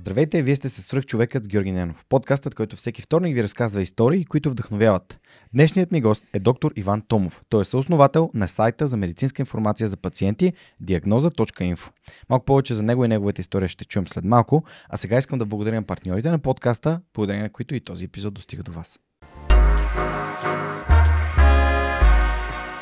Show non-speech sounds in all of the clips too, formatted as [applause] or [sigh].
Здравейте, вие сте се свръх човекът с Георги Ненов. Подкастът, който всеки вторник ви разказва истории, които вдъхновяват. Днешният ми гост е доктор Иван Томов. Той е съосновател на сайта за медицинска информация за пациенти diagnoza.info. Малко повече за него и неговата история ще чуем след малко, а сега искам да благодаря на партньорите на подкаста, благодарение на които и този епизод достига до вас.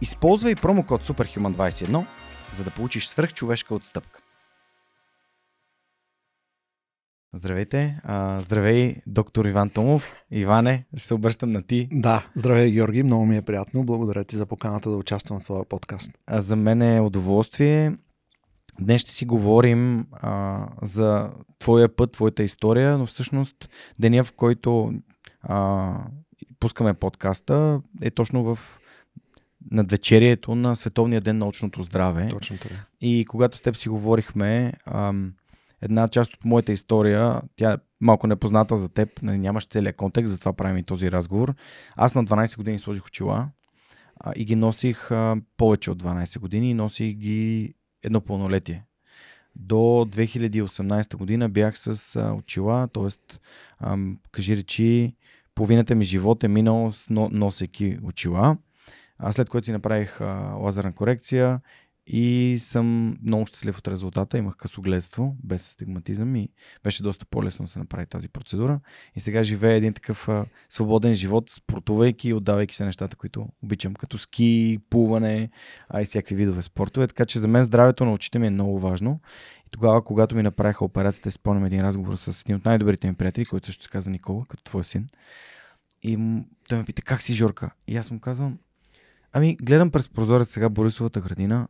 Използвай промокод SUPERHUMAN21, за да получиш свръхчовешка отстъпка. Здравейте, а, здравей доктор Иван Томов. Иване, ще се обръщам на ти. Да, здравей Георги, много ми е приятно. Благодаря ти за поканата да участвам в твоя подкаст. А, за мен е удоволствие. Днес ще си говорим а, за твоя път, твоята история, но всъщност деня, в който а, пускаме подкаста, е точно в надвечерието на Световния ден на научното здраве. Точно така. И когато с теб си говорихме, ам, една част от моята история, тя е малко непозната за теб, нали, нямаш целият контекст, затова правим и този разговор. Аз на 12 години сложих очила а, и ги носих а, повече от 12 години и носих ги едно пълнолетие. До 2018 година бях с а, очила, т.е. кажи речи, половината ми живот е минал с носейки очила. А след което си направих а, лазерна корекция и съм много щастлив от резултата. Имах късогледство, без астигматизъм и беше доста по-лесно да се направи тази процедура. И сега живея един такъв а, свободен живот, спортувайки и отдавайки се нещата, които обичам, като ски, плуване, а и всякакви видове спортове. Така че за мен здравето на очите ми е много важно. И тогава, когато ми направиха операцията, спомням един разговор с един от най-добрите ми приятели, който също се каза Никола, като твой син. И той ме пита, как си Жорка? И аз му казвам, Ами, гледам през прозорец сега Борисовата градина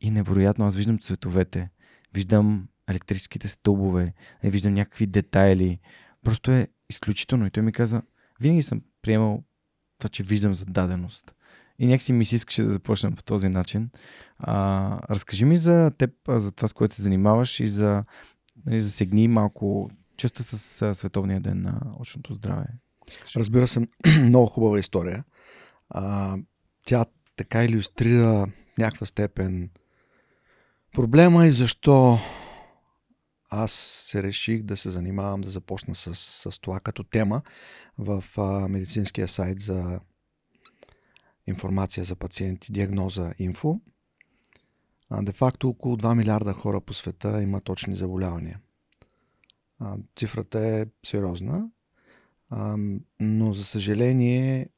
и невероятно аз виждам цветовете, виждам електрическите стълбове, виждам някакви детайли. Просто е изключително. И той ми каза, винаги съм приемал това, че виждам зададеност. И някакси ми се искаше да започнем по този начин. А, разкажи ми за теб, за това, с което се занимаваш и за нали, засегни малко честа с Световния ден на очното здраве. Разбира се, [clears throat] много хубава история. А, тя така иллюстрира някаква степен проблема и защо аз се реших да се занимавам, да започна с, с това като тема в а, медицинския сайт за информация за пациенти, диагноза инфо. Де-факто около 2 милиарда хора по света имат точни заболявания. А, цифрата е сериозна, а, но за съжаление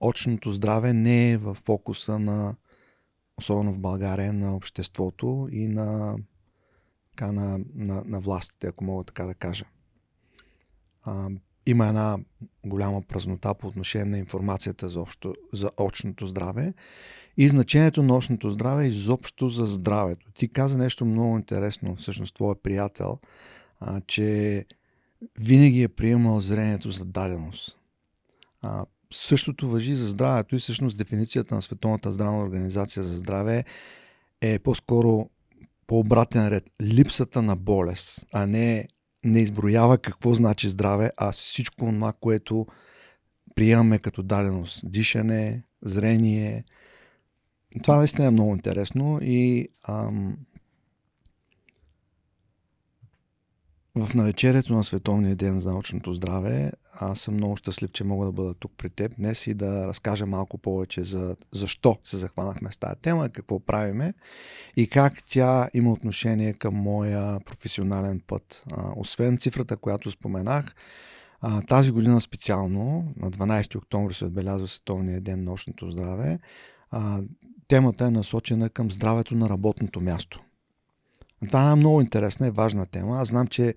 очното здраве не е в фокуса на, особено в България, на обществото и на, така, на, на, на властите, ако мога така да кажа. А, има една голяма празнота по отношение на информацията за, общо, за очното здраве и значението на очното здраве изобщо за здравето. Ти каза нещо много интересно, всъщност твоя приятел, а, че винаги е приемал зрението за даденост. А, Същото въжи за здравето и всъщност дефиницията на Световната здравна организация за здраве е по-скоро по обратен ред. Липсата на болест, а не не изброява какво значи здраве, а всичко това, което приемаме като даденост. Дишане, зрение. Това наистина е много интересно и ам, В навечерието на Световния ден за научното здраве, аз съм много щастлив, че мога да бъда тук при теб днес и да разкажа малко повече за защо се захванахме с тази тема, какво правиме и как тя има отношение към моя професионален път. Освен цифрата, която споменах, тази година специално, на 12 октомври се отбелязва Световния ден на научното здраве, темата е насочена към здравето на работното място. Това е много интересна и важна тема. Аз знам, че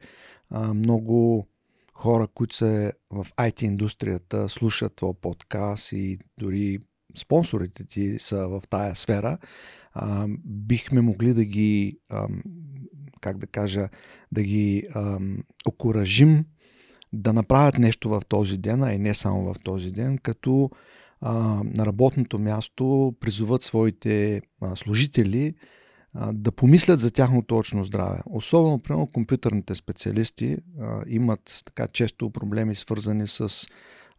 а, много хора, които са в IT индустрията, слушат твой подкаст и дори спонсорите ти са в тая сфера, а, бихме могли да ги а, как да кажа, да ги ам, окуражим да направят нещо в този ден, а и не само в този ден, като а, на работното място призоват своите а, служители да помислят за тяхното точно здраве. Особено, примерно, компютърните специалисти а, имат така често проблеми свързани с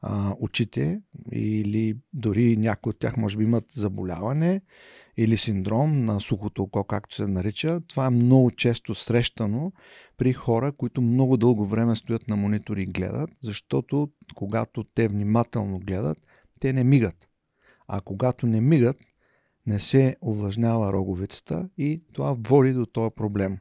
а, очите или дори някои от тях може би имат заболяване или синдром на сухото око, както се нарича. Това е много често срещано при хора, които много дълго време стоят на монитори и гледат, защото когато те внимателно гледат, те не мигат. А когато не мигат, не се увлажнява роговицата и това води до този проблем.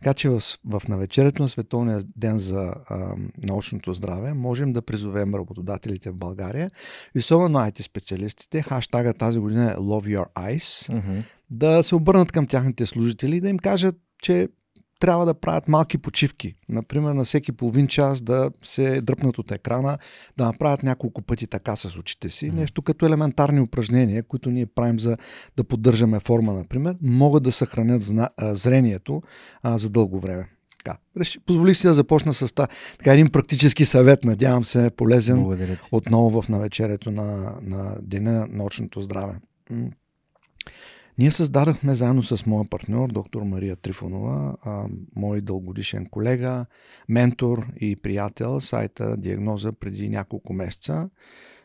Така че в, в навечерието на Световния ден за а, научното здраве можем да призовем работодателите в България и особено IT специалистите, хаштага тази година е Love Your Eyes, mm-hmm. да се обърнат към тяхните служители и да им кажат, че трябва да правят малки почивки. Например, на всеки половин час да се дръпнат от екрана, да направят няколко пъти така с очите си. Нещо като елементарни упражнения, които ние правим за да поддържаме форма, например, могат да съхранят зна, зрението а, за дълго време. Така. Позволих си да започна с та, така един практически съвет, надявам се полезен отново в навечерието на, на Деня на научното здраве. Ние създадахме заедно с моя партньор, доктор Мария Трифонова, а, мой дългодишен колега, ментор и приятел, сайта Диагноза преди няколко месеца,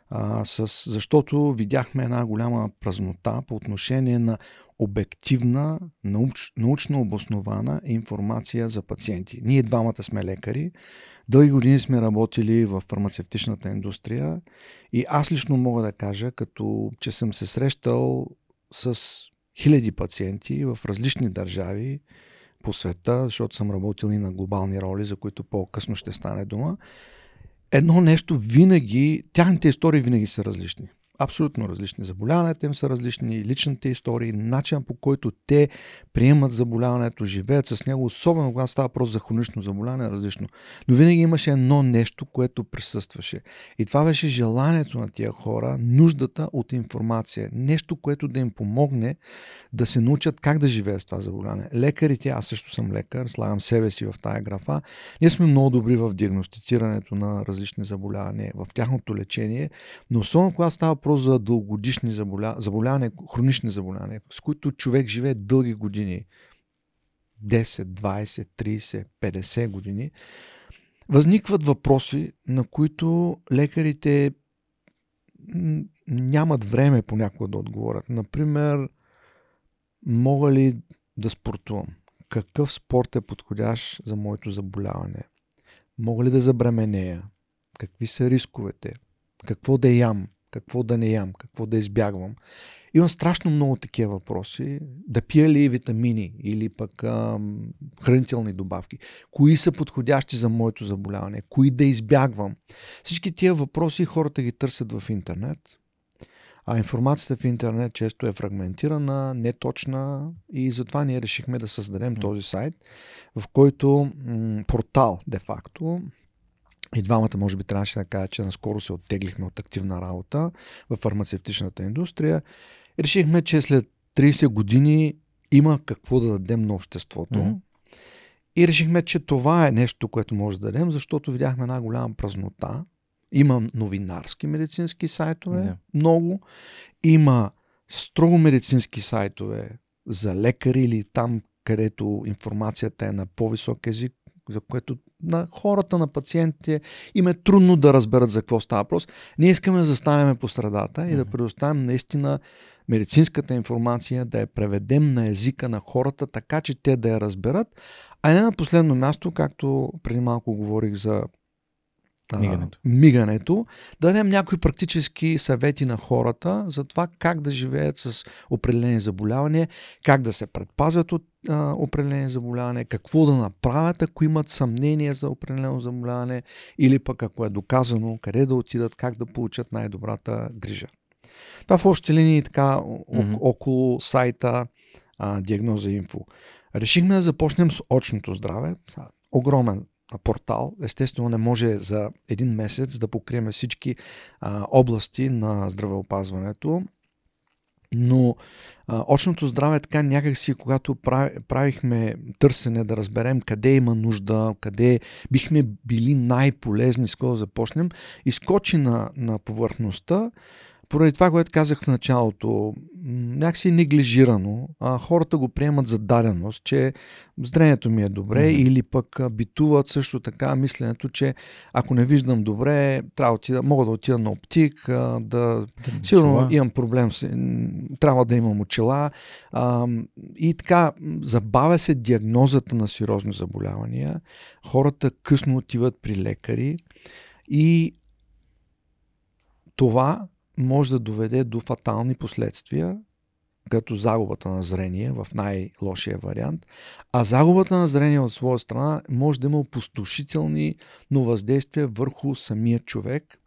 а, с, защото видяхме една голяма празнота по отношение на обективна, науч, научно обоснована информация за пациенти. Ние двамата сме лекари, дълги години сме работили в фармацевтичната индустрия. И аз лично мога да кажа, като че съм се срещал с хиляди пациенти в различни държави по света, защото съм работил и на глобални роли, за които по-късно ще стане дума. Едно нещо винаги, тяхните истории винаги са различни абсолютно различни. Заболяванията им са различни, личните истории, начинът по който те приемат заболяването, живеят с него, особено когато става просто за хронично заболяване, е различно. Но винаги имаше едно нещо, което присъстваше. И това беше желанието на тия хора, нуждата от информация. Нещо, което да им помогне да се научат как да живеят с това заболяване. Лекарите, аз също съм лекар, слагам себе си в тая графа, ние сме много добри в диагностицирането на различни заболявания, в тяхното лечение, но особено когато става въпрос за дългогодишни заболя... заболявания, хронични заболявания, с които човек живее дълги години. 10, 20, 30, 50 години. Възникват въпроси, на които лекарите нямат време понякога да отговорят. Например, мога ли да спортувам? Какъв спорт е подходящ за моето заболяване? Мога ли да забременея? Какви са рисковете? Какво да ям? Какво да не ям, какво да избягвам. Имам страшно много такива въпроси. Да пия ли витамини или пък а, хранителни добавки? Кои са подходящи за моето заболяване? Кои да избягвам? Всички тия въпроси хората ги търсят в интернет. А информацията в интернет често е фрагментирана, неточна и затова ние решихме да създадем този сайт, в който м- портал де-факто, и двамата, може би, трябваше да кажа, че наскоро се оттеглихме от активна работа в фармацевтичната индустрия. Решихме, че след 30 години има какво да дадем на обществото. Mm-hmm. И решихме, че това е нещо, което може да дадем, защото видяхме една голяма празнота. Има новинарски медицински сайтове, yeah. много. Има строго медицински сайтове за лекари или там, където информацията е на по-висок език, за което на хората, на пациентите им е трудно да разберат за какво става въпрос. Ние искаме да застанем по средата и да предоставим наистина медицинската информация, да я преведем на езика на хората, така че те да я разберат. А не на последно място, както преди малко говорих за мигането. А, мигането, да дадем някои практически съвети на хората за това как да живеят с определени заболявания, как да се предпазят от а, определени заболявания, какво да направят, ако имат съмнение за определено заболяване или пък ако е доказано къде да отидат, как да получат най-добрата грижа. Това в общи линии така mm-hmm. около сайта а, Диагноза Инфо. Решихме да започнем с очното здраве. Огромен портал. Естествено не може за един месец да покриеме всички а, области на здравеопазването. Но а, очното здраве така някакси, когато правихме търсене да разберем къде има нужда, къде бихме били най-полезни, с кого започнем, изкочи на, на повърхността поради това, което казах в началото, някакси неглижирано, а хората го приемат за даденост, че зрението ми е добре mm-hmm. или пък битуват също така мисленето, че ако не виждам добре, трябва да отида, мога да отида на оптик, да, да сигурно очила. имам проблем, с, трябва да имам очила. А, и така, забавя се диагнозата на сериозни заболявания, хората късно отиват при лекари и това може да доведе до фатални последствия, като загубата на зрение в най-лошия вариант, а загубата на зрение от своя страна може да има опустошителни но въздействия върху самия човек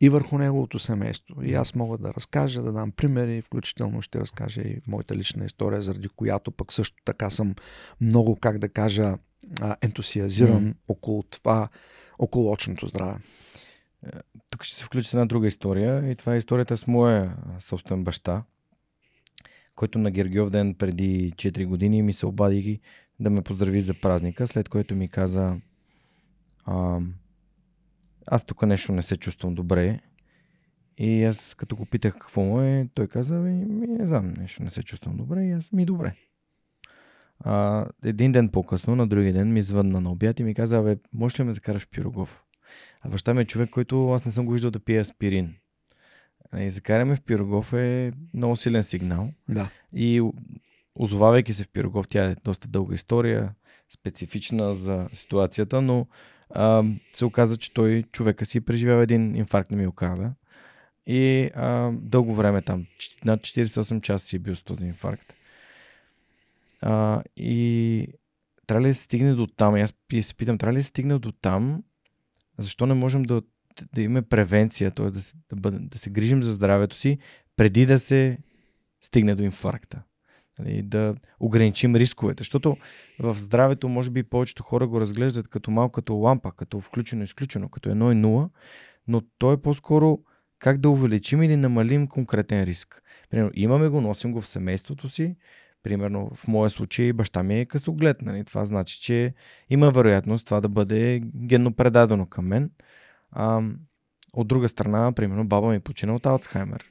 и върху неговото семейство. И аз мога да разкажа, да дам примери, включително ще разкажа и моята лична история, заради която пък също така съм много, как да кажа, ентусиазиран mm. около това, около очното здраве. Тук ще се включи с една друга история и това е историята с моя собствен баща, който на Гергиов ден преди 4 години ми се обади да ме поздрави за празника, след което ми каза а, аз тук нещо не се чувствам добре. И аз като го питах какво му е, той каза, ми не знам, нещо не се чувствам добре и аз ми добре. А, един ден по-късно, на другия ден ми звънна на обяд и ми каза, бе, можеш ли ме закараш в Пирогов? А баща ми е човек, който аз не съм го виждал да пие аспирин. И закараме в Пирогов е много силен сигнал. Да. И озовавайки се в Пирогов, тя е доста дълга история, специфична за ситуацията, но а, се оказа, че той човека си преживява един инфаркт на миокарда. И а, дълго време там, над 48 часа си е бил с този инфаркт. А, и трябва ли да се стигне до там? Аз се питам, трябва ли да се стигне до там, защо не можем да, да имаме превенция, т.е. Да, да, да се грижим за здравето си преди да се стигне до инфаркта. Нали, да ограничим рисковете. Защото в здравето, може би, повечето хора го разглеждат като малко като лампа, като включено-изключено, като едно и нула, но то е по-скоро как да увеличим или намалим конкретен риск. Примерно, имаме го, носим го в семейството си, Примерно в моя случай баща ми е късоглед. Нали? Това значи, че има вероятност това да бъде генно предадено към мен. А, от друга страна, примерно, баба ми почина от Алцхаймер.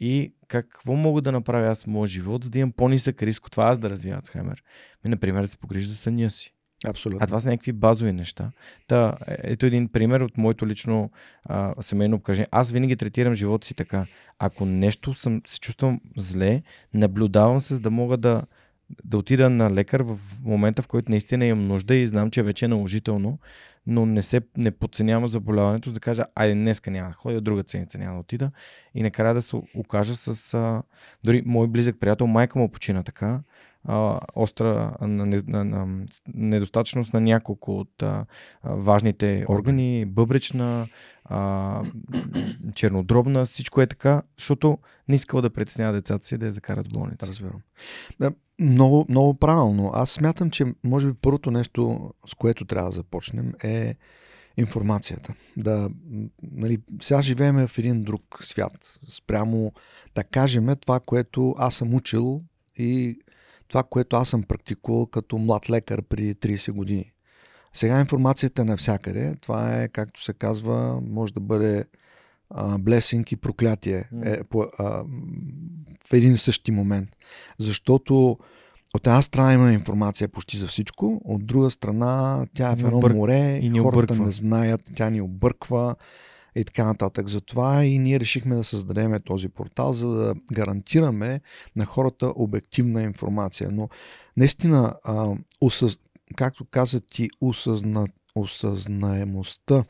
И какво мога да направя аз в моят живот, за да имам по-нисък риск от това аз да развия Алцхаймер? Ми, например, да се погрижа за съня си. Абсолютно. А това са някакви базови неща. Та, е, ето един пример от моето лично а, семейно обкръжение. Аз винаги третирам живота си така. Ако нещо съм, се чувствам зле, наблюдавам се, за да мога да, да отида на лекар в момента, в който наистина имам нужда и знам, че вече е наложително, но не се не подценявам заболяването, за да кажа, айде днеска няма да ходя, друга седмица няма да отида и накрая да се окажа с... А, дори мой близък приятел, майка му почина така, а, остра на, на, на, недостатъчност на няколко от а, важните органи, бъбречна, а, чернодробна, всичко е така, защото не искал да притеснява децата си да я закарат в болница. Разбирам. Да, много, много правилно. Аз смятам, че може би първото нещо, с което трябва да започнем е информацията. Да, нали, сега живеем в един друг свят. Спрямо да кажем това, което аз съм учил и това, което аз съм практикувал като млад лекар при 30 години. Сега информацията е навсякъде. Това е, както се казва, може да бъде а, блесинг и проклятие е, по, а, в един и същи момент. Защото от една страна има информация почти за всичко, от друга страна тя е в едно море, и хората обърква. не знаят, тя ни обърква и така нататък. Затова и ние решихме да създадем този портал, за да гарантираме на хората обективна информация. Но наистина, а, усъз... както каза ти, усъзна... осъзнаемостта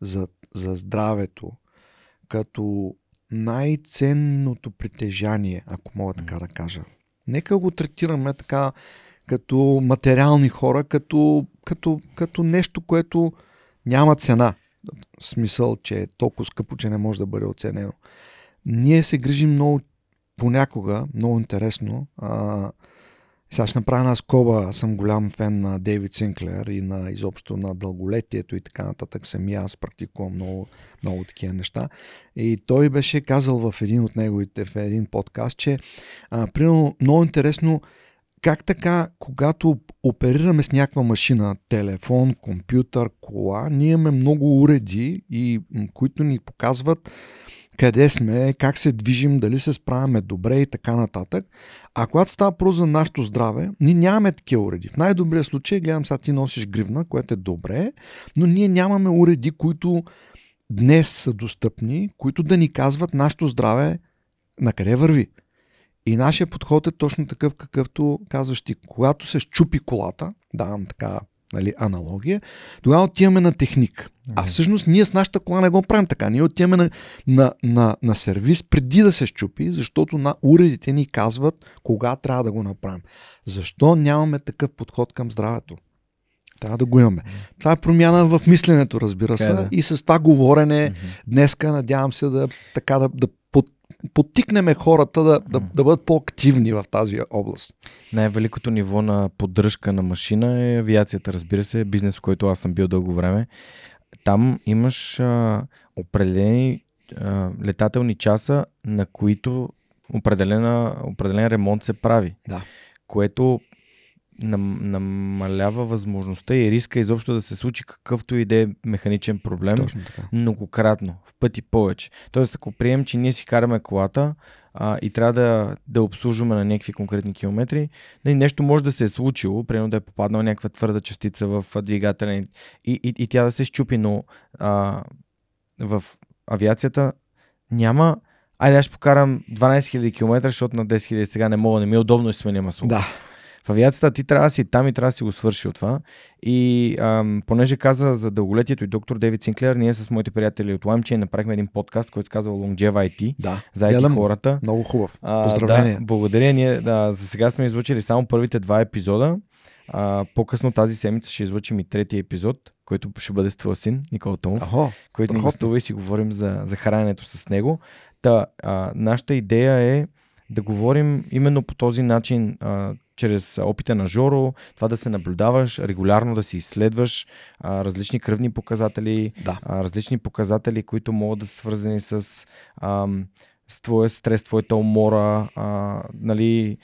за, за здравето като най-ценното притежание, ако мога така да кажа. Нека го третираме така като материални хора, като, като, като нещо, което няма цена смисъл, че е толкова скъпо, че не може да бъде оценено. Ние се грижим много понякога, много интересно, а, Сега ще направя една скоба. Аз съм голям фен на Дейвид Синклер и на изобщо на дълголетието и така нататък. Сами аз практикувам много, много такива неща. И той беше казал в един от неговите, в един подкаст, че а, примерно много интересно как така, когато оперираме с някаква машина, телефон, компютър, кола, ние имаме много уреди, и, които ни показват къде сме, как се движим, дали се справяме добре и така нататък. А когато става про за нашето здраве, ние нямаме такива уреди. В най-добрия случай, гледам сега ти носиш гривна, което е добре, но ние нямаме уреди, които днес са достъпни, които да ни казват нашето здраве на къде върви. И нашия подход е точно такъв, какъвто казваш ти. Когато се щупи колата, давам така нали, аналогия, тогава отиваме на техник. А всъщност ние с нашата кола не го правим така. Ние отиваме на, на, на, на сервис преди да се щупи, защото на уредите ни казват кога трябва да го направим. Защо нямаме такъв подход към здравето? Трябва да го имаме. Това е промяна в мисленето, разбира се. Да. И с това говорене днеска надявам се да, така, да, да подтикнем хората да, да, да бъдат по-активни в тази област. Най-великото ниво на поддръжка на машина е авиацията, разбира се, бизнес, в който аз съм бил дълго време. Там имаш а, определени а, летателни часа, на които определена, определен ремонт се прави. Да. Което нам, намалява възможността и риска изобщо да се случи какъвто и да е механичен проблем многократно, в пъти повече. Тоест, ако приемем, че ние си караме колата а, и трябва да, да обслужваме на някакви конкретни километри, нали, нещо може да се е случило, примерно да е попаднала някаква твърда частица в двигателя и, и, и тя да се щупи, но а, в авиацията няма Айде, аз покарам 12 000 км, защото на 10 000 сега не мога, не ми е удобно и сменя масло. Да. В авиацията ти трябва да си там и трябва да си го свърши от това. И ам, понеже каза за дълголетието и доктор Дейвид Синклер, ние с моите приятели от LimeChain направихме един подкаст, който се казва Longeva IT. Да. За IT хората. Много хубав. Поздравления. Да, благодаря. Ние да, за сега сме излучили само първите два епизода. А, по-късно тази седмица ще излучим и третия епизод, който ще бъде с твоя син, Никола Томов, Ахо, който ни гостува и си говорим за, за храненето с него. Та, а, нашата идея е да говорим именно по този начин, а, чрез опита на Жоро, това да се наблюдаваш, регулярно да си изследваш а, различни кръвни показатели, да. а, различни показатели, които могат да са свързани с, а, с твоя стрес, твоята умора, а, нали,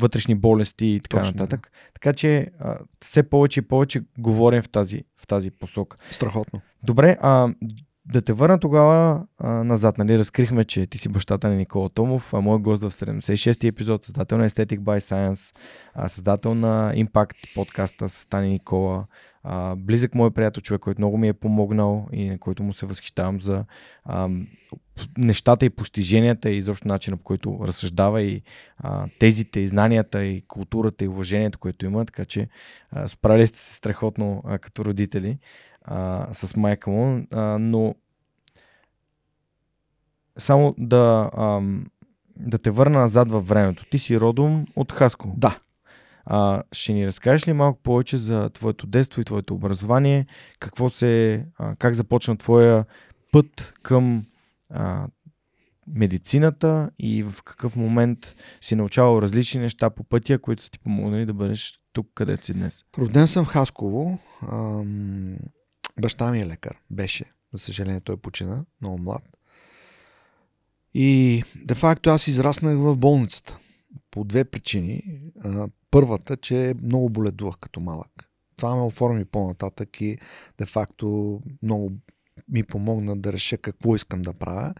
вътрешни болести и така Точно, нататък. Да. Така че а, все повече и повече говорим в тази, в тази посока. Страхотно. Добре, а да те върна тогава а, назад. Нали, разкрихме, че ти си бащата на Никола Томов, а мой гост в 76-ти епизод, създател на Aesthetic by Science, а, създател на Impact подкаста с Тани Никола, а, близък мой приятел, човек, който много ми е помогнал и на който му се възхищавам за а, нещата и постиженията и изобщо начина по който разсъждава и а, тезите и знанията и културата и уважението, което има, така че а, справили сте се страхотно а, като родители а, с майка му, а, но само да, а, да те върна назад във времето. Ти си родом от Хаско. Да. А, ще ни разкажеш ли малко повече за твоето детство и твоето образование? Какво се, а, как започна твоя път към а, медицината и в какъв момент си научавал различни неща по пътя, които са ти помогнали да бъдеш тук, където си днес? Роден съм в Хасково. Ам, Баща ми е лекар. Беше. За съжаление той почина. Много млад. И де факто аз израснах в болницата. По две причини. Първата, че много боледувах като малък. Това ме оформи по-нататък и де факто много ми помогна да реша какво искам да правя.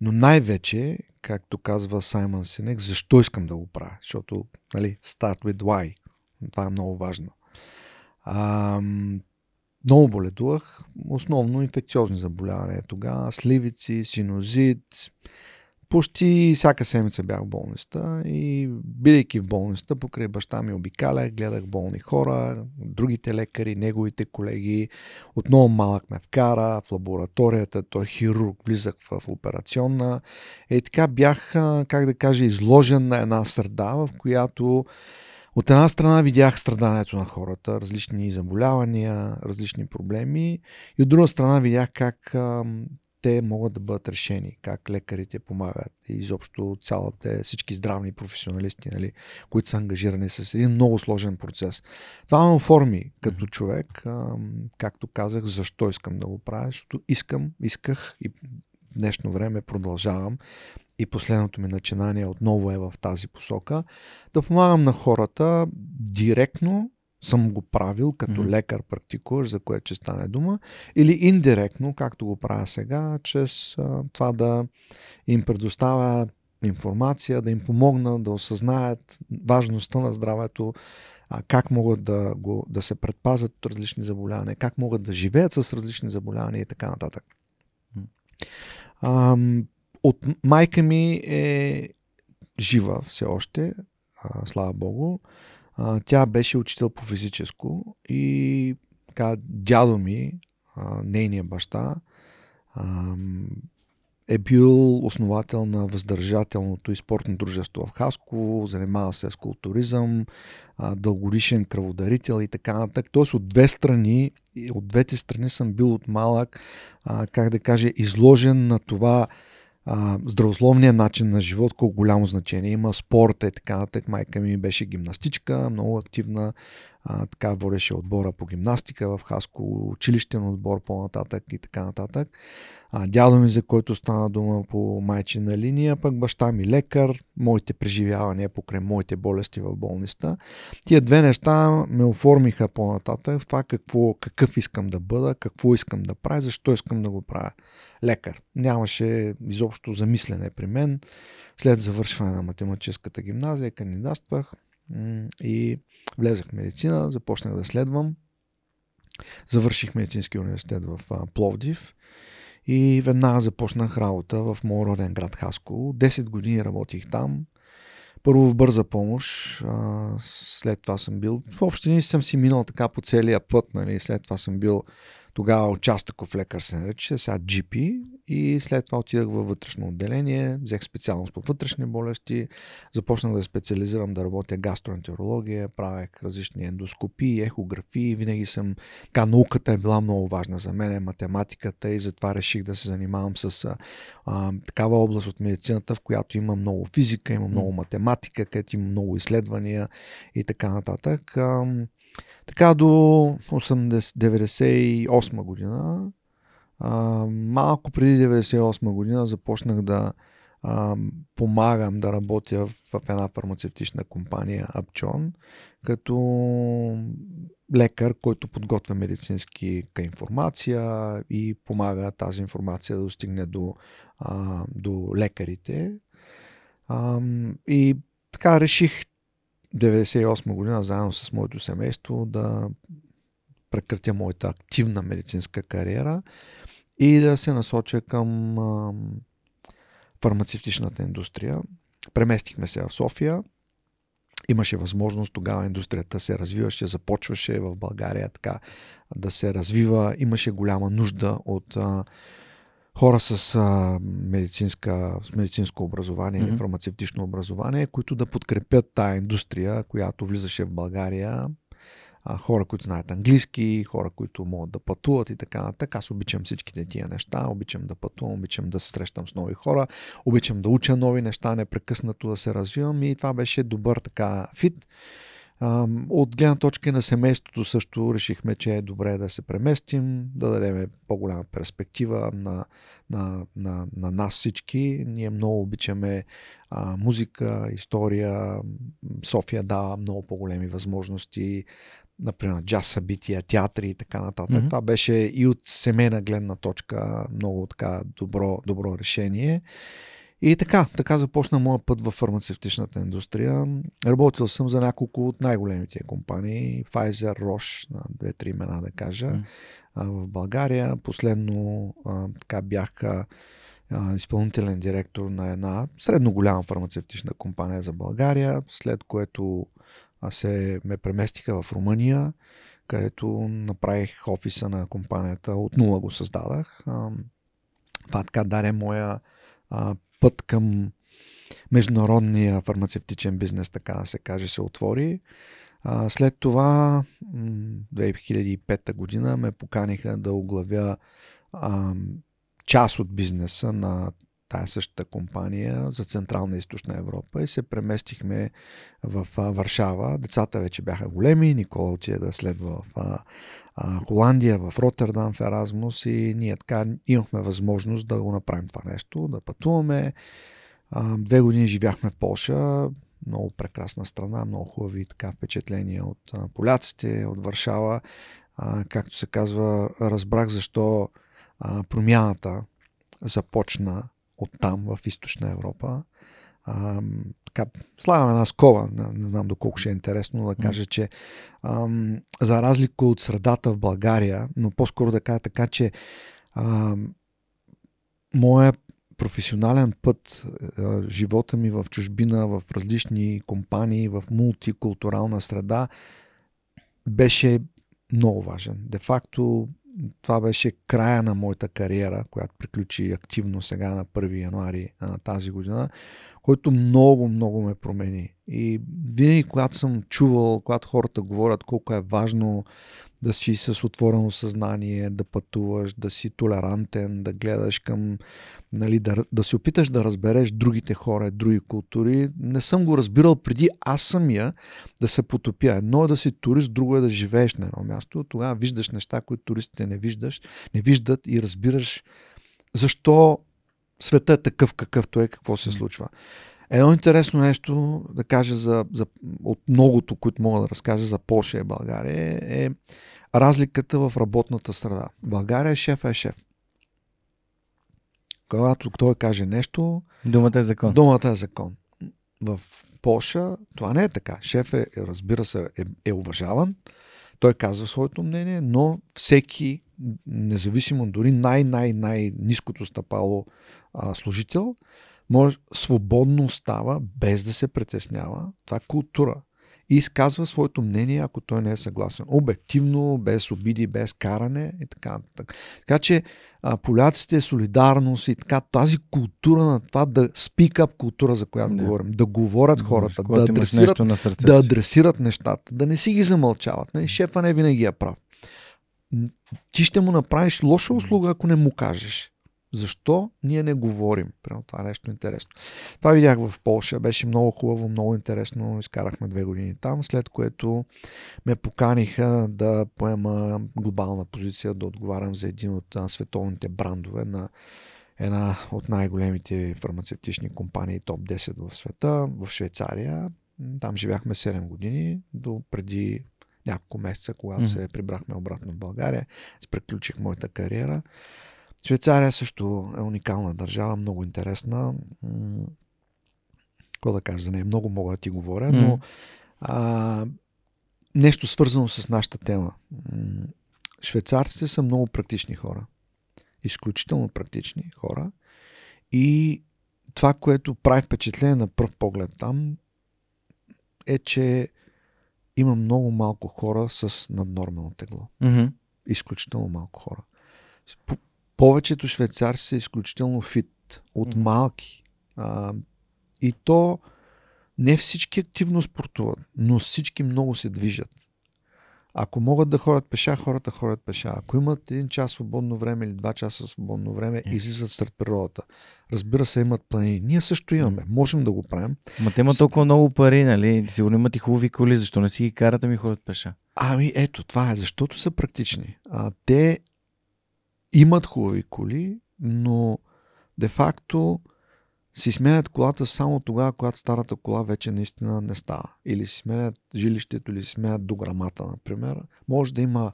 Но най-вече, както казва Саймън Синек, защо искам да го правя? Защото, нали, start with why. Това е много важно. Много боледувах, основно инфекциозни заболявания тогава, сливици, синозит. Почти всяка седмица бях в болницата и бидейки в болницата, покрай баща ми обикалях, гледах болни хора, другите лекари, неговите колеги. Отново малък ме вкара в лабораторията, той е хирург, влизах в операционна. И така бях, как да кажа, изложен на една среда, в която от една страна видях страданието на хората, различни заболявания, различни проблеми и от друга страна видях как а, те могат да бъдат решени, как лекарите помагат и изобщо цялата, всички здравни професионалисти, нали, които са ангажирани с един много сложен процес. Това ме оформи като човек, както казах, защо искам да го правя, защото искам, исках и днешно време продължавам. И последното ми начинание отново е в тази посока, да помагам на хората. Директно съм го правил като mm-hmm. лекар практикуваш, за което ще стане дума, или индиректно, както го правя сега, чрез а, това да им предоставя информация, да им помогна да осъзнаят важността на здравето, а, как могат да, го, да се предпазят от различни заболявания, как могат да живеят с различни заболявания и така нататък. А, от майка ми е жива все още, а, слава Богу. А, тя беше учител по физическо и така, дядо ми, а, нейният баща, а, е бил основател на въздържателното и спортно дружество в Хаско, занимава се с културизъм, а, дългоришен кръводарител и така нататък. Тоест от две страни, от двете страни съм бил от малък, как да кажа, изложен на това а, здравословният начин на живот, колко голямо значение има, спорта и така нататък. Майка ми беше гимнастичка, много активна, а, така водеше отбора по гимнастика в Хаско, училищен отбор по-нататък и така нататък. А, дядо ми, за който стана дума по майчина линия, пък баща ми лекар, моите преживявания покрай моите болести в болниста. Тия две неща ме оформиха по-нататък в това какво, какъв искам да бъда, какво искам да правя, защо искам да го правя. Лекар. Нямаше изобщо замислене при мен. След завършване на математическата гимназия кандидатствах и влезах в медицина, започнах да следвам. Завърших медицински университет в Пловдив и веднага започнах работа в моят роден град Хаско. 10 години работих там. Първо в бърза помощ, след това съм бил... В общини съм си минал така по целия път, нали? след това съм бил тогава участъков лекар се нарича, сега GP и след това отидах във вътрешно отделение, взех специалност по вътрешни болести, започнах да специализирам да работя гастроентерология, правех различни ендоскопии, ехографии, винаги съм, така науката е била много важна за мен, математиката и затова реших да се занимавам с а, такава област от медицината, в която има много физика, има много математика, където има много изследвания и така нататък. А, така до 1998 година, а, малко преди 1998 година започнах да а, помагам да работя в, една фармацевтична компания Апчон, като лекар, който подготвя медицински информация и помага тази информация да достигне до, а, до лекарите. А, и така реших 1998 година, заедно с моето семейство, да прекратя моята активна медицинска кариера и да се насоча към а, фармацевтичната индустрия. Преместихме се в София. Имаше възможност, тогава индустрията се развиваше, започваше в България така да се развива. Имаше голяма нужда от а, хора с а, медицинска, с медицинско образование mm-hmm. или фармацевтично образование, които да подкрепят тая индустрия, която влизаше в България. Хора, които знаят английски, хора, които могат да пътуват и така нататък. Аз обичам всичките тия неща, обичам да пътувам, обичам да се срещам с нови хора, обичам да уча нови неща, непрекъснато да се развивам и това беше добър така фит. От гледна точка на семейството също решихме, че е добре да се преместим, да дадем по-голяма перспектива на, на, на, на нас всички. Ние много обичаме а, музика, история. София дава много по-големи възможности, например, джаз събития, театри и така нататък. Mm-hmm. Това беше и от семейна гледна точка много така добро, добро решение. И така, така започна моя път в фармацевтичната индустрия. Работил съм за няколко от най-големите компании, Pfizer, Roche, на две-три имена да кажа, mm. в България. Последно а, така бях а, изпълнителен директор на една средно голяма фармацевтична компания за България, след което а, се ме преместиха в Румъния, където направих офиса на компанията, от нула го създадах. Това така даде моя път към международния фармацевтичен бизнес, така да се каже, се отвори. След това, 2005 година, ме поканиха да оглавя част от бизнеса на тая същата компания за Централна и Източна Европа и се преместихме в Варшава. Децата вече бяха големи, Никола отиде да следва в Холандия, в Роттердам, в Еразмус и ние така имахме възможност да го направим това нещо, да пътуваме. Две години живяхме в Польша, много прекрасна страна, много хубави така впечатления от поляците, от Варшава. Както се казва, разбрах защо промяната започна от там в източна Европа. А, така, слагам една скоба, не, не знам доколко ще е интересно да кажа, че ам, за разлика от средата в България, но по-скоро да кажа така, че ам, моя професионален път, а, живота ми в чужбина, в различни компании, в мултикултурална среда, беше много важен. Де факто това беше края на моята кариера, която приключи активно сега на 1 януари а, тази година, който много, много ме промени. И винаги, когато съм чувал, когато хората говорят колко е важно да си с отворено съзнание, да пътуваш, да си толерантен, да гледаш към, нали, да, да се опиташ да разбереш другите хора, други култури. Не съм го разбирал преди аз самия да се потопя. Едно е да си турист, друго е да живееш на едно място. Тогава виждаш неща, които туристите не виждаш, не виждат и разбираш защо света е такъв какъвто е, какво се случва. Едно интересно нещо да кажа за, за, от многото, които мога да разкажа за Польша и България е разликата в работната среда. България шеф е шеф. Когато той каже нещо, думата е закон. Думата е закон. В Польша това не е така. Шеф е, разбира се, е, е уважаван. Той казва своето мнение, но всеки, независимо дори най-най-най-низкото стъпало а, служител, може свободно става, без да се притеснява. Това е култура. И изказва своето мнение, ако той не е съгласен. Обективно, без обиди, без каране и така. Така, така че а, поляците, солидарност и така, тази култура на това да up култура, за която да. говорим, да говорят хората, да адресират, на да адресират нещата, да не си ги замълчават. Не, нали, шефа не винаги е прав. Ти ще му направиш лоша услуга, ако не му кажеш. Защо ние не говорим? Прямо това е нещо интересно. Това видях в Польша, беше много хубаво, много интересно. Изкарахме две години там, след което ме поканиха да поема глобална позиция, да отговарям за един от световните брандове на една от най-големите фармацевтични компании, топ 10 в света, в Швейцария. Там живяхме 7 години, до преди няколко месеца, когато mm-hmm. се прибрахме обратно в България. Приключих моята кариера. Швейцария също е уникална държава, много интересна. Какво да кажа за нея? Много мога да ти говоря, но а, нещо свързано с нашата тема. Швейцарците са много практични хора. Изключително практични хора. И това, което прави впечатление на пръв поглед там, е, че има много малко хора с наднормално тегло. Mm-hmm. Изключително малко хора повечето швейцарци са изключително фит, от малки. А, и то не всички активно спортуват, но всички много се движат. Ако могат да ходят пеша, хората ходят пеша. Ако имат един час свободно време или два часа свободно време, yeah. излизат сред природата. Разбира се, имат планини. Ние също имаме. Можем да го правим. Ма те имат толкова много пари, нали? Сигурно имат и хубави коли. Защо не си ги карат, ми ходят пеша? Ами ето, това е. Защото са практични. А, те имат хубави коли, но де-факто си сменят колата само тогава, когато старата кола вече наистина не става. Или си сменят жилището, или си сменят дограмата, например. Може да има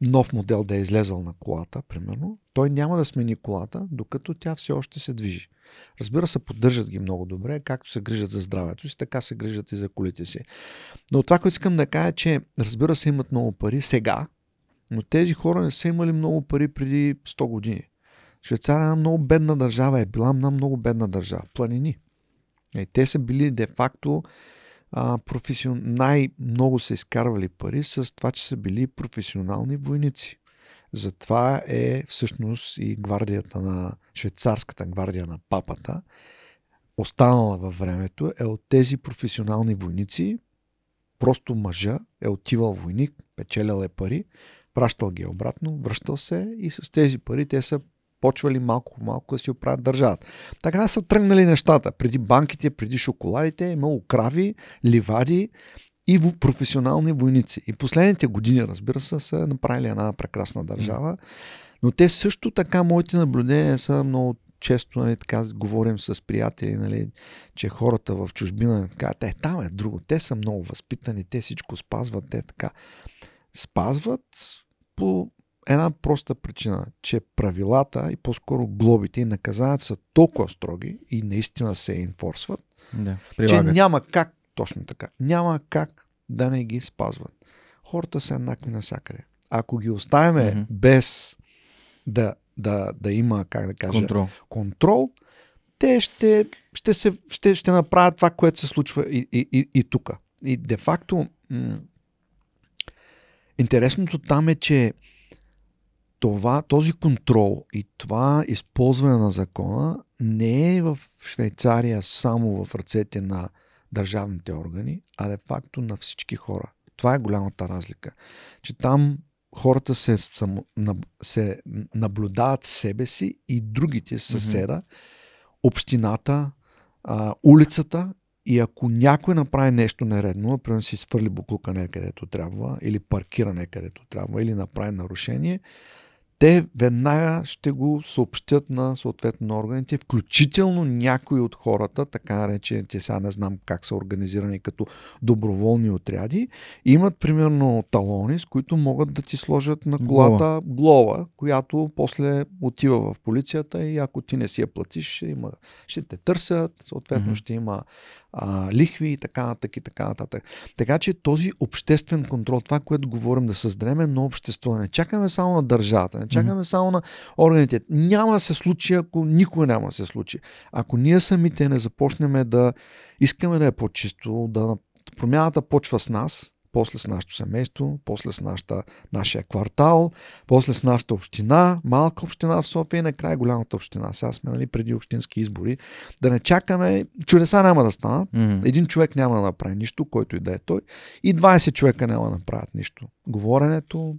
нов модел да е излезъл на колата, примерно. Той няма да смени колата, докато тя все още се движи. Разбира се, поддържат ги много добре, както се грижат за здравето си, така се грижат и за колите си. Но това, което искам да кажа, е, че разбира се, имат много пари сега, но тези хора не са имали много пари преди 100 години. Швейцария е една много бедна държава, е била една много бедна държава. Планини. Е, те са били де-факто професион... най-много са изкарвали пари с това, че са били професионални войници. Затова е всъщност и гвардията на швейцарската гвардия на папата, останала във времето, е от тези професионални войници. Просто мъжа е отивал войник, печелял е пари, пращал ги обратно, връщал се и с тези пари те са почвали малко по малко да си оправят държавата. Така са тръгнали нещата. Преди банките, преди шоколадите, имало крави, ливади и професионални войници. И последните години, разбира се, са направили една прекрасна държава. Но те също така, моите наблюдения са много често нали, така, говорим с приятели, нали, че хората в чужбина казват, е, там е друго, те са много възпитани, те всичко спазват, те така. Спазват по една проста причина, че правилата и по-скоро глобите и наказанията са толкова строги и наистина се инфорсват, Да, че няма как, точно така, няма как да не ги спазват. Хората са еднакви навсякъде. Ако ги оставяме Мгм. без да, да, да има, как да кажа, Контрол. контрол, те ще, ще, се, ще, ще направят това, което се случва и, и, и, и тук. И де-факто, м- интересното там е, че това, този контрол и това използване на закона не е в Швейцария само в ръцете на държавните органи, а де-факто на всички хора. Това е голямата разлика. Че там хората се, само, се наблюдават себе си и другите съседа, общината, а, улицата и ако някой направи нещо нередно, например си свърли буклука някъдето трябва, или паркира някъдето трябва, или направи нарушение, те веднага ще го съобщят на съответно на органите, включително някои от хората, така наречените, сега не знам как са организирани като доброволни отряди, имат примерно талони, с които могат да ти сложат на колата глоба, която после отива в полицията и ако ти не си я платиш, ще, има, ще те търсят, съответно Мгм. ще има а, лихви и така нататък и така нататък. Така че този обществен контрол, това, което говорим да създадем едно общество, не чакаме само на държавата, чакаме само на органите. Няма да се случи, ако никога няма да се случи. Ако ние самите не започнем да искаме да е по-чисто, да промяната почва с нас, после с нашето семейство, после с нашата, нашия квартал, после с нашата община, малка община в София и накрая голямата община. Сега сме нали, преди общински избори. Да не чакаме, чудеса няма да станат, Мгм. един човек няма да направи нищо, който и да е той, и 20 човека няма да направят нищо. Говоренето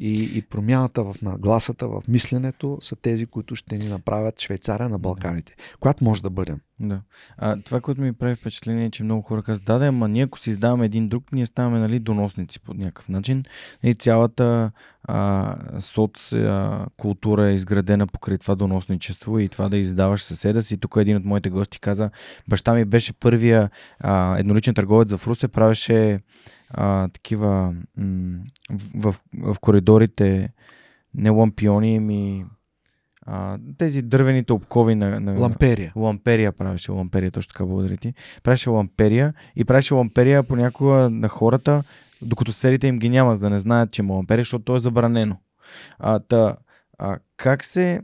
и, и промяната в нагласата, в мисленето са тези, които ще ни направят Швейцария на Балканите, която може да бъдем. Да. А, това, което ми прави впечатление е, че много хора казват, да, да, ама ние ако си издаваме един друг, ние ставаме нали, доносници по някакъв начин. И цялата а, соц а, култура е изградена покрай това доносничество и това да издаваш съседа си. Тук един от моите гости каза, баща ми беше първия а, едноличен търговец в Русе, правеше а, такива м- в, в, в коридорите не лампиони, ми а, тези дървените обкови на, на, Ламперия. Ламперия правеше, ламперия, точно така, благодаря ти. Правеше ламперия и правеше ламперия понякога на хората, докато селите им ги няма, за да не знаят, че има ламперия, защото то е забранено. А, та, а, как се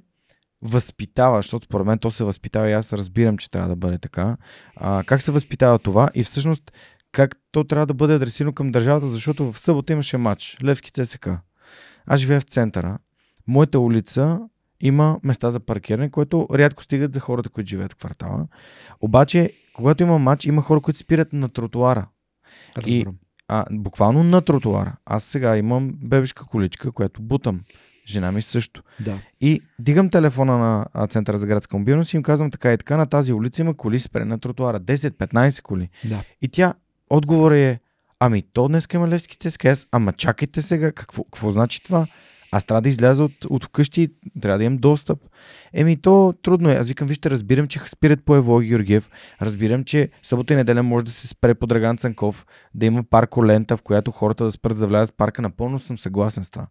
възпитава, защото според мен то се възпитава и аз разбирам, че трябва да бъде така. А, как се възпитава това и всъщност как то трябва да бъде адресирано към държавата, защото в събота имаше матч, Левски ЦСК. Аз живея в центъра. Моята улица има места за паркиране, което рядко стигат за хората, които живеят в квартала. Обаче, когато има матч, има хора, които спират на тротуара. Разбирам. А, буквално на тротуара. Аз сега имам бебешка количка, която бутам. Жена ми също. Да. И дигам телефона на Центъра за градска мобилност и им казвам така и така, на тази улица има коли спре на тротуара. 10-15 коли. Да. И тя, отговор е, ами то днес има Левски ЦСКА. Ама чакайте сега, какво, какво значи това? Аз трябва да изляза от, от вкъщи, трябва да имам достъп. Еми то трудно е. Аз викам, вижте, разбирам, че спират по Евлоги Георгиев. Разбирам, че събота и неделя може да се спре по Драган Цанков, да има парколента, в която хората да спрат да влязат в парка. Напълно съм съгласен с това.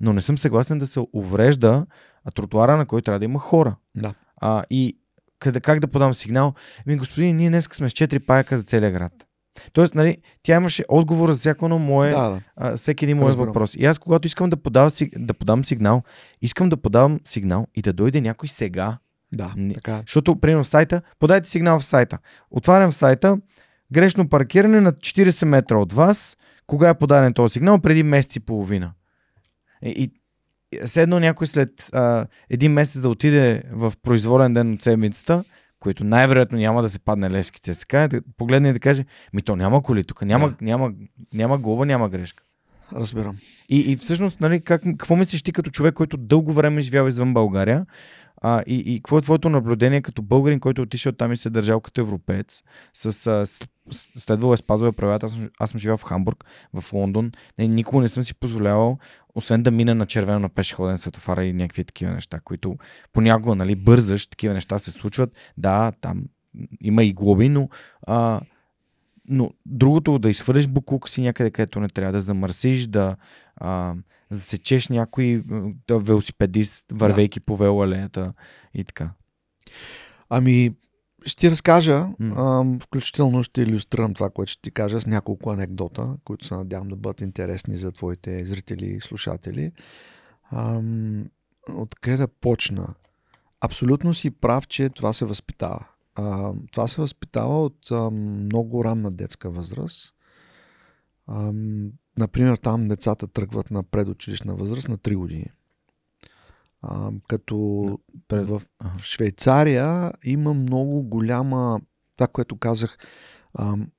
Но не съм съгласен да се уврежда а, тротуара, на който трябва да има хора. Да. А, и къде, как да подам сигнал? Ми, господин, ние днес сме с 4 паяка за целия град. Тоест, нали, тя имаше отговор за всяко едно мое, Да, да. а, всеки един мой Разбирам. въпрос. И аз, когато искам да, подавам, сиг- да подам сигнал, искам да подавам сигнал и да дойде някой сега. Да, Не. така. Защото, примерно, в сайта, подайте сигнал в сайта. Отварям сайта, грешно паркиране на 40 метра от вас. Кога е подаден този сигнал? Преди месец и половина. И, и и все едно някой след а, един месец да отиде в произволен ден от седмицата, който най-вероятно няма да се падне леските, се каже, да погледне и да каже, ми то няма коли тук, няма, Да. няма, няма глоба, няма грешка. Разбирам. И, и всъщност, нали, как, какво мислиш ти като човек, който дълго време живял извън България? А, и, и какво е твоето наблюдение като българин, който е отишъл там и се е държал като европеец, с, с, с следвало е спазвал правилата. Аз, съм- аз съм живял в Хамбург, в Лондон. Не, никога не съм си позволявал, освен да мина на червено на пешеходен светофара и някакви такива неща, които понякога, нали, бързаш, такива неща се случват. Да, там има и глоби, но, а, но другото да изхвърлиш буклук си някъде, където не трябва, да замърсиш, да а, засечеш някой да, велосипедист, вървейки по велоалеята и така. Ами, ще разкажа, М. ам, включително ще иллюстрирам това, което ще ти кажа с няколко анекдота, които се надявам да бъдат интересни за твоите зрители и слушатели. Ам, откъде да почна? Абсолютно си прав, че това се възпитава. А, това се възпитава от ам, много ранна детска възраст. Ам, например, там децата тръгват на предучилищна възраст на 3 години. Ам, като Пред... в в Швейцария има много голяма, това, което казах,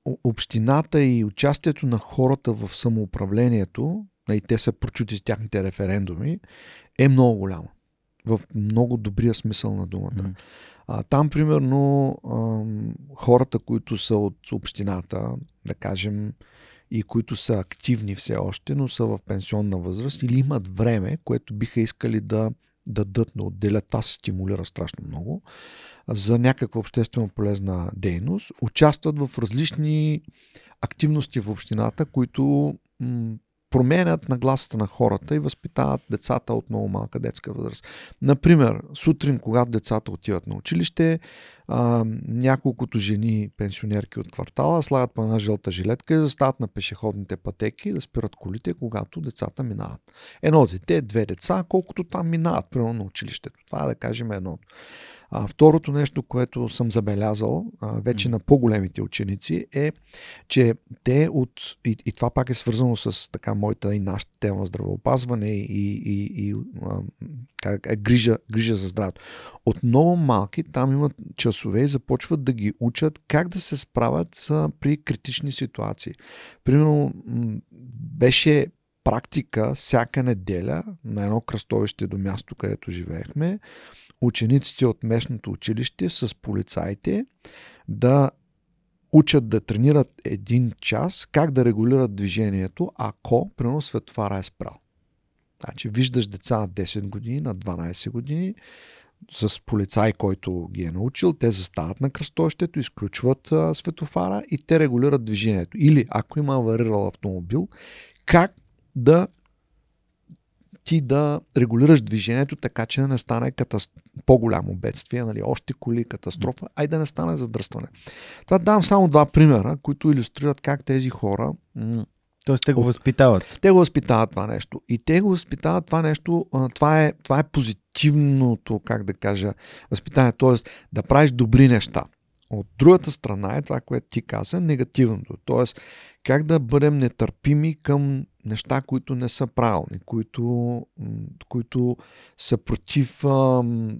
о- общината и участието на хората в самоуправлението, и те са прочути с тяхните референдуми, е много голямо. В много добрия смисъл на думата. Мгм. А, там, примерно, ам, хората, които са от общината, да кажем, и които са активни все още, но са в пенсионна възраст или имат време, което биха искали да дадат, да отделят, това се стимулира страшно много, за някаква обществено полезна дейност, участват в различни активности в общината, които м- променят нагласата на хората и възпитават децата от много малка детска възраст. Например, сутрин, когато децата отиват на училище, а, няколкото жени пенсионерки от квартала слагат по една жълта жилетка и застават на пешеходните пътеки да спират колите, когато децата минават. Едно дете, две деца, колкото там минават, примерно на училището. Това е да кажем едното. А, второто нещо, което съм забелязал а, вече Мгм. на по-големите ученици е, че те от, и, и това пак е свързано с така моята и нашата тема здравеопазване и, и, и а, как, е, грижа, грижа за здравето. От много малки там имат часове и започват да ги учат как да се справят а, при критични ситуации. Примерно беше практика всяка неделя на едно кръстовище до място, където живеехме, учениците от местното училище с полицаите да учат да тренират един час как да регулират движението, ако, примерно, светофара е спрял. Значи, виждаш деца на 10 години, на 12 години, с полицай, който ги е научил, те застават на кръстовището, изключват а, светофара и те регулират движението. Или, ако има аварирал автомобил, как да ти да регулираш движението така, че да не стане катас... по-голямо бедствие, нали, още коли, катастрофа, а и да не стане задръстване. Това давам само два примера, които иллюстрират как тези хора м- Тоест те го възпитават. те го възпитават това нещо. И те го възпитават това нещо. Това е, това е позитивното, как да кажа, възпитание. Тоест да правиш добри неща. От другата страна е това, което ти каза, негативното. Тоест, как да бъдем нетърпими към неща, които не са правилни, които, които са против ам,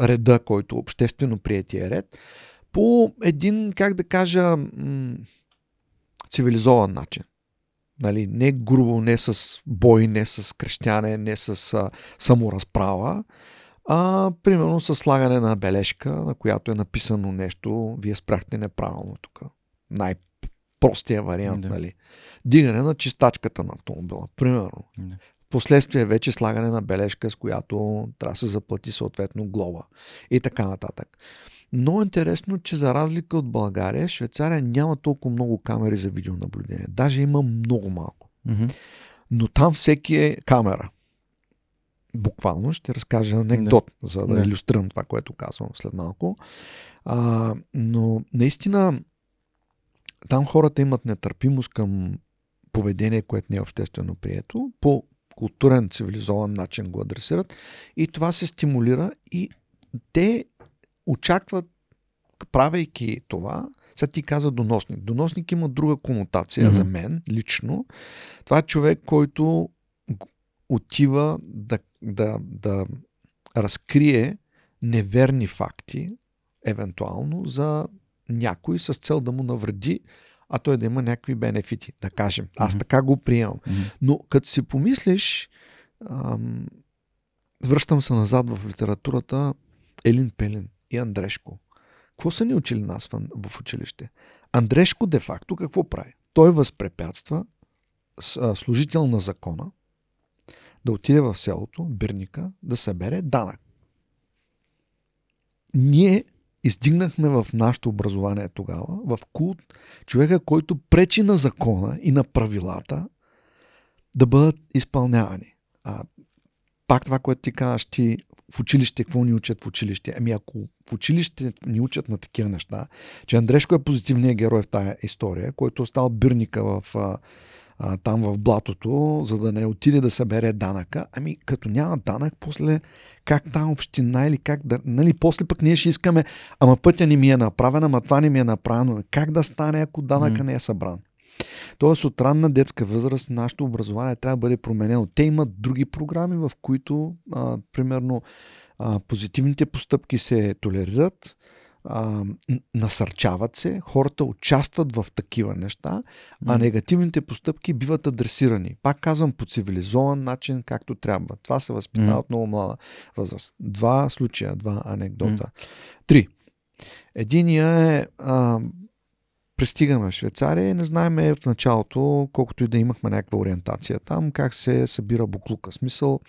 реда, който обществено приятия ред, по един, как да кажа, цивилизован начин. Нали, не грубо, не с бой, не с крещяне, не с а, саморазправа, а примерно с слагане на бележка, на която е написано нещо, вие спряхте неправилно тук. Най-простия вариант, Да. нали. Дигане на чистачката на автомобила, примерно. Да. Последствие вече слагане на бележка, с която трябва да се заплати съответно глоба и така нататък. Но интересно, че за разлика от България, Швейцария няма толкова много камери за видеонаблюдение. Даже има много малко. Но там всеки е камера. Буквално ще разкажа анекдот, да. за да, Да. иллюстрирам това, което казвам след малко. А, но наистина там хората имат нетърпимост към поведение, което не е обществено прието. По културен, цивилизован начин го адресират и това се стимулира и те очакват, правейки това, сега ти каза доносник. Доносник има друга конотация Мгм. за мен лично. Това е човек, който отива да, да, да разкрие неверни факти, евентуално, за някой с цел да му навреди, а той да има някакви бенефити, да кажем. Аз Мгм. така го приемам. Мгм. Но като си помислиш, ам, връщам се назад в литературата, Елин Пелин и Андрешко. Какво са ни учили нас в, в училище? Андрешко де-факто какво прави? Той възпрепятства служител на закона да отиде в селото, Бирника, да събере данък. Ние издигнахме в нашето образование тогава, в култ, човека, който пречи на закона и на правилата да бъдат изпълнявани. А, пак това, което ти казваш, ти в училище, какво ни учат в училище? Ами ако в училище ни учат на такива неща, че Андрешко е позитивният герой в тая история, който е стал бирника в, а, там в блатото, за да не отиде да събере данъка. Ами като няма данък, после как там община или как да... Нали, после пък ние ще искаме, ама пътя ни ми е направен, ама това не ми е направено. Как да стане, ако данъка не е събран? Тоест от ранна детска възраст нашето образование трябва да бъде променено. Те имат други програми, в които, а, примерно, а, позитивните постъпки се толерират, а, насърчават се, хората участват в такива неща, а негативните постъпки биват адресирани. Пак казвам, по цивилизован начин, както трябва. Това се възпитава М. от много млада възраст. Два случая, два анекдота. Три. Единия е а, пристигаме в Швейцария и не знаем в началото, колкото и да имахме някаква ориентация там, как се събира буклука. Смисъл,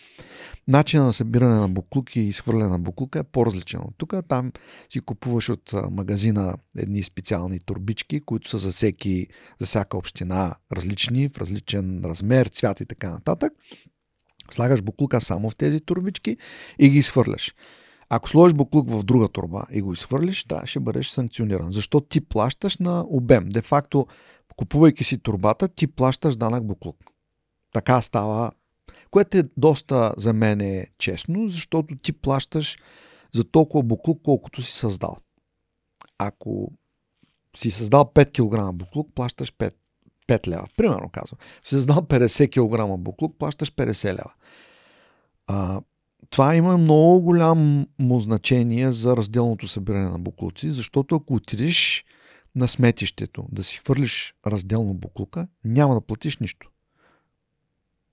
начинът на събиране на буклуки и изхвърляне на буклука е по-различен от тук. Там си купуваш от магазина едни специални турбички, които са за, всеки, за всяка община различни, в различен размер, цвят и така нататък. Слагаш буклука само в тези турбички и ги изхвърляш. Ако сложиш буклук в друга турба и го изхвърлиш, трябва ще бъдеш санкциониран. Защо ти плащаш на обем? Де факто, купувайки си турбата, ти плащаш данък буклук. Така става, което е доста за мен е честно, защото ти плащаш за толкова буклук, колкото си създал. Ако си създал 5 кг буклук, плащаш 5, 5 лева. Примерно казвам. Си създал 50 кг буклук, плащаш 50 лева. А, това има много голямо значение за разделното събиране на буклуци, защото ако отидеш на сметището да си хвърлиш разделно буклука, няма да платиш нищо.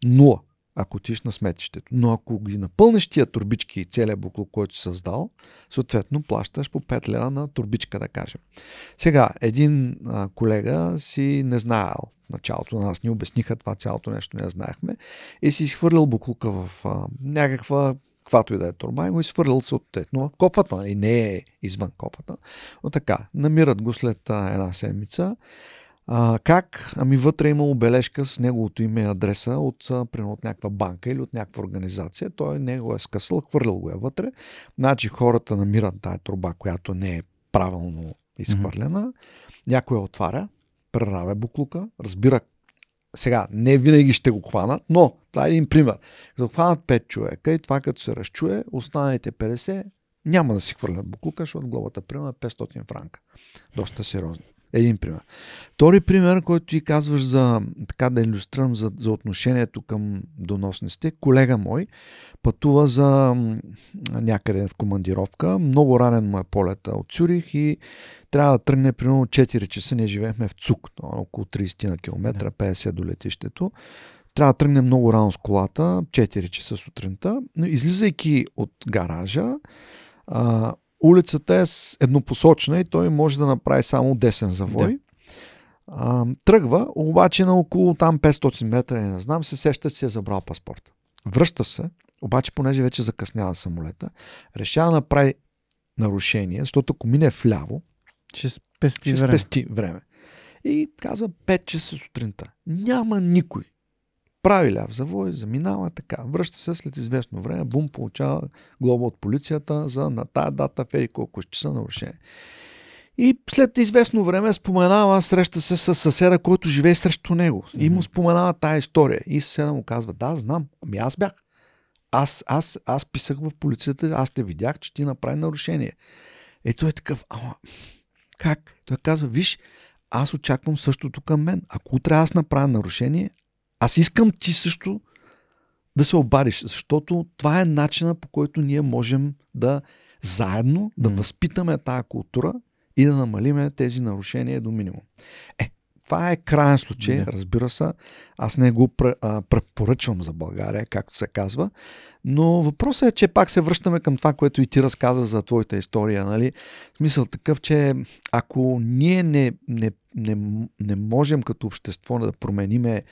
Нула, ако отидеш на сметището. Но ако ги напълнеш тия турбички и целият буклук, който си създал, съответно плащаш по 5 лева на турбичка, да кажем. Сега, един а, колега си не знаел началото на нас, ни обясниха това цялото нещо, не знаехме, и си изхвърлял буклука в а, някаква каквато и да е турба и го изхвърлял съответно в кофата, нали? не е извън кофата. Но така, намират го след а, една седмица. А, как? Ами вътре е имало бележка с неговото име и адреса от, примерно, от някаква банка или от някаква организация. Той не го е скъсал, хвърлял го е вътре. Значи хората намират тая труба, която не е правилно изхвърлена. Mm-hmm. Някой я отваря, преравя буклука, разбира сега, не винаги ще го хванат, но това е един пример. Като хванат 5 човека и това като се разчуе, останалите 50 няма да си хвърлят буклука, защото главата примерно е 500 франка. Доста сериозно. Един пример. Втори пример, който ти казваш за, така да иллюстрирам за, за отношението към доносниците. Колега мой пътува за някъде в командировка. Много ранен му е полета от Цюрих и трябва да тръгне примерно 4 часа. Ние живеехме в Цук, около 30 на километра, 50 до летището. Трябва да тръгне много рано с колата, 4 часа сутринта. Но излизайки от гаража, а, улицата е еднопосочна и той може да направи само десен завой. Да. А, тръгва, обаче на около там 500 метра, не знам, се сеща, си е забрал паспорта. Връща се, обаче понеже вече закъснява самолета, решава да направи нарушение, защото ако мине вляво, ще спести ще време. спести време. И казва 5 часа сутринта. Няма никой. Прави ляв завой, заминава така. Връща се след известно време, бум, получава глоба от полицията за на тая дата еди колко часа нарушение. И след известно време споменава, среща се с съседа, който живее срещу него. И му споменава тая история. И съседа му казва, да, знам, ами аз бях. Аз, аз, аз писах в полицията, аз те видях, че ти направи нарушение. И той е такъв, ама, как? Той казва, виж, аз очаквам същото към мен. Ако утре аз направя нарушение, аз искам ти също да се обадиш, защото това е начина по който ние можем да заедно да възпитаме тази култура и да намалиме тези нарушения до минимум. Е, Това е крайен случай, Да. разбира се. Аз не го препоръчвам за България, както се казва. Но въпросът е, че пак се връщаме към това, което и ти разказа за твоята история. Нали? Смисъл такъв, че ако ние не, не, не, не можем като общество да промениме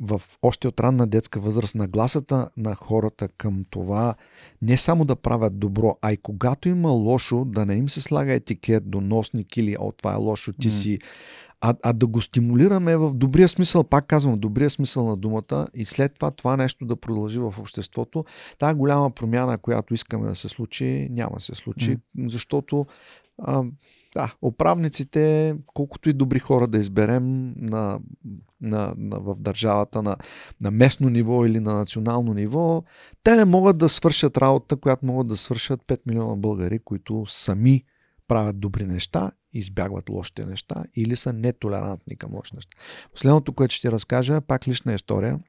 в още от ранна детска възраст нагласата на хората към това не само да правят добро, а и когато има лошо, да не им се слага етикет, доносник или о, това е лошо, ти М. си, а, а да го стимулираме в добрия смисъл, пак казвам, в добрия смисъл на думата и след това това нещо да продължи в обществото. Тая голяма промяна, която искаме да се случи, няма да се случи, защото а, да, управниците, колкото и добри хора да изберем на, на, на, в държавата на, на местно ниво или на национално ниво, те не могат да свършат работа, която могат да свършат 5 милиона българи, които сами правят добри неща, избягват лошите неща или са нетолерантни към лоши неща. Последното, което ще ти разкажа, пак лична история.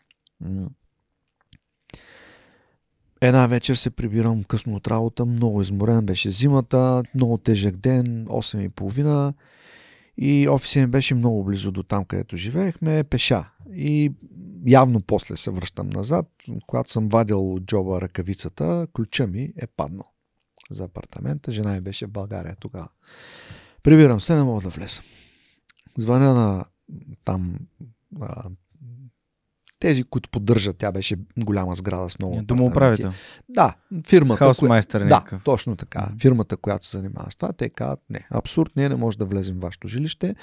Една вечер се прибирам късно от работа, много изморен беше зимата, много тежък ден, 8.30 и офисът ми беше много близо до там, където живеехме, пеша. И явно после се връщам назад, когато съм вадил от джоба ръкавицата, ключа ми е паднал за апартамента. Жена ми беше в България тогава. Прибирам се, не мога да влеза. Звъня на там тези, които поддържат. Тя беше голяма сграда с много. Домоуправител. Да, фирмата. Хаусмайстър да, някакъв. точно така. Фирмата, която се занимава с това, те казват, не, абсурд, ние не може да влезем в вашето жилище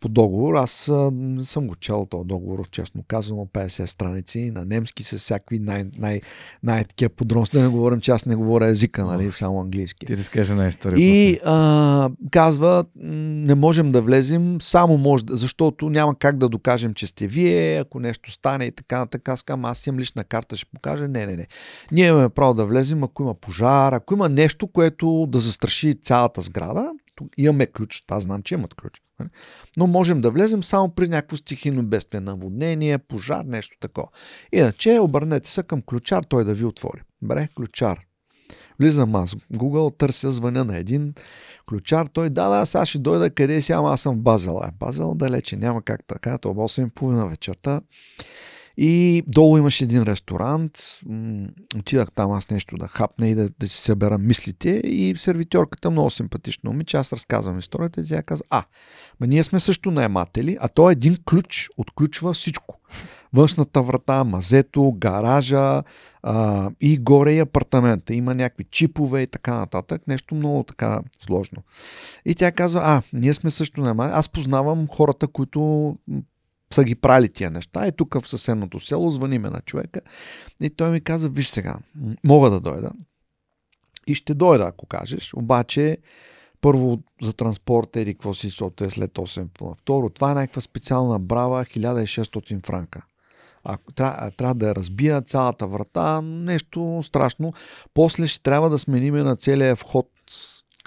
по договор. Аз а, съм го чел този договор, честно казвам, 50 страници на немски с всякакви най- най- най-такива подробности. Да не говорим, че аз не говоря езика, нали, само английски. Ти разкажа една история. И а, казва, не можем да влезем, само може, да- защото няма как да докажем, че сте вие, ако нещо стане и така нататък. Аз аз имам лична карта, ще покажа. Не, не, не. Ние имаме право да влезем, ако има пожар, ако има нещо, което да застраши цялата сграда. Имаме ключ, аз знам, че имат ключ. нали? Но можем да влезем само при някакво стихийно бедствие, наводнение, пожар, нещо такова. Иначе обърнете се към ключар, той да ви отвори. Бре, ключар. Влизам аз Google, търся, звъня на един ключар. Той, да, да, сега ще дойда къде си, ама аз съм в Базел. А Базел далече, няма как така. Това 8.30 вечерта. И долу имаше един ресторант. Отидах там аз нещо да хапна и да, да си събера мислите. И сервитьорката много симпатично момиче. Аз разказвам историята и тя каза, а, ма ние сме също наематели, а то един ключ отключва всичко. Външната врата, мазето, гаража а, и горе и апартамента. Има някакви чипове и така нататък. Нещо много така сложно. И тя казва, а, ние сме също наематели. Аз познавам хората, които са ги прали тия неща. И тук в съседното село звъниме на човека и той ми каза, виж сега, мога да дойда. И ще дойда, ако кажеш. Обаче, първо за транспорт, еди какво си, защото е след 8 пълна. Второ, това е някаква специална брава, 1600 франка. Ако трябва, трябва да разбия цялата врата, нещо страшно. После ще трябва да смениме на целия вход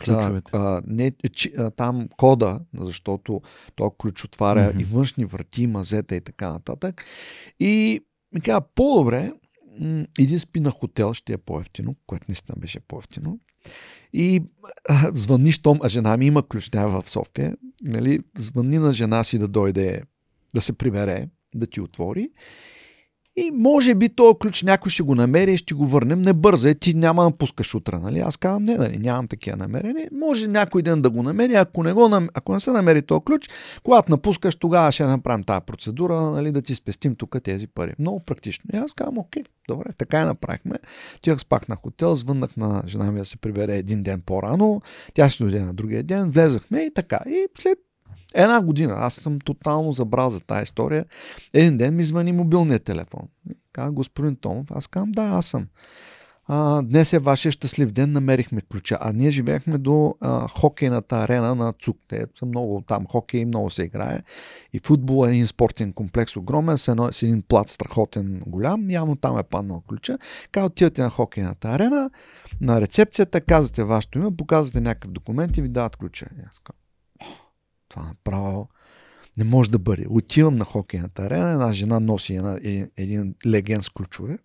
Ключовете. а, не, чи, а, там кода, защото то ключ отваря Мгм. и външни врати, мазета и така нататък. И ми каза, по-добре, м, иди спи на хотел, ще е по-ефтино, което наистина беше по-ефтино. И а, звъни, щом, а жена ми има ключ, тя в София, нали, звъни на жена си да дойде, да се прибере, да ти отвори. И може би този ключ някой ще го намери и ще го върнем. Не бързай, ти няма да пускаш утре, нали? Аз казвам, не, нали, нямам такива намерения. Може някой ден да го намери, ако не, го, ако не се намери този ключ, когато напускаш, тогава ще направим тази процедура, нали, да ти спестим тук тези пари. Много практично. И аз казвам, окей, добре, така и направихме. Тях спах на хотел, звъннах на жена ми да се прибере един ден по-рано. Тя ще дойде на другия ден, влезахме и така. И след една година, аз съм тотално забрал за тази история. Един ден ми звъни мобилният телефон. Каза, господин Томов, аз казвам, да, аз съм. А, днес е вашия щастлив ден, намерихме ключа. А ние живеехме до а, хокейната арена на ЦУК. Те са много там, хокей много се играе. И футбол е един спортен комплекс огромен, с, едно, с един плат страхотен голям. Явно там е паднал ключа. Каза, отивате на хокейната арена, на рецепцията, казвате вашето име, показвате някакъв документ и ви дават ключа. Аз казвам, «О, това направо не може да бъде. Отивам на хокейната арена, една жена носи една, един, един леген с ключове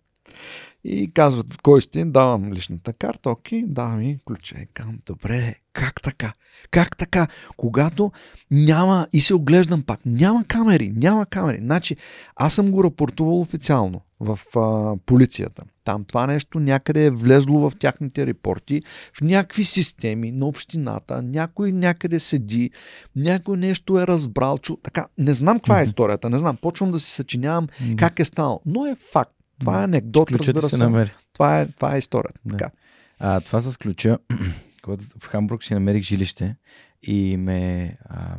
И казват, кой сте? Давам личната карта, окей, давам и ключа. И казвам, добре, как така? Как така? Когато няма, и се оглеждам пак, няма камери, няма камери. Значи, аз съм го рапортувал официално в а, полицията. Там това нещо някъде е влезло в тяхните репорти, в някакви системи на общината, някой някъде седи, някой нещо е разбрал, чу... така, не знам каква е историята, не знам, почвам да си съчинявам как е станало, но е факт. Това е анекдот, Ключът разбира се се. намери. Това е, това е историята. Да. Така. А, това с ключа, [clears throat] когато в Хамбург си намерих жилище и ме а,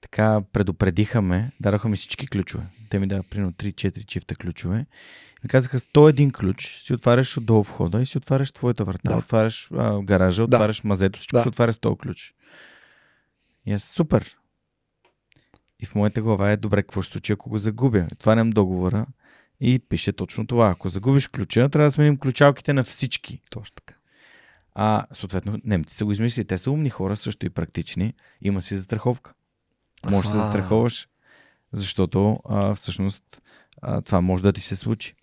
така предупредиха ме, дараха ми всички ключове. Те ми даваха примерно 3-4 чифта ключове. И казаха 101 ключ, си отваряш отдолу входа и си отваряш твоята врата, Да. отваряш а, гаража, отваряш мазето, всичко Да. се отваря с този ключ. И аз супер. И в моята глава е добре, какво ще случи, ако го загубя. Отварям договора и пише точно това. Ако загубиш ключа, трябва да сменим ключалките на всички. Точно така. А, съответно, немците са го измислили. Те са умни хора, също и практични. Има си застраховка. Може да се застраховаш, защото а, всъщност а, това може да ти се случи.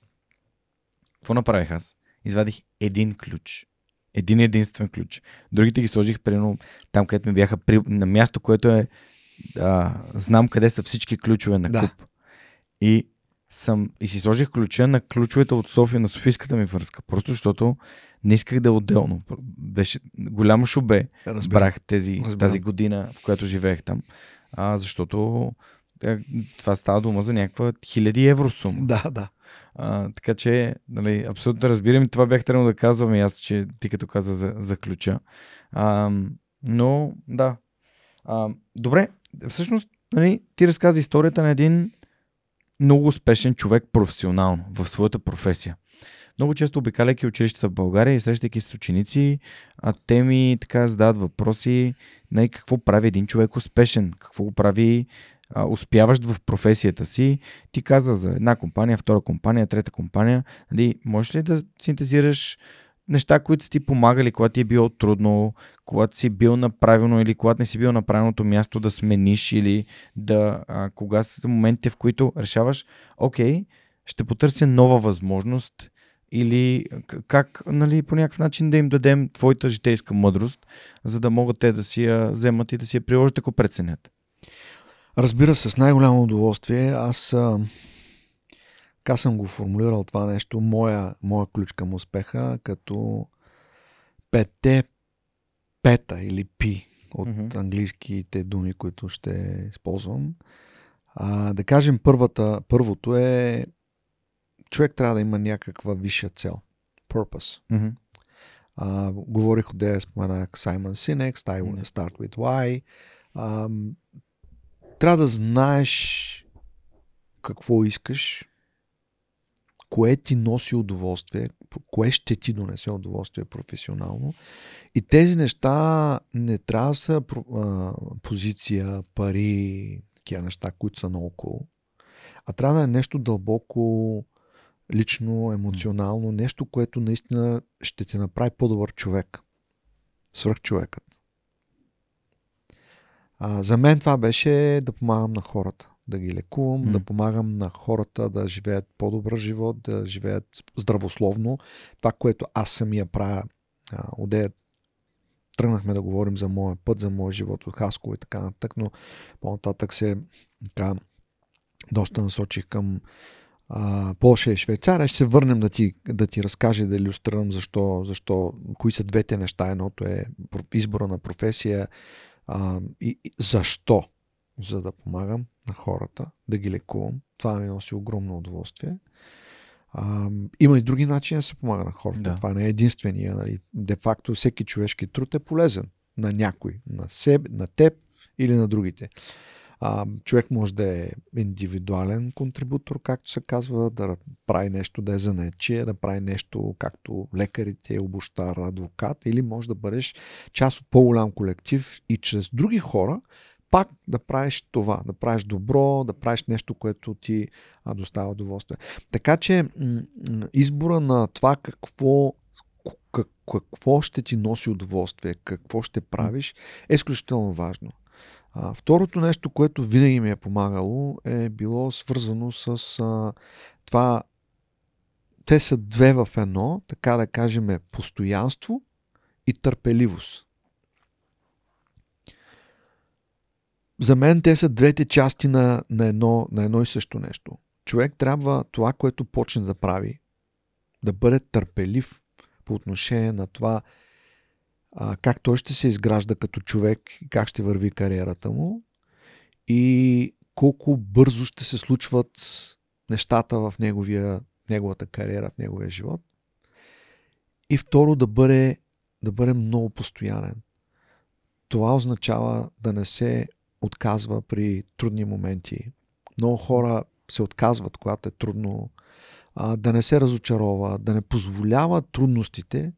Какво направих аз? Извадих един ключ. Един единствен ключ. Другите ги сложих примерно там, където ми бяха при... на място, което е а, знам къде са всички ключове на Да. куп. И съм и си сложих ключа на ключовете от София на Софийската ми връзка. Просто защото не исках да е отделно. Беше голямо шубе. Разбирам. Брах тези, Разбирам. тази година, в която живеех там. А, защото е, това става дума за някаква хиляди евро сума. Да, да. А, така че, нали, абсолютно разбирам и това бях тръгнал да казвам и аз, че ти като каза за, за ключа. А, но, да. А, добре, всъщност, нали, ти разказа историята на един много успешен човек професионално в своята професия. Много често обикаляйки училищата в България и срещайки с ученици, а те ми така задават въпроси на какво прави един човек успешен, какво го прави а, успяващ в професията си. Ти каза за една компания, втора компания, трета компания. Нали, можеш ли да синтезираш неща, които са ти помагали, когато ти е било трудно, когато си бил на правилно или когато не си бил на правилното място да смениш или да, а, кога са моментите, в които решаваш, окей, ще потърся нова възможност или как нали, по някакъв начин да им дадем твоята житейска мъдрост, за да могат те да си я вземат и да си я приложат, ако преценят. Разбира се, с най-голямо удоволствие. Аз а, така съм го формулирал това нещо, моя, моя ключ към успеха, като пете пета или пи от mm-hmm. английските думи, които ще използвам. А, да кажем, първата, първото е човек трябва да има някаква висша цел. Purpose. Мгм. А, говорих отдея, споменах Саймън Синек, I want to start with why. А, трябва да знаеш какво искаш, кое ти носи удоволствие, кое ще ти донесе удоволствие професионално. И тези неща не трябва да са а, позиция, пари, такива неща, които са наоколо, а трябва да е нещо дълбоко лично, емоционално, нещо, което наистина ще те направи по-добър човек. Свръхчовекът. А, за мен това беше да помагам на хората, да ги лекувам, М. да помагам на хората да живеят по-добър живот, да живеят здравословно. Това, което аз самия правя, отдея тръгнахме да говорим за моя път, за моя живот от Хасково и така нататък, но по-нататък се така, доста насочих към а, Полша и Швейцария. Ще се върнем да ти, да ти разкажа, да иллюстрирам защо, защо, кои са двете неща. Едното е избора на професия а, и, и защо. За да помагам на хората, да ги лекувам. Това ми носи огромно удоволствие. А, има и други начини да се помага на хората. Да. Това не е единствения. Нали. Де факто всеки човешки труд е полезен на някой. На, себе, на теб или на другите. А, човек може да е индивидуален контрибутор, както се казва, да прави нещо, да е занечие, да прави нещо както лекарите, обощар, адвокат, или може да бъдеш част от по-голям колектив и чрез други хора пак да правиш това, да правиш добро, да правиш нещо, което ти а, доставя удоволствие. Така че избора на това какво как- какво ще ти носи удоволствие, какво ще правиш, е изключително важно. Второто нещо, което винаги ми е помагало, е било свързано с това те са две в едно, така да кажем, постоянство и търпеливост. За мен те са двете части на, на, едно, на едно и също нещо. Човек трябва това, което почне да прави, да бъде търпелив по отношение на това а, как той ще се изгражда като човек, как ще върви кариерата му и колко бързо ще се случват нещата в неговия, неговата кариера, в неговия живот. И второ, да бъде, да бъде много постоянен. Това означава да не се отказва при трудни моменти. Много хора се отказват, когато е трудно, а, да не се разочарова, да не позволява трудностите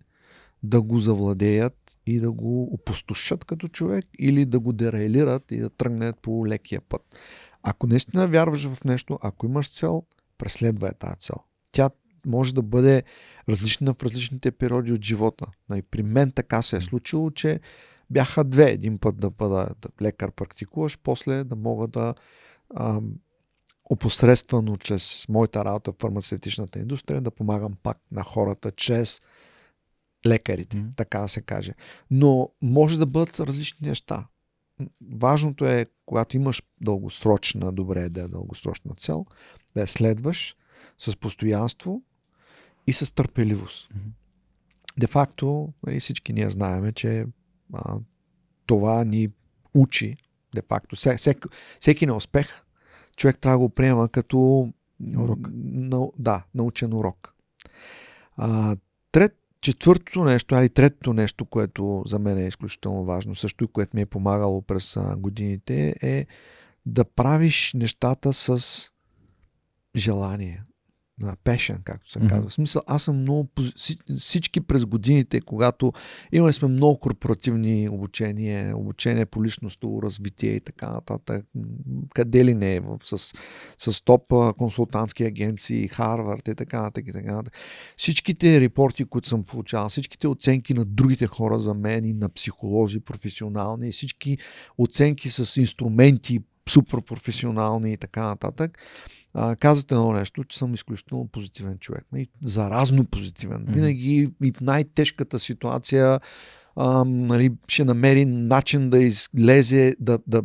да го завладеят и да го опустошат като човек или да го дерайлират и да тръгнат по лекия път. Ако наистина вярваш в нещо, ако имаш цел, преследвай тази цел. Тя може да бъде различна в различните периоди от живота. И при мен така се е случило, че бяха две. Един път да бъда лекар практикуваш, после да мога да а, опосредствано чрез моята работа в фармацевтичната индустрия да помагам пак на хората чрез лекарите, mm-hmm. така да се каже. Но може да бъдат различни неща. Важното е, когато имаш дългосрочна, добре да е дългосрочна цел, да я следваш с постоянство и с търпеливост. Mm-hmm. Де факто, нали, всички ние знаеме, че а, това ни учи, де факто. Всеки, всеки неуспех човек трябва да го приема като урок. На, да, научен урок. А, трет, четвъртото нещо, али третото нещо, което за мен е изключително важно, също и което ми е помагало през годините, е да правиш нещата с желание на пешен, както се казва. Mm-hmm. В смисъл, аз съм много. Всички през годините, когато имали сме много корпоративни обучения, обучение по личностно развитие и така нататък, къде ли не с, с топ консултантски агенции, Харвард и така нататък. И така нататък. Всичките репорти, които съм получавал, всичките оценки на другите хора за мен и на психолози професионални, всички оценки с инструменти, супер професионални и така нататък а, казвате едно нещо, че съм изключително позитивен човек. И нали, заразно позитивен. Mm-hmm. Винаги и в най-тежката ситуация а, нали, ще намери начин да излезе да, да,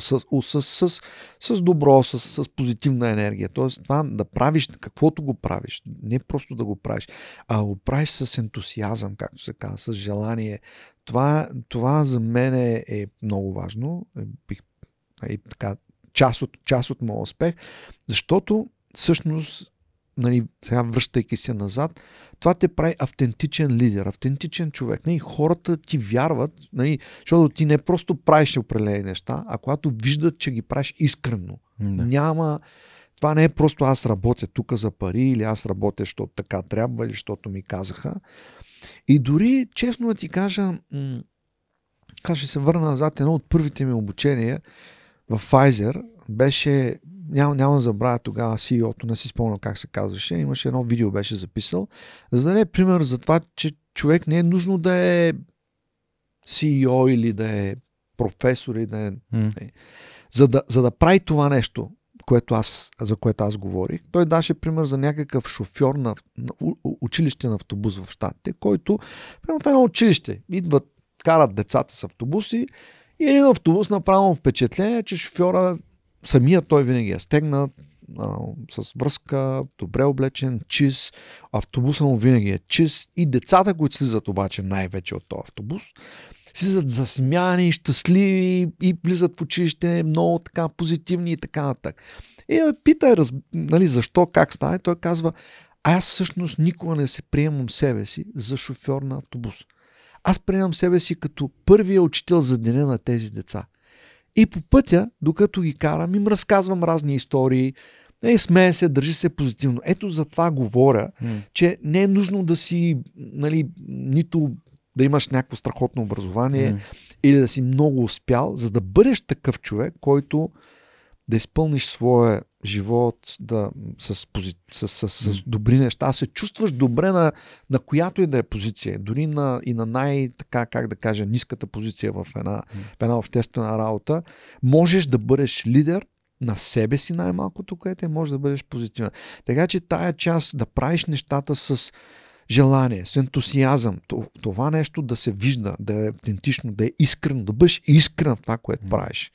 с, с, с, с, с добро, с, с позитивна енергия. Тоест това да правиш каквото го правиш, не просто да го правиш, а го правиш с ентусиазъм, както се казва, с желание. Това, това за мен е, е много важно. Бих и така, част от, част от моят успех, защото всъщност, нали, сега връщайки се назад, това те прави автентичен лидер, автентичен човек. Нали, хората ти вярват, нали, защото ти не просто правиш определени неща, а когато виждат, че ги правиш искрено. Да. Няма... Това не е просто аз работя тук за пари или аз работя, защото така трябва или защото ми казаха. И дори, честно да ти кажа, м- ще се върна назад, едно от първите ми обучения, в Pfizer беше, няма, няма да забравя тогава CEO-то, не си спомням как се казваше, имаше едно видео беше записал, за да даде пример за това, че човек не е нужно да е CEO или да е професор или да е... Mm. За, да, за да прави това нещо, което аз, за което аз говорих, той даше пример за някакъв шофьор на, на училище на автобус в Штатите, който в едно училище идват, карат децата с автобуси и един автобус направо впечатление, че шофьора, самия той винаги е стегнат, а, с връзка, добре облечен, чист. Автобуса му винаги е чист. И децата, които слизат обаче най-вече от този автобус, слизат засмяни, щастливи и влизат в училище много така позитивни и така нататък. И ме пита, раз, нали, защо, как стане, той казва, аз всъщност никога не се приемам себе си за шофьор на автобус. Аз приемам себе си като първия учител за деня на тези деца. И по пътя, докато ги карам, им разказвам разни истории, е, смея се, държи се позитивно. Ето за това говоря, mm. че не е нужно да си, нали, нито да имаш някакво страхотно образование mm. или да си много успял, за да бъдеш такъв човек, който да изпълниш своя живот да, с, с, с, с, добри неща, се чувстваш добре на, на която и да е позиция, дори на, и на най, така как да кажа, ниската позиция в една, в една обществена работа, можеш да бъдеш лидер на себе си най-малкото, което е, може да бъдеш позитивен. Така че тая част да правиш нещата с желание, с ентусиазъм, това нещо да се вижда, да е автентично, да е искрено, да бъдеш искрен в това, което правиш.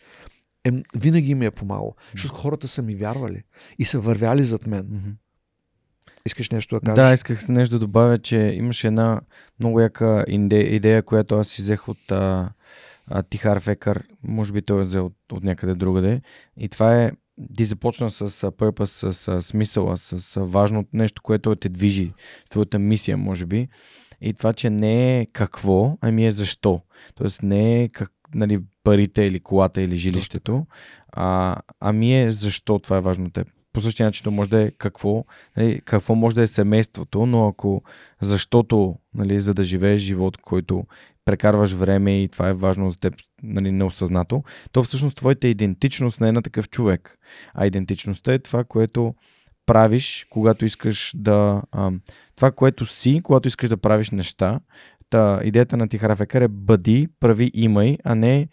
Е, винаги ми е помало, защото хората са ми вярвали и са вървяли зад мен. Искаш нещо да кажеш? Да, исках нещо да добавя, че имаше една много яка идея, която аз си взех от а, а, Тихар Фекър, може би той е взел от, от някъде другаде. И това е, ти започна с purpose, с uh, смисъла, с uh, важно нещо, което те движи, с твоята мисия, може би. И това, че не е какво, ами е защо. Тоест не е как, нали, парите или колата или жилището, а, ами е защо това е важно теб по същия начин може да е какво, нали, какво може да е семейството, но ако защото, нали, за да живееш живот, който прекарваш време и това е важно за теб, нали, неосъзнато, то всъщност твоята идентичност не е на такъв човек. А идентичността е това, което правиш, когато искаш да... А, това, което си, когато искаш да правиш неща. Та, идеята на Тихарафекър е бъди, прави, имай, а не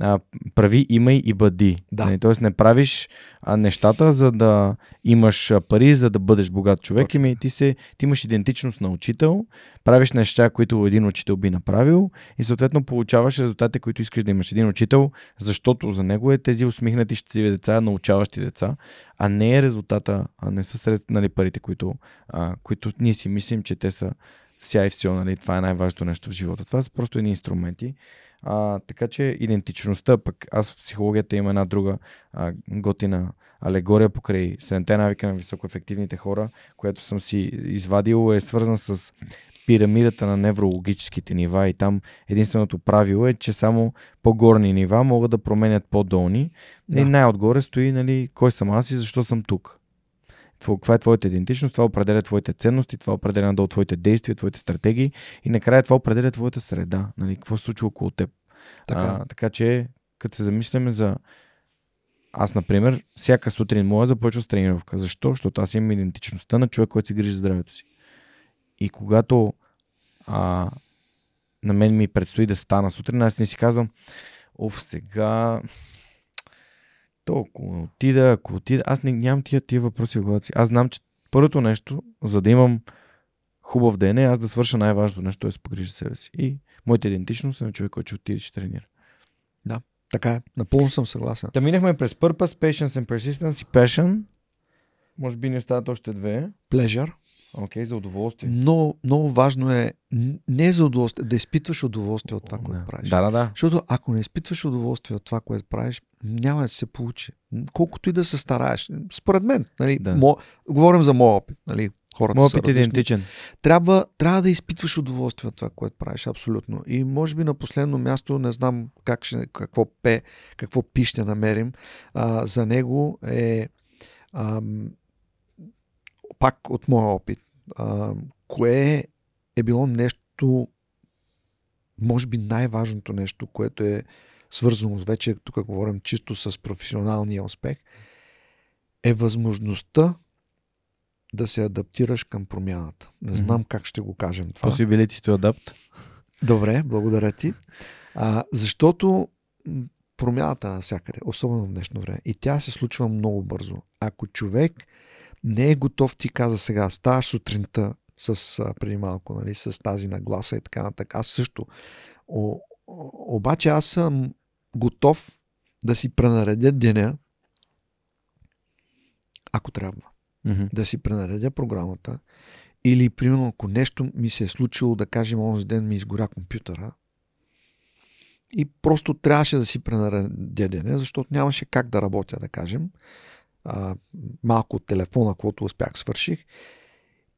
а, прави, имай и бъди. Да. Нали, тоест не правиш а, нещата, за да имаш пари, за да бъдеш богат човек. Точно. Ти, се, ти имаш идентичност на учител, правиш неща, които един учител би направил и съответно получаваш резултати, които искаш да имаш. Един учител, защото за него е тези усмихнати щастливи деца, научаващи деца, а не е резултата, а не са сред, нали, парите, които, а, които ние си мислим, че те са вся и все, нали, това е най-важното нещо в живота. Това са просто едни инструменти. А, така че идентичността, пък аз в психологията има една друга а, готина алегория покрай седемте навика на високоефективните хора, която съм си извадил, е свързан с пирамидата на неврологическите нива и там единственото правило е, че само по-горни нива могат да променят по-долни да. и най-отгоре стои нали, кой съм аз и защо съм тук. Каква е твоята идентичност, това определя твоите ценности, това определя надолу твоите действия, твоите стратегии и накрая това определя твоята среда, нали, какво се случва около теб. Така. А, така че, като се замисляме за аз, например, всяка сутрин моя започва с тренировка. Защо? Защото аз имам идентичността на човек, който си грижи за здравето си. И когато а, на мен ми предстои да стана сутрин, аз не си казвам, оф, сега толкова отида, ако отида, аз не, нямам тия, тия въпроси в главата си. Аз знам, че първото нещо, за да имам хубав ден е аз да свърша най-важното нещо, е да се погрижа себе си. И моята идентичност е на човек, който ще отиде, ще тренира. Да, така е. Напълно съм съгласен. Да минахме през Purpose, Patience and Persistence и Passion. Може би ни остават още две. Pleasure. Окей, okay, за удоволствие. Но много важно е не за удоволствие, да изпитваш удоволствие от това, което да. правиш. Да, да, да. Защото ако не изпитваш удоволствие от това, което правиш, няма да се получи. Колкото и да се стараеш. Според мен, нали, да. мо, говорим за моят опит. Нали, хората Моят опит е идентичен. Трябва, трябва да изпитваш удоволствие от това, което правиш, абсолютно. И може би на последно място, не знам как ще, какво пе, какво пи ще намерим. А, за него е ам, пак от моя опит а, кое е било нещо, може би най-важното нещо, което е свързано с вече, тук говорим чисто с професионалния успех, е възможността да се адаптираш към промяната. Не знам mm-hmm. как ще го кажем това. Possibility to adapt. Добре, благодаря ти. А, защото промяната навсякъде, особено в днешно време, и тя се случва много бързо. Ако човек не е готов, ти каза сега, ставаш сутринта с, а, преди малко, нали, с тази нагласа и така нататък. Аз също. О, обаче аз съм готов да си пренаредя деня, ако трябва. Mm-hmm. Да си пренаредя програмата. Или, примерно, ако нещо ми се е случило, да кажем, онзи ден ми изгоря компютъра, и просто трябваше да си пренаредя деня, защото нямаше как да работя, да кажем а, малко от телефона, каквото успях свърших.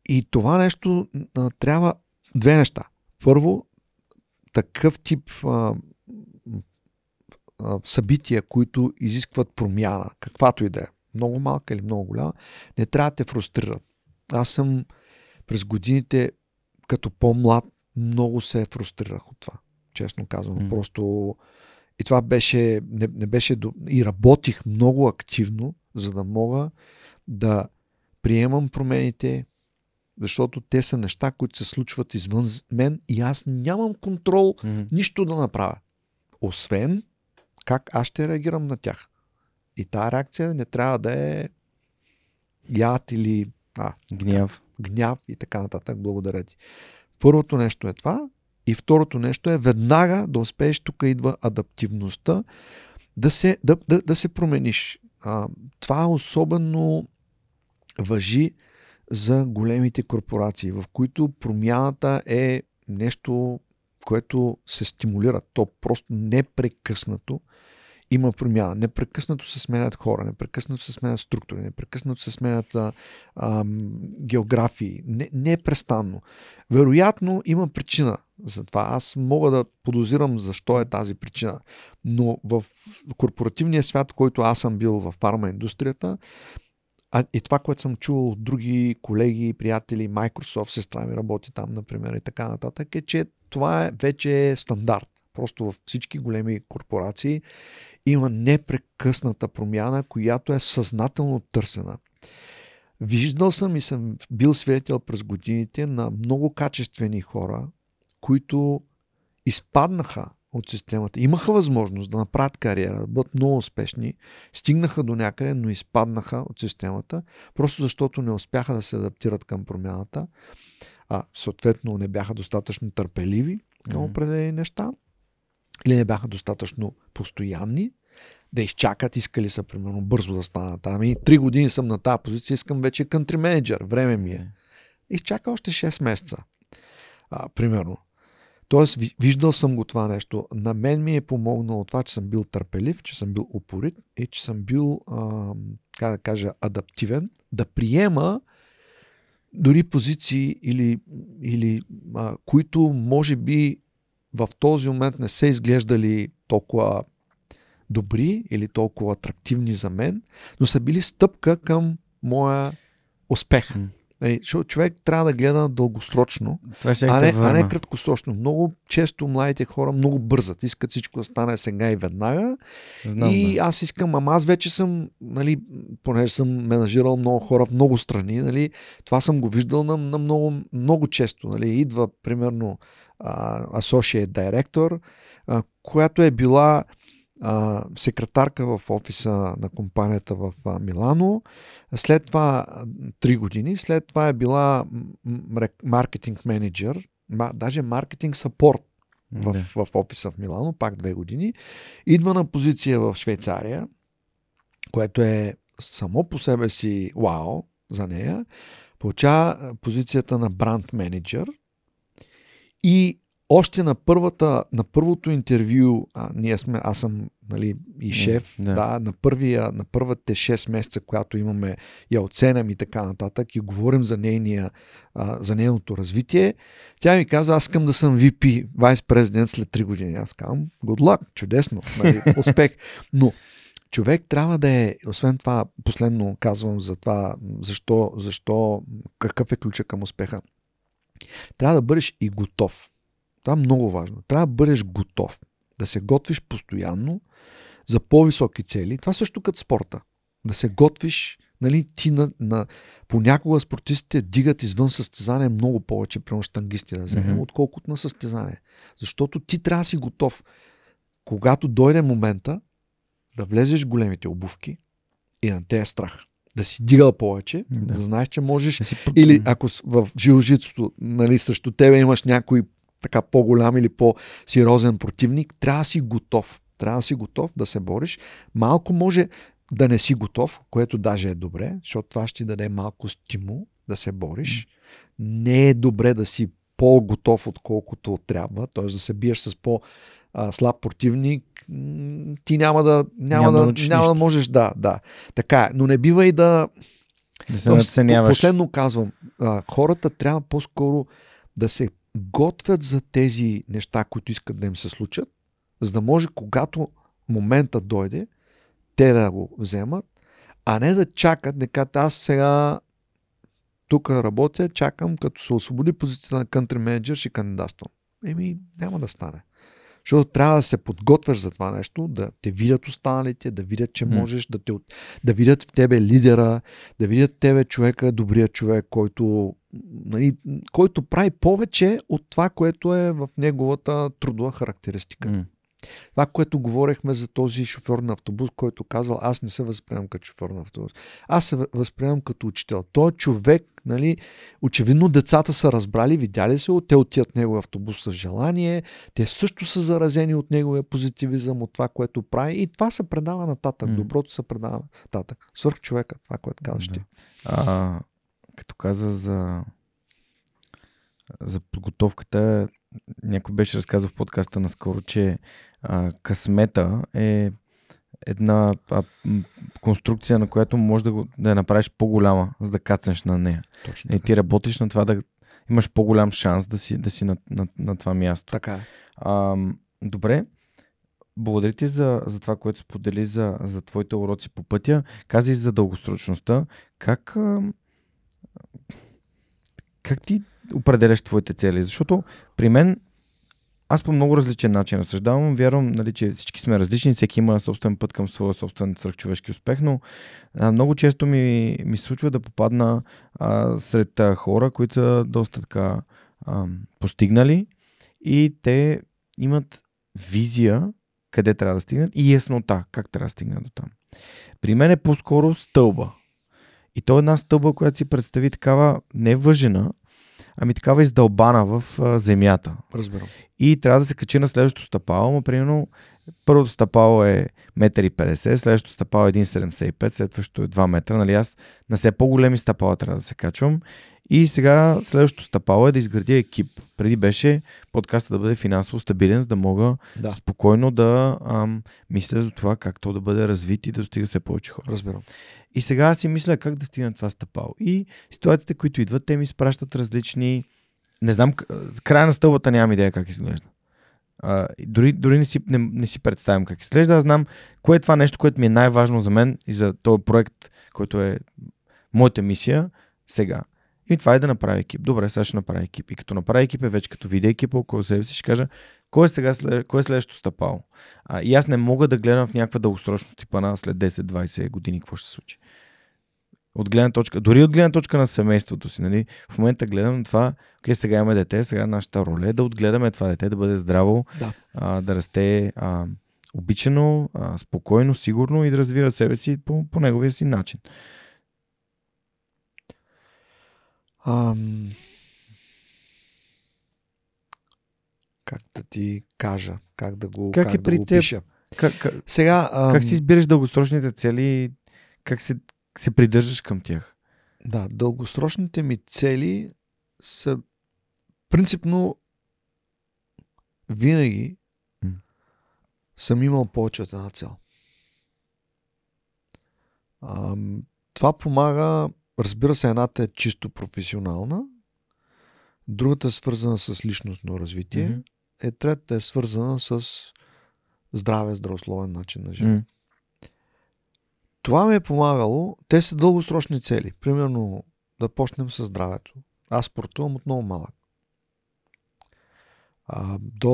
И това нещо а, трябва две неща. Първо, такъв тип а, а, събития, които изискват промяна, каквато и да е, много малка или много голяма, не трябва да те фрустрират. Аз съм през годините, като по-млад, много се фрустрирах от това. Честно казвам. Mm. Просто и това беше, не, не беше, и работих много активно, за да мога да приемам промените, защото те са неща, които се случват извън мен и аз нямам контрол mm-hmm. нищо да направя. Освен как аз ще реагирам на тях. И тази реакция не трябва да е яд или а, Гняв. гняв и така нататък. Благодаря ти. Първото нещо е това. И второто нещо е веднага да успееш, тук идва адаптивността, да се, да, да, да се промениш. А, това особено въжи за големите корпорации, в които промяната е нещо, което се стимулира. То просто непрекъснато има промяна. Непрекъснато се сменят хора, непрекъснато се сменят структури, непрекъснато се сменят а, географии. Не, непрестанно. Вероятно има причина за това. Аз мога да подозирам защо е тази причина. Но в корпоративния свят, в който аз съм бил в фарма индустрията, а и това, което съм чувал от други колеги, приятели, Microsoft, сестра ми работи там, например, и така нататък, е, че това е вече е стандарт. Просто във всички големи корпорации има непрекъсната промяна, която е съзнателно търсена. Виждал съм и съм бил свидетел през годините на много качествени хора, които изпаднаха от системата. Имаха възможност да направят кариера, да бъдат много успешни, стигнаха до някъде, но изпаднаха от системата, просто защото не успяха да се адаптират към промяната, а съответно не бяха достатъчно търпеливи към определени неща, или не бяха достатъчно постоянни, да изчакат, искали са примерно бързо да станат. Ами три години съм на тази позиция, искам вече country менеджер, време ми е. Изчака още 6 месеца. А, примерно. Тоест, виждал съм го това нещо. На мен ми е помогнало това, че съм бил търпелив, че съм бил упорит и че съм бил, а, как да кажа, адаптивен, да приема дори позиции или, или а, които може би в този момент не са изглеждали толкова добри или толкова атрактивни за мен, но са били стъпка към моя успех. Нали, защото човек трябва да гледа дългосрочно, Това ще а, е не, а не краткосрочно. Много често младите хора много бързат. Искат всичко да стане сега и веднага. Знам, и да. аз искам, ама аз вече съм, нали, понеже съм менажирал много хора в много страни, нали, това съм го виждал на, на много, много често. Нали. Идва, примерно, associate а, която е била а, секретарка в офиса на компанията в а, Милано. След това 3 години, след това е била маркетинг менеджер, даже маркетинг сапорт в, в офиса в Милано, пак две години. Идва на позиция в Швейцария, което е само по себе си вау за нея. Получава позицията на бранд менеджер и още на, първата, на първото интервю, а, ние сме, аз съм нали, и шеф, да. да. на, първия, на първите 6 месеца, която имаме, я оценям и така нататък и говорим за, нейния, а, за нейното развитие, тя ми казва, аз искам да съм VP, вайс президент след 3 години. Аз казвам, good luck, чудесно, нали, [laughs] успех. Но човек трябва да е, освен това, последно казвам за това, защо, защо какъв е ключа към успеха. Трябва да бъдеш и готов. Това е много важно. Трябва да бъдеш готов. Да се готвиш постоянно за по-високи цели. Това също като спорта. Да се готвиш, нали, ти на, на... Понякога спортистите дигат извън състезание много повече, примерно штангисти да вземем, mm-hmm. отколкото на състезание. Защото ти трябва да си готов. Когато дойде момента да влезеш в големите обувки и на те е страх. Да си дигал повече, Да. да, знаеш, че можеш Да си или ако в жилжицото, нали, срещу тебе имаш някой така по-голям или по-сериозен противник, трябва да си готов. Трябва да си готов да се бориш. Малко може да не си готов, което даже е добре, защото това ще ти даде малко стимул да се бориш. Не е добре да си по-готов, отколкото трябва, т.е. да се биеш с по- а, слаб противник, ти няма да, няма, Няма да няма да можеш да, да. Така но не бива и да, да се надценяваш. Последно казвам, а, хората трябва по-скоро да се готвят за тези неща, които искат да им се случат, за да може, когато момента дойде, те да го вземат, а не да чакат, не кажат, аз сега тук работя, чакам, като се освободи позицията на country менеджер, ще кандидатствам. Еми, няма да стане. Защото трябва да се подготвяш за това нещо, да те видят останалите, да видят, че можеш, да, те, да видят в тебе лидера, да видят в тебе човека, добрия човек, който, нали, който прави повече от това, което е в неговата трудова характеристика. Това, което говорехме за този шофьор на автобус, който казал, аз не се възприемам като шофьор на автобус. Аз се възприемам като учител. Той човек, нали, очевидно децата са разбрали, видяли се, те отият неговия автобус с желание, те също са заразени от неговия позитивизъм, от това, което прави и това се предава нататък. Mm. Доброто се предава нататък. Свърх човека, това, което казваш да. ти. А, като каза за за подготовката, някой беше разказал в подкаста наскоро, че а, късмета е една а, конструкция, на която може да, го, да я направиш по-голяма, за да кацнеш на нея. Точно и ти работиш на това да имаш по-голям шанс да си, да си на, на, на това място. Така е. А, добре. Благодаря ти за, за това, което сподели за, за твоите уроци по пътя. Кази за дългосрочността. Как, как ти определяш твоите цели? Защото при мен аз по много различен начин разсъждавам. Вярвам, нали, че всички сме различни, всеки има собствен път към своя собствен свръхчовешки успех, но а, много често ми, ми случва да попадна а, сред а, хора, които са доста така а, постигнали и те имат визия къде трябва да стигнат и яснота как трябва да стигнат до там. При мен е по-скоро стълба. И то е една стълба, която си представи такава не въжена, ами такава издълбана в а, земята. Разбирам. И трябва да се качи на следващото стъпало, но примерно първото стъпало е 1,50 м, следващото стъпало е 1,75 следващото е 2 метра. Нали? Аз на все по-големи стъпала трябва да се качвам. И сега следващото стъпало е да изградя екип. Преди беше подкаста да бъде финансово стабилен, за да мога да. спокойно да ам, мисля за това как то да бъде развит и да достига се повече хора. Разбирам. И сега си мисля как да стигна това стъпало. И ситуациите, които идват, те ми спращат различни... Не знам, края на стълбата нямам идея как изглежда. А, дори дори не, си, не, не си представям как изглежда. Аз знам кое е това нещо, което ми е най-важно за мен и за този проект, който е моята мисия сега. И това е да направя екип. Добре, сега ще направя екип. И като направя екип, е вече като видя екипа около себе си, ще кажа, кой е сега кой е следващото стъпало? А, и аз не мога да гледам в някаква дългосрочност типа на след 10-20 години какво ще се случи. От гледна точка, дори от гледна точка на семейството си, нали? В момента гледам това, окей, сега имаме дете, сега нашата роля е да отгледаме това дете, да бъде здраво, да, а, да расте а, обичано, а, спокойно, сигурно и да развива себе си по, по неговия си начин. Ам... Как да ти кажа, как да го, как, как е да го опиша. Как, как, Сега, ам... как си избираш дългосрочните цели, как се, се придържаш към тях? Да, дългосрочните ми цели са принципно винаги м. съм имал повече от една цел. Ам, това помага Разбира се, едната е чисто професионална, другата е свързана с личностно развитие, mm-hmm. е третата е свързана с здраве, здравословен начин на живот. Mm-hmm. Това ми е помагало. Те са дългосрочни цели. Примерно да почнем с здравето. Аз спортувам от много малък. А, до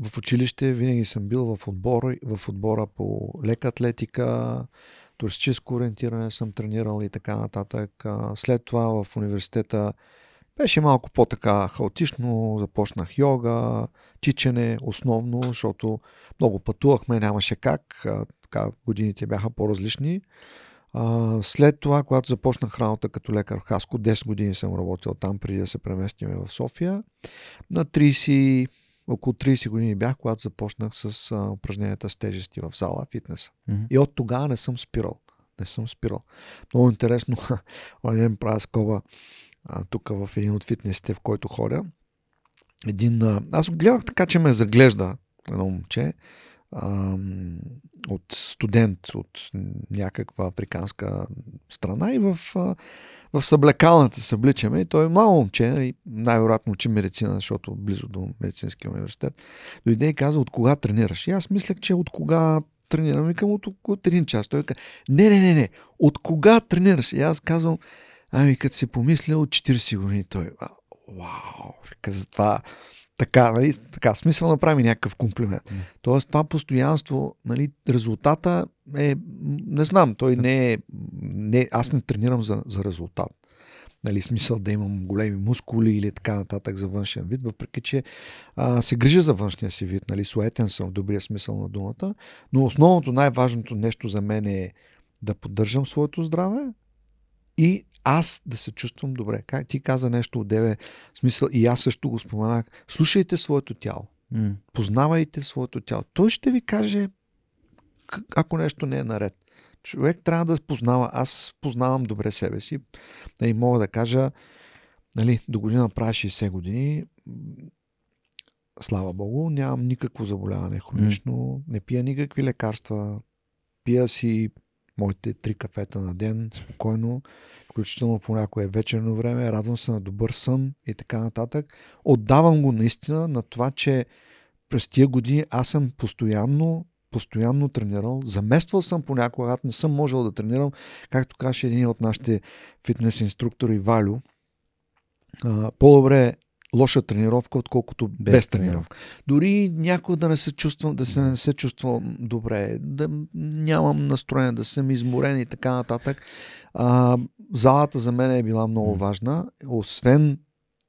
в училище винаги съм бил в отбора, в отбора по лека атлетика, туристическо ориентиране съм тренирал и така нататък. След това в университета беше малко по-така хаотично, започнах йога, тичане основно, защото много пътувахме, нямаше как, така годините бяха по-различни. След това, когато започнах работа като лекар в Хаско, 10 години съм работил там, преди да се преместим в София, на 30 около 30 години бях, когато започнах с а, упражненията с тежести в зала, фитнеса. Mm-hmm. И от тогава не съм спирал. Не съм спирал. Много интересно, ден правя скоба тук в един от фитнесите, в който ходя. Един, а, аз гледах така, че ме заглежда едно момче от студент от някаква африканска страна и в, в съблекалната се обличаме. И той е младо момче, нали, най-вероятно учи медицина, защото близо до медицинския университет. Дойде и каза, от кога тренираш? И аз мислех, че от кога тренирам. Викам от, от един час. Той каза, не, не, не, не, от кога тренираш? И аз казвам, ами като си помисля от 40 години. Той, вау, вика, за това така, нали, така, смисъл направи някакъв комплимент. Mm. Тоест, това постоянство, нали, резултата е, не знам, той не е, не, аз не тренирам за, за резултат. нали, смисъл да имам големи мускули или така нататък за външен вид, въпреки че а, се грижа за външния си вид, нали, суетен съм в добрия смисъл на думата, но основното, най-важното нещо за мен е да поддържам своето здраве и аз да се чувствам добре. Как ти каза нещо от деве, смисъл, и аз също го споменах. Слушайте своето тяло. М. Познавайте своето тяло. Той ще ви каже, ако нещо не е наред. Човек трябва да познава. Аз познавам добре себе си. Нали, мога да кажа, нали, до година правя 60 години. Слава Богу, нямам никакво заболяване хронично. Не пия никакви лекарства. Пия си моите три кафета на ден, спокойно, включително по някое вечерно време, радвам се на добър сън и така нататък. Отдавам го наистина на това, че през тия години аз съм постоянно, постоянно тренирал. Замествал съм понякога, когато не съм можел да тренирам, както каже един от нашите фитнес инструктори Валю. По-добре лоша тренировка, отколкото без, Без тренировка. Дори някой да не се чувствам, да се не се чувствам добре, да нямам настроение, да съм изморен и така нататък. А, залата за мен е била много важна, освен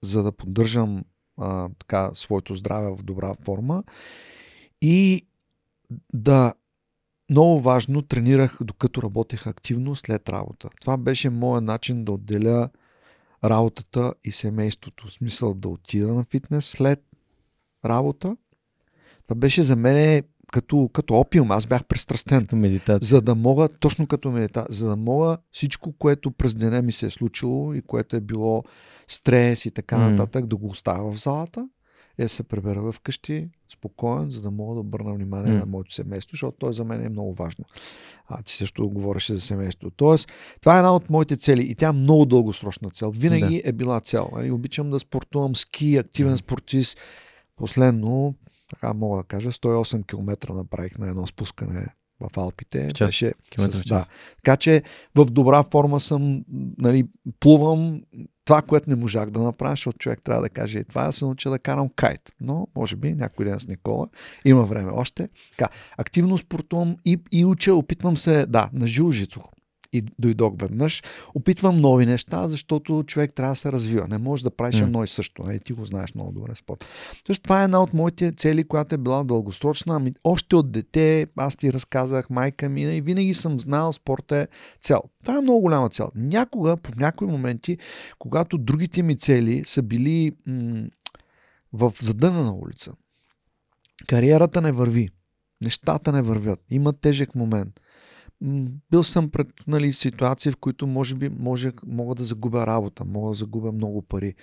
за да поддържам а, така, своето здраве в добра форма и да много важно, тренирах докато работех активно след работа. Това беше моят начин да отделя работата и семейството. В смисъл да отида на фитнес след работа. Това беше за мен като, като опиум. Аз бях пристрастен. Като медитация. За да мога, точно като медита, за да мога всичко, което през деня ми се е случило и което е било стрес и така нататък, да го оставя в залата да се прибера вкъщи спокоен, за да мога да обърна внимание М. на моето семейство, защото то за мен е много важно. А ти също говореше за семейство. Тоест, това е една от моите цели и тя е много дългосрочна цел. Винаги е била цел. Нали? Обичам да спортувам ски, активен спортист. Последно, така мога да кажа, 108 км направих на едно спускане в Алпите. В час, Беше с, в час. да. Така че в добра форма съм, нали, плувам това, което не можах да направя, защото човек трябва да каже и това, да се науча да карам кайт. Но, може би, някой ден с Никола. Има време още. Така, активно спортувам и, и уча, опитвам се, да, на жил жицо. И дойдох веднъж. Опитвам нови неща, защото човек трябва да се развива. Не можеш да правиш едно и също. Нали? Ти го знаеш много добре спорт. Тоест, това е една от моите цели, която е била дългосрочна. Ами, още от дете, аз ти разказах, майка ми, и винаги съм знал, спорта е цел. Това е много голяма цел. Някога, по някои моменти, когато другите ми цели са били м- в задънена улица, кариерата не върви, нещата не вървят, има тежък момент. Бил съм пред нали, ситуации, в които може би може, мога да загубя работа, мога да загубя много пари.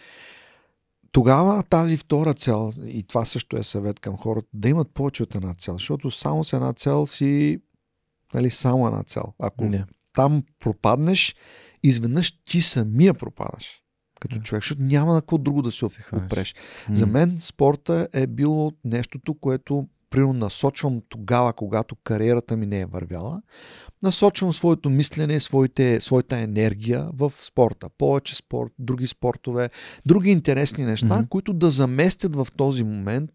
Тогава тази втора цел, и това също е съвет към хората, да имат повече от една цел, защото само с една цел си нали, само една цел. Ако Не. там пропаднеш, изведнъж ти самия пропадаш като Да. човек, защото няма на какво друго да се опреш. М. За мен спорта е било нещото, което примерно насочвам тогава, когато кариерата ми не е вървяла. Насочвам своето мислене, своите, своята енергия в спорта. Повече спорт, други спортове, други интересни неща, Мгм. които да заместят в този момент.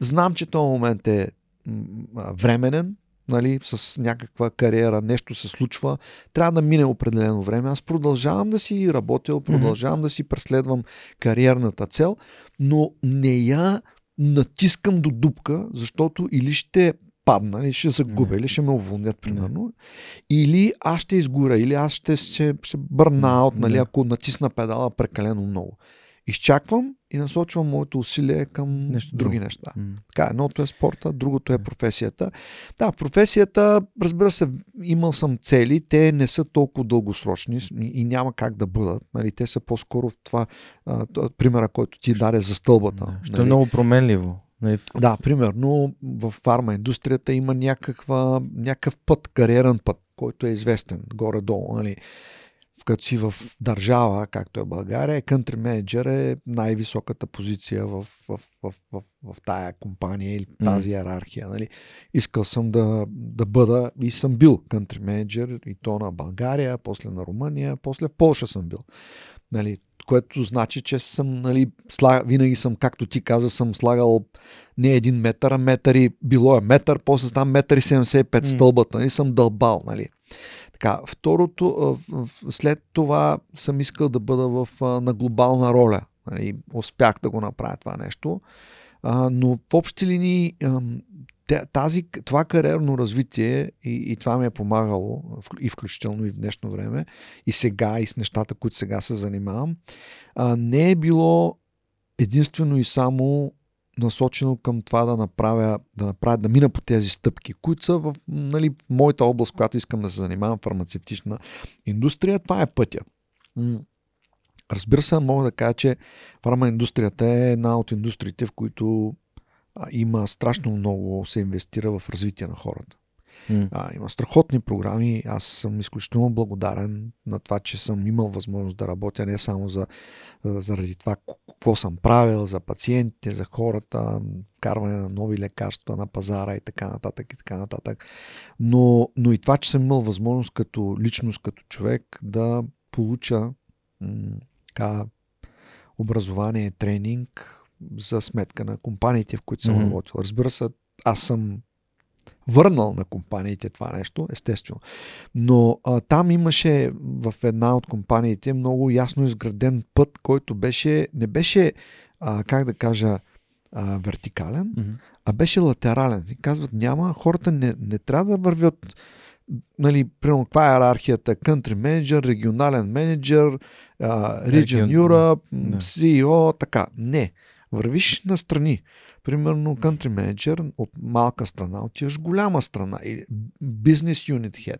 Знам, че този момент е временен, нали, с някаква кариера, нещо се случва, трябва да мине определено време. Аз продължавам да си работил, продължавам да си преследвам кариерната цел, но не я натискам до дупка, защото или ще падна, или ще загубя, Не. или ще ме уволнят, примерно, или аз ще изгоря, или аз ще се ще бърна аут, нали, ако натисна педала прекалено много. Изчаквам и насочвам моето усилие към Нещо други друго. неща. М. Така, едното е спорта, другото е професията. Да, професията, разбира се, имал съм цели, те не са толкова дългосрочни и няма как да бъдат. Нали, те са по-скоро в това, а, примера, който ти даде за стълбата. Да. Що е нали. много променливо. Нали, Да, примерно в фарма индустрията има някаква, някакъв път, кариерен път, който е известен горе-долу. Нали. Като си в държава, както е България, country менеджер е най-високата позиция в, в, в, в, в тая компания или тази иерархия. Нали. Искал съм да, да бъда и съм бил country менеджер и то на България, после на Румъния, после в Польша съм бил. Нали, което значи, че съм, нали, сла... винаги съм, както ти каза, съм слагал не един метър, а метър и било е метър, после там метър и 75 М. стълбата, нали, съм дълбал, нали. Така, второто, след това съм искал да бъда в, на глобална роля. Нали, успях да го направя това нещо. Но в общи линии тази, това кариерно развитие и, и това ми е помагало, и включително и в днешно време, и сега, и с нещата, които сега се занимавам, не е било единствено и само насочено към това да направя, да направя, да мина по тези стъпки, които са в нали, моята област, която искам да се занимавам, фармацевтична индустрия. Това е пътя. Разбира се, мога да кажа, че фармаиндустрията е една от индустриите, в които има страшно много, се инвестира в развитие на хората. Mm. А, има страхотни програми. Аз съм изключително благодарен на това, че съм имал възможност да работя не само за, заради това какво съм правил, за пациентите, за хората, карване на нови лекарства на пазара и така нататък и така нататък. Но, но и това, че съм имал възможност като личност, като човек да получа м- така, образование, тренинг за сметка на компаниите, в които съм mm-hmm. работил. Разбира се, аз съм върнал на компаниите това нещо, естествено. Но а, там имаше в една от компаниите много ясно изграден път, който беше, не беше, а, как да кажа, а, вертикален, mm-hmm. а беше латерален. И казват, няма, хората не, не трябва да вървят нали, примерно, каква е иерархията? Country менеджер, регионален менеджер, Region Europe, CEO, така. Не. Вървиш на страни. Примерно country manager от малка страна, отиваш голяма страна. Или business unit head.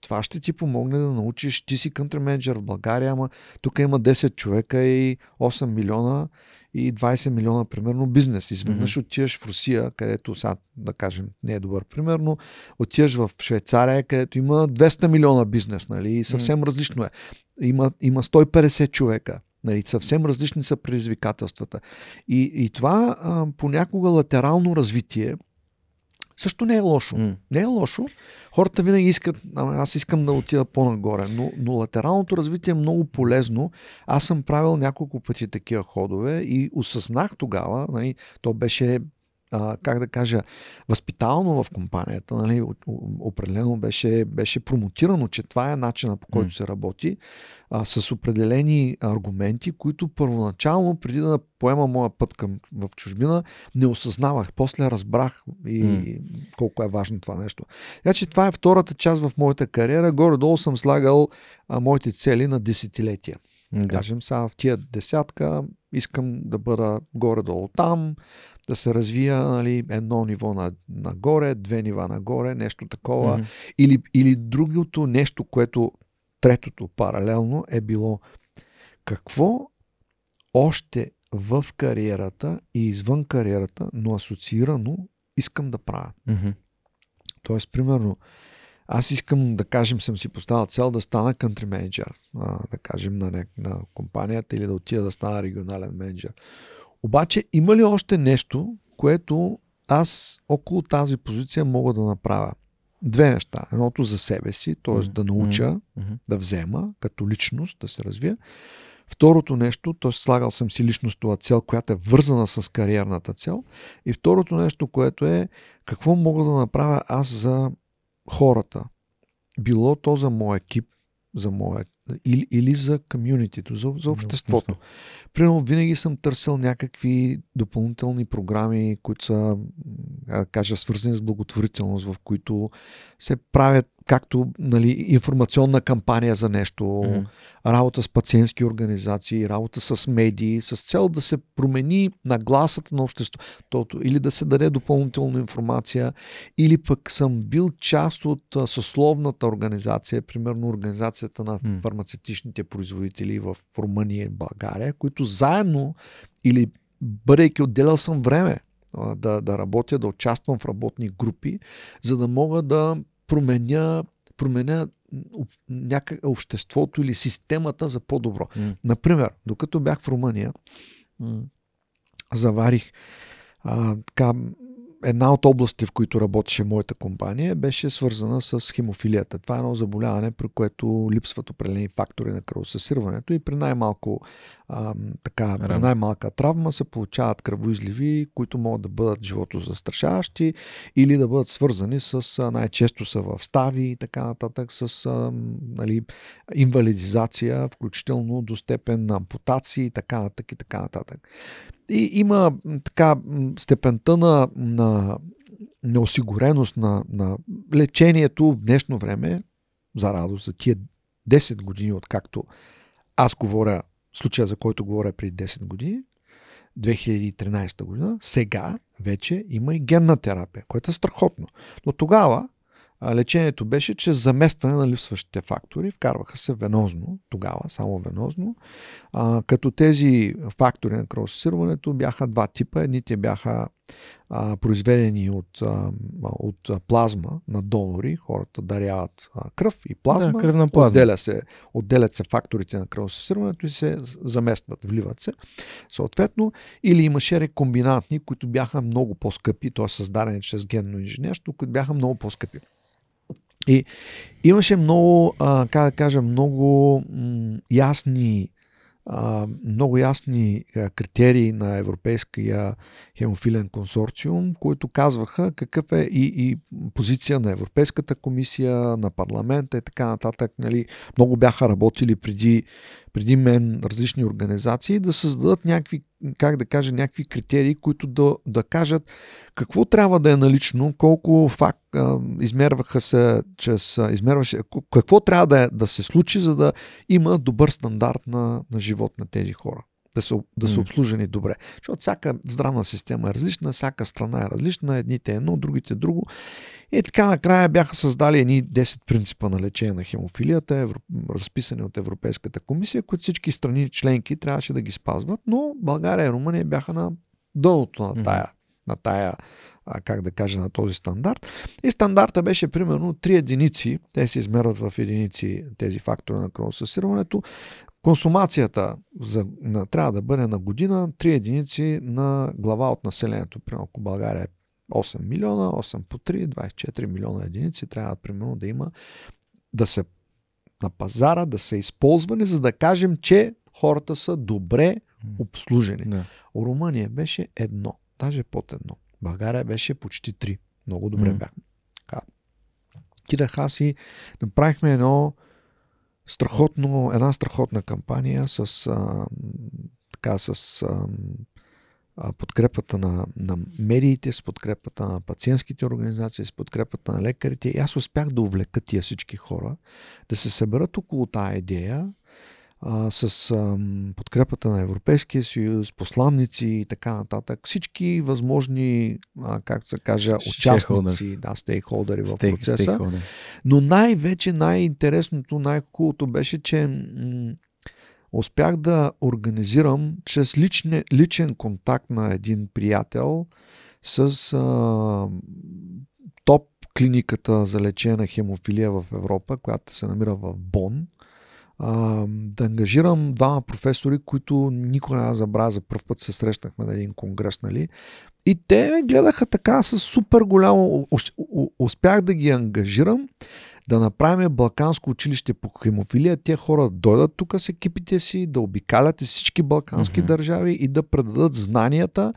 Това ще ти помогне да научиш. Ти си country manager в България, ама тук има 10 човека и 8 милиона и 20 милиона, примерно, бизнес. Изведнъж mm-hmm. отиваш в Русия, където сега, да кажем, не е добър примерно, отиваш в Швейцария, където има 200 милиона бизнес, нали, и съвсем mm-hmm. различно е. Има, има 150 човека. Нали, съвсем различни са предизвикателствата. И, и това а, понякога латерално развитие също не е лошо. Mm. Не е лошо. Хората винаги искат, аз искам да отида по-нагоре, но, но латералното развитие е много полезно. Аз съм правил няколко пъти такива ходове и осъзнах тогава, нали, то беше а, как да кажа, възпитално в компанията, нали, определено беше, беше промотирано, че това е начина по който се работи, а, с определени аргументи, които първоначално, преди да поема моя път към, в чужбина, не осъзнавах. После разбрах и mm. колко е важно това нещо. Така че това е втората част в моята кариера. Горе-долу съм слагал а, моите цели на десетилетия. Да. Кажем сега в тия десятка искам да бъда горе-долу там, да се развия нали, едно ниво на, нагоре, две нива нагоре, нещо такова. Mm-hmm. Или, или другото нещо, което третото паралелно е било какво още в кариерата и извън кариерата, но асоциирано искам да правя. Mm-hmm. Тоест, примерно, аз искам да кажем, съм си поставил цел да стана country менеджер, да кажем на, на компанията или да отида да стана регионален менеджер. Обаче има ли още нещо, което аз около тази позиция мога да направя? Две неща. Едното за себе си, т.е. Mm-hmm. да науча, mm-hmm. да взема като личност, да се развия. Второто нещо, т.е. слагал съм си личностова цел, която е вързана с кариерната цел. И второто нещо, което е какво мога да направя аз за хората. Било то за моя екип, за моя или, или за комюнитито, за, за обществото. Примерно, винаги съм търсил някакви допълнителни програми, които са, да кажа, свързани с благотворителност, в които се правят както нали, информационна кампания за нещо, mm-hmm. работа с пациентски организации, работа с медии, с цел да се промени нагласата на обществото или да се даде допълнителна информация, или пък съм бил част от съсловната организация, примерно организацията на mm-hmm. фармацевтичните производители в Румъния и България, които заедно или бъдейки отделял съм време да, да работя, да участвам в работни групи, за да мога да променя, променя някак, обществото или системата за по-добро. Mm. Например, докато бях в Румъния, заварих а, така, една от областите, в които работеше моята компания, беше свързана с хемофилията. Това е едно заболяване, при което липсват определени фактори на кръвосъсирването и при най-малко а, така, при най-малка травма се получават кръвоизливи, които могат да бъдат живото застрашаващи или да бъдат свързани с най-често са в стави и така нататък с а, нали, инвалидизация, включително до степен на ампутации и така нататък и така нататък. И има така степента на, на неосигуреност на, на лечението в днешно време, за радост, за тия 10 години, откакто аз говоря, случая за който говоря преди 10 години, 2013 година, сега вече има и генна терапия, което е страхотно. Но тогава лечението беше чрез заместване на липсващите фактори. Вкарваха се венозно, тогава само венозно, а, като тези фактори на кръвосъсирването бяха два типа. Едните бяха а, произведени от, а, от плазма на донори. Хората даряват а, кръв и плазма. Да, кръвна плазма. Отделя се, отделят се факторите на кръвосъсирването и се заместват, вливат се. Съответно, или имаше рекомбинантни, които бяха много по-скъпи, т.е. създадени чрез генно инженерство, които бяха много по-скъпи. И имаше много, а, как да кажа, много м- ясни много ясни критерии на Европейския хемофилен консорциум, които казваха какъв е и, и позиция на Европейската комисия, на парламента и така нататък. Нали, много бяха работили преди, преди мен различни организации да създадат някакви, как да кажа, някакви критерии, които да, да кажат какво трябва да е налично, колко факт измерваха се чрез, измерваше, какво трябва да, е, да се случи, за да има добър стандарт на, на живот на тези хора да са, да са обслужени добре. Защото всяка здравна система е различна, всяка страна е различна, едните едно, другите друго. И така накрая бяха създали едни 10 принципа на лечение на хемофилията, евро, разписани от Европейската комисия, които всички страни членки трябваше да ги спазват, но България и Румъния бяха на дъното на тая, на тая как да кажа, на този стандарт. И стандарта беше примерно 3 единици, те се измерват в единици тези фактори на кръвосъсирването, Консумацията за, на, трябва да бъде на година 3 единици на глава от населението. Примерно, ако България е 8 милиона, 8 по 3, 24 милиона единици трябва примерно да има да се на пазара, да са използвани, за да кажем, че хората са добре обслужени. Да. У Румъния беше едно, даже под едно. България беше почти три. Много добре mm. бяхме. Отидах аз и направихме едно страхотно, една страхотна кампания с, а, така, с а, подкрепата на, на медиите, с подкрепата на пациентските организации, с подкрепата на лекарите. И аз успях да увлека тия всички хора, да се съберат около тая идея, а, с а, подкрепата на Европейския съюз, посланници и така нататък. Всички възможни, а, как се каже, участници, да, стейкхолдери в процеса. Но най-вече най-интересното, най-хубавото беше, че м- успях да организирам чрез личне, личен контакт на един приятел с а, топ клиниката за лечение на хемофилия в Европа, която се намира в Бон а, да ангажирам двама професори, които никога не забравя, за първ път се срещнахме на един конгрес, нали? И те ме гледаха така с супер голямо... Успях да ги ангажирам да направим Балканско училище по хемофилия. Те хора дойдат тук с екипите си, да обикалят всички балкански uh-huh. държави и да предадат знанията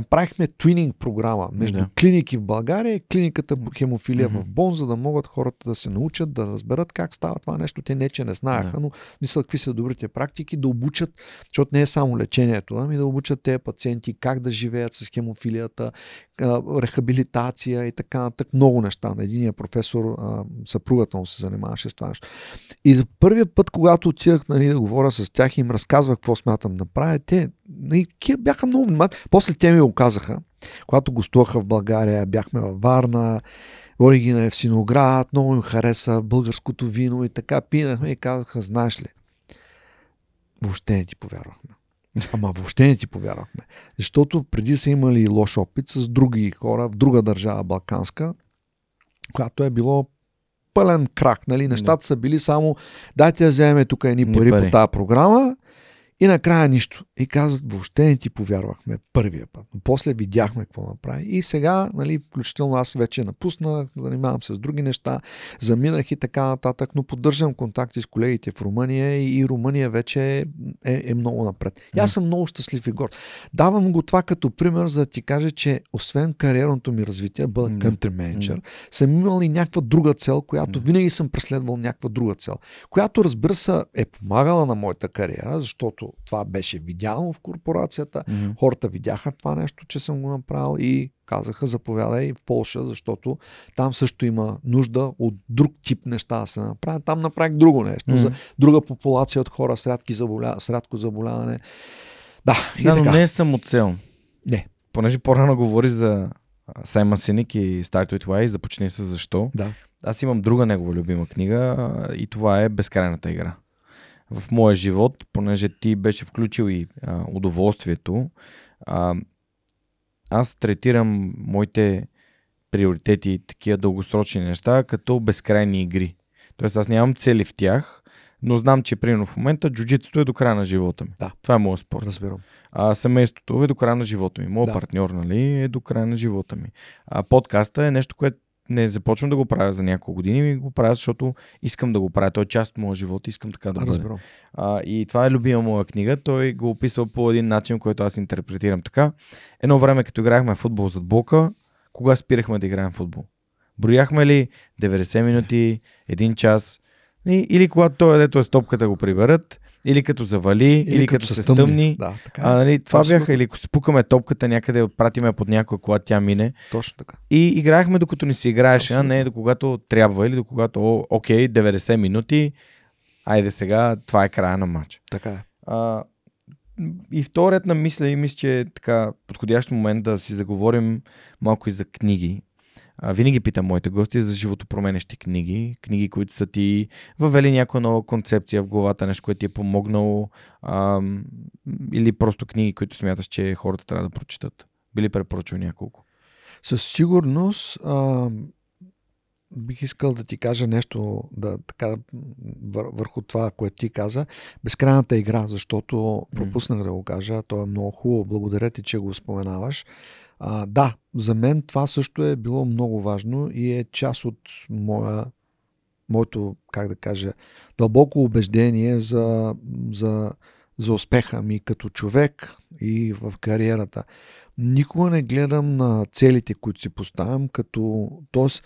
направихме твининг програма между да. клиники в България и клиниката по хемофилия mm-hmm. в Бон, за да могат хората да се научат, да разберат как става това нещо. Те не, че не знаеха, да. но мисля какви са добрите практики, да обучат, защото не е само лечението, ами да обучат тези пациенти как да живеят с хемофилията, рехабилитация и така нататък. Много неща. На единия професор, съпругата му се занимаваше с това нещо. И за първия път, когато отидах нали, да говоря с тях и им разказвах какво смятам да правя, те бяха много внимателни. После те ми го казаха, когато гостуваха в България, бяхме във Варна, Оригина е в Синоград, много им хареса българското вино и така пинахме и казаха, знаеш ли, въобще не ти повярвахме. Ама въобще не ти повярвахме. Защото преди са имали лош опит с други хора в друга държава балканска, която е било пълен крак. Нали? Нещата са били само дайте да вземем тук едни пари, пари по тази програма И накрая нищо. И казват, въобще не ти повярвахме първия път. Но после видяхме какво направи. И сега, нали, включително аз вече напуснах, занимавам се с други неща, заминах и така нататък, но поддържам контакти с колегите в Румъния и, Румъния вече е, е много напред. И аз съм много щастлив и горд. Давам го това като пример, за да ти кажа, че освен кариерното ми развитие, бъда Да. country менеджер, съм имал и някаква друга цел, която винаги съм преследвал някаква друга цел, която разбира се е помагала на моята кариера, защото това беше видяно в корпорацията. Мгм. Хората видяха това нещо, че съм го направил и казаха заповядай в Полша, защото там също има нужда от друг тип неща да се направят. Там направих друго нещо, Мгм. за друга популация от хора с, рядки заболя... с рядко заболяване. Да, и Да, но така. не е самоцел. Не. Понеже по-рано говори за Саймън Синик и Start With Why, започни се защо. Да. Аз имам друга негова любима книга и това е Безкрайната игра. В моя живот, понеже ти беше включил и а, удоволствието, а, аз третирам моите приоритети, такива дългосрочни неща, като безкрайни игри. Тоест аз нямам цели в тях, но знам, че примерно в момента джуджитото е до края на живота ми. Да. Това е моят спорт. Разбирам. А, семейството е до края на живота ми. Моят да. партньор нали, е до края на живота ми. А подкаста е нещо, което не започвам да го правя за няколко години, го правя, защото искам да го правя. Той е част от моя живот искам така да бъде. Разбирам. А, и това е любима моя книга. Той го описва по един начин, който аз интерпретирам така. Едно време, като играхме футбол зад блока, кога спирахме да играем футбол? Брояхме ли 90 минути, 1 час? Или когато той, дето е с топката, го приберат, или като завали, или, или като, се стъмни. Да, така. А, е. нали, това Абсолютно. бяха, или ако спукаме топката някъде, пратиме под някоя кола, тя мине. Точно така. И играехме докато ни се играеше, а не до когато трябва или до когато, о, окей, 90 минути, айде сега, това е края на матча. Така е. А, и вторият на мисля и мисля, че е така подходящ момент да си заговорим малко и за книги. А, винаги питам моите гости за животопроменещи книги, книги, които са ти въвели някоя нова концепция в главата, нещо, което ти е помогнало, ам, или просто книги, които смяташ, че хората трябва да прочитат. Били препоръчал няколко. Със сигурност а, бих искал да ти кажа нещо да, така, вър, върху това, което ти каза. Безкрайната игра, защото пропуснах да го кажа. То е много хубаво. Благодаря ти, че го споменаваш. А, да, за мен това също е било много важно и е част от моя, моето, как да кажа, дълбоко убеждение за, за, за успеха ми като човек и в кариерата. Никога не гледам на целите, които си поставям, като. Тоест,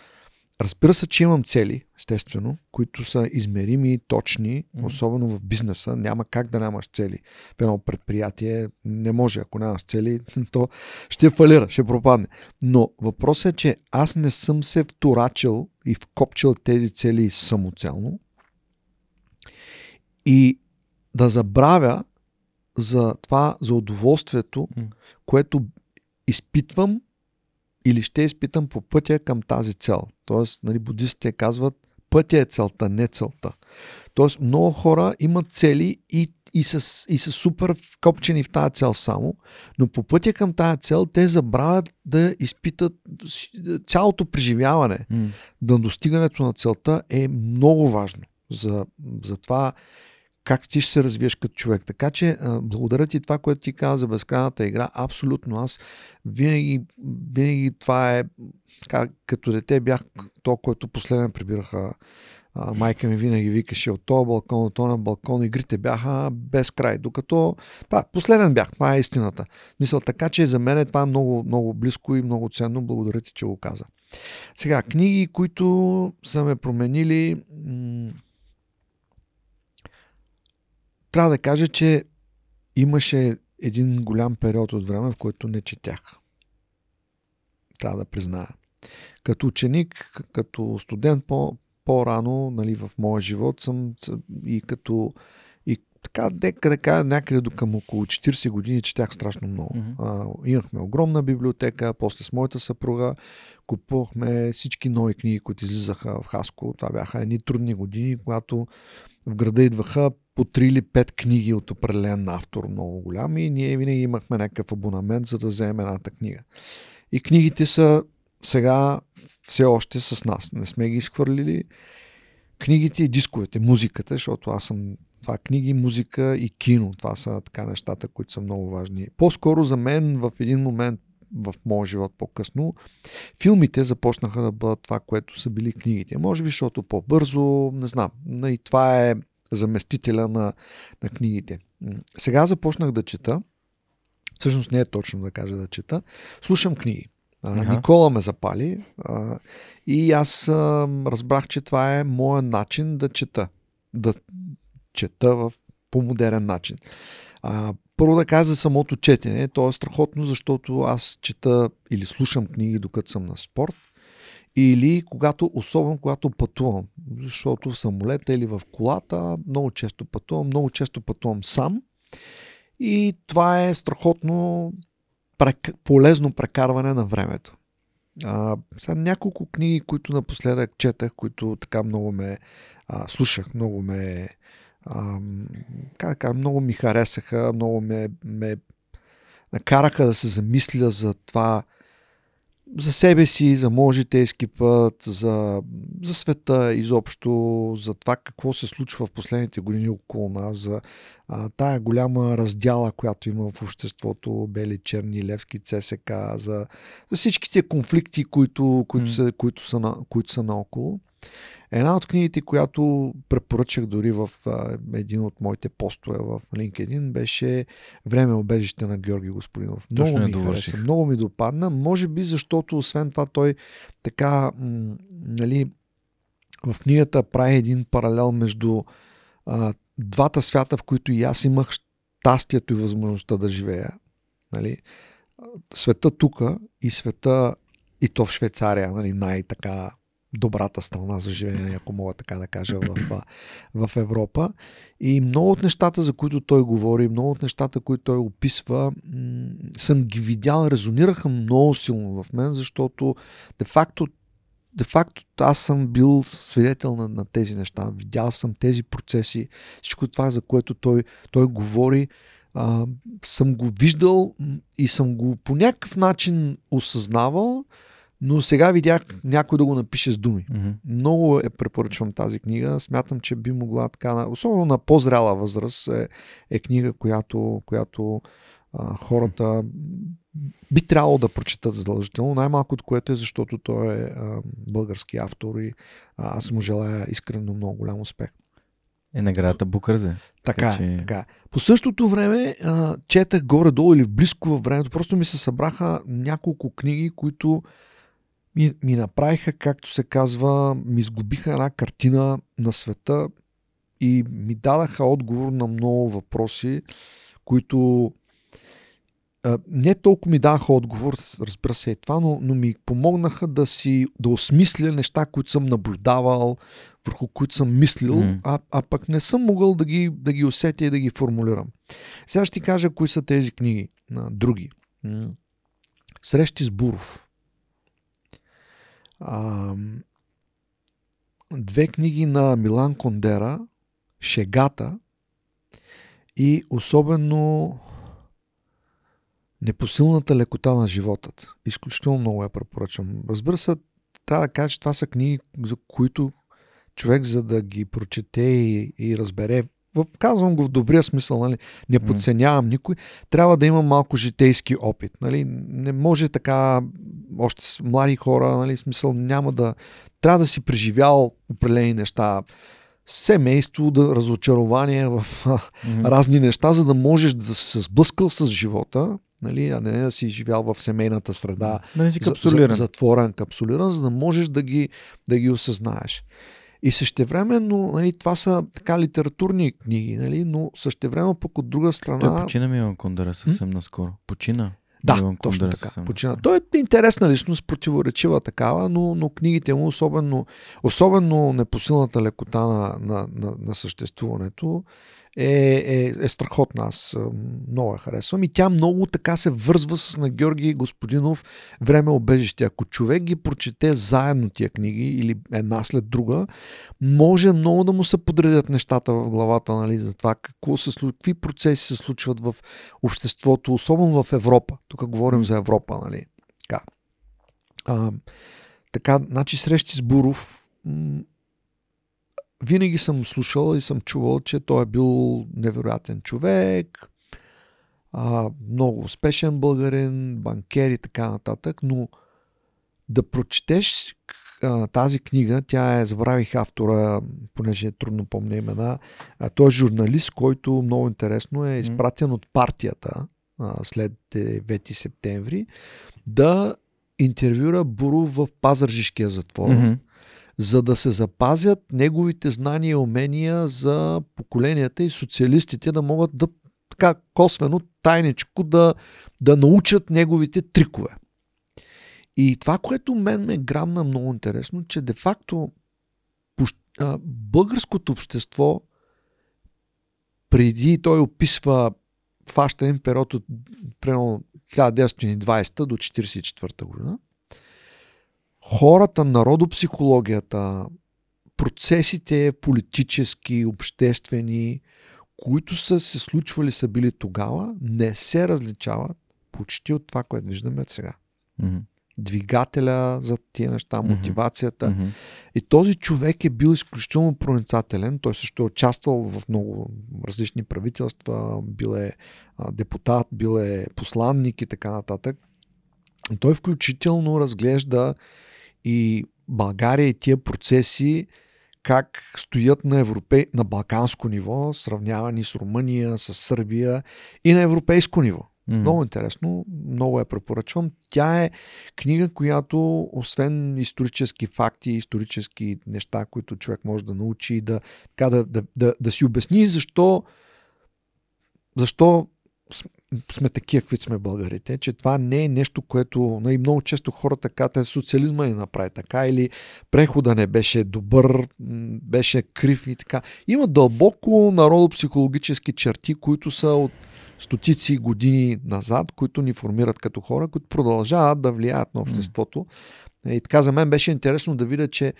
разбира се, че имам цели, естествено, които са измерими и точни, Мгм. особено в бизнеса. Няма как да нямаш цели. В едно предприятие не може, ако нямаш цели, [laughs] то ще фалира, ще пропадне. Но въпросът е, че аз не съм се вторачил и вкопчил тези цели самоцелно и да забравя за това, за удоволствието, М. което изпитвам или ще изпитам по пътя към тази цел. Тоест, нали, будистите казват, пътя е целта, не целта. Тоест, много хора имат цели и, и, са, и са супер вкопчени в тази цел само, но по пътя към тази цел те забравят да изпитат цялото преживяване М. на достигането на целта е много важно за, за това как ти ще се развиеш като човек. Така че, благодаря ти това, което ти каза за безкрайната игра. Абсолютно. Аз винаги, винаги това е така, като дете бях то, който последен прибираха а, майка ми винаги викаше от този балкон, от този балкон. Игрите бяха без край. Докато, да, последен бях. Това е истината. Мисъл, така че за мен това е много, много близко и много ценно. Благодаря ти, че го каза. Сега, книги, които са ме променили. М- трябва да кажа, че имаше един голям период от време, в който не четях. Трябва да призная. Като ученик, като студент по, по-рано нали, в моя живот съм и като така, дека да кажа, някъде до към около 40 години четях страшно много. Мгм. А, имахме огромна библиотека, после с моята съпруга купувахме всички нови книги, които излизаха в Хаско. Това бяха едни трудни години, когато в града идваха по 3 или 5 книги от определен автор, много голями, и ние винаги имахме някакъв абонамент, за да вземем едната книга. И книгите са сега все още с нас. Не сме ги изхвърлили. Книгите и дисковете, музиката, защото аз съм Това книги, музика и кино. Това са така нещата, които са много важни. По-скоро за мен в един момент в моя живот по-късно, филмите започнаха да бъдат това, което са били книгите. Може би, защото по-бързо, не знам. И това е заместителя на, на книгите. Сега започнах да чета. Всъщност не е точно да кажа да чета. Слушам книги. Ага. Никола ме запали а, и аз а, разбрах, че това е моят начин да чета. Да чета в по-модерен начин. А, първо да кажа за самото четене. То е страхотно, защото аз чета или слушам книги докато съм на спорт или когато, особено когато пътувам, защото в самолета или в колата много често пътувам, много често пътувам сам и това е страхотно полезно прекарване на времето. А, сега няколко книги, които напоследък четах, които така много ме а, слушах, много ме а, как, много ми харесаха, много ме, ме накараха да се замисля за това, за себе си, за моят житейски път, за, за света изобщо, за това какво се случва в последните години около нас, за а, тая голяма раздяла, която има в обществото, Бели, Черни, Левски, ЦСК, за, за всичките конфликти, които, които, mm. са, които, са на, които са наоколо. Една от книгите, която препоръчах дори в а, един от моите постове в LinkedIn, беше Време обежище на Георги Господинов. Много ми хареса, много ми допадна. Може би защото освен това той така, м- нали, в книгата прави един паралел между а, двата свята, в които и аз имах щастието и възможността да живея. Нали? Света тука и света и то в Швейцария, нали, най-така добрата страна за живеене, ако мога така да кажа, в, в Европа. И много от нещата, за които той говори, много от нещата, които той описва, съм ги видял, резонираха много силно в мен, защото де-факто де-факто аз съм бил свидетел на, на тези неща. Видял съм тези процеси, всичко това, за което той, той говори, а, съм го виждал и съм го по някакъв начин осъзнавал, но сега видях някой да го напише с думи. Mm-hmm. Много е препоръчвам тази книга. Смятам, че би могла така, особено на по-зряла възраст, е, е книга, която, която а, хората би трябвало да прочитат задължително. Най-малко от което е, защото той е а, български автор и а, аз му желая искрено много голям успех. Е наградата Букързе. Така, така, че... така. По същото време а, четах горе-долу или близко във времето. Просто ми се събраха няколко книги, които ми, ми направиха, както се казва, ми изгубиха една картина на света и ми дадаха отговор на много въпроси, които не толкова ми даха отговор, разбира се и това, но, но ми помогнаха да си, да осмисля неща, които съм наблюдавал, върху които съм мислил, mm. а, а пък не съм могъл да ги, да ги усетя и да ги формулирам. Сега ще ти кажа кои са тези книги. А, други. Срещи с Буров. А, две книги на Милан Кондера, Шегата и особено Непосилната лекота на животът. Изключително много я препоръчвам. Разбира се, трябва да кажа, че това са книги, за които човек, за да ги прочете и, и разбере в, казвам го в добрия смисъл, нали, не подценявам никой, трябва да има малко житейски опит. Нали. Не може така, още с млади хора, нали, смисъл няма да... Трябва да си преживял определени неща, семейство, да, разочарование в mm-hmm. разни неща, за да можеш да се сблъскал с живота, нали, а не да си живял в семейната среда, да не си капсулиран. затворен, капсулиран, за да можеш да ги, да ги осъзнаеш. И същевременно, нали, това са така литературни книги, нали, но същевременно пък от друга страна... Той почина Милан Кондера съвсем м? наскоро. Почина. Да, Милан точно така. Почина. Той е интересна личност, противоречива такава, но, но книгите му, особено, особено непосилната лекота на, на, на, на съществуването, е, е, е страхотна. Аз много я харесвам. И тя много така се вързва с на Георги Господинов Време обежище. Ако човек ги прочете заедно тия книги или една след друга, може много да му се подредят нещата в главата нали, за това какво се, какви процеси се случват в обществото, особено в Европа. Тук говорим за Европа. Нали. Така. А, така, значи срещи с Буров винаги съм слушал и съм чувал, че той е бил невероятен човек, а, много успешен българин, банкер и така нататък, но да прочетеш а, тази книга, тя е, забравих автора, понеже е трудно помня имена, а, той е журналист, който много интересно е изпратен от партията а, след 9 септември да интервюра Буров в Пазаржишкия затвор. Mm-hmm за да се запазят неговите знания и умения за поколенията и социалистите да могат да така косвено, тайничко да, да научат неговите трикове. И това, което мен ме грамна много интересно, че де-факто българското общество преди той описва фаща им период от примерно 1920 до 1944 година, хората, народопсихологията, процесите политически, обществени, които са се случвали, са били тогава, не се различават почти от това, което виждаме сега. Mm-hmm. Двигателя за тия неща, мотивацията. Mm-hmm. И този човек е бил изключително проницателен. Той също е участвал в много различни правителства, бил е депутат, бил е посланник и така нататък. И той включително разглежда и България и тия процеси как стоят на, европе... на балканско ниво, сравнявани с Румъния, с Сърбия и на европейско ниво. Mm. Много интересно, много я препоръчвам. Тя е книга, която освен исторически факти, исторически неща, които човек може да научи, да, така, да, да, да, да си обясни защо, защо сме такива, какви сме българите, че това не е нещо, което и нали, много често хората казват, социализма ни направи така или прехода не беше добър, беше крив и така. Има дълбоко народопсихологически черти, които са от стотици години назад, които ни формират като хора, които продължават да влияят на обществото. И така за мен беше интересно да видя, че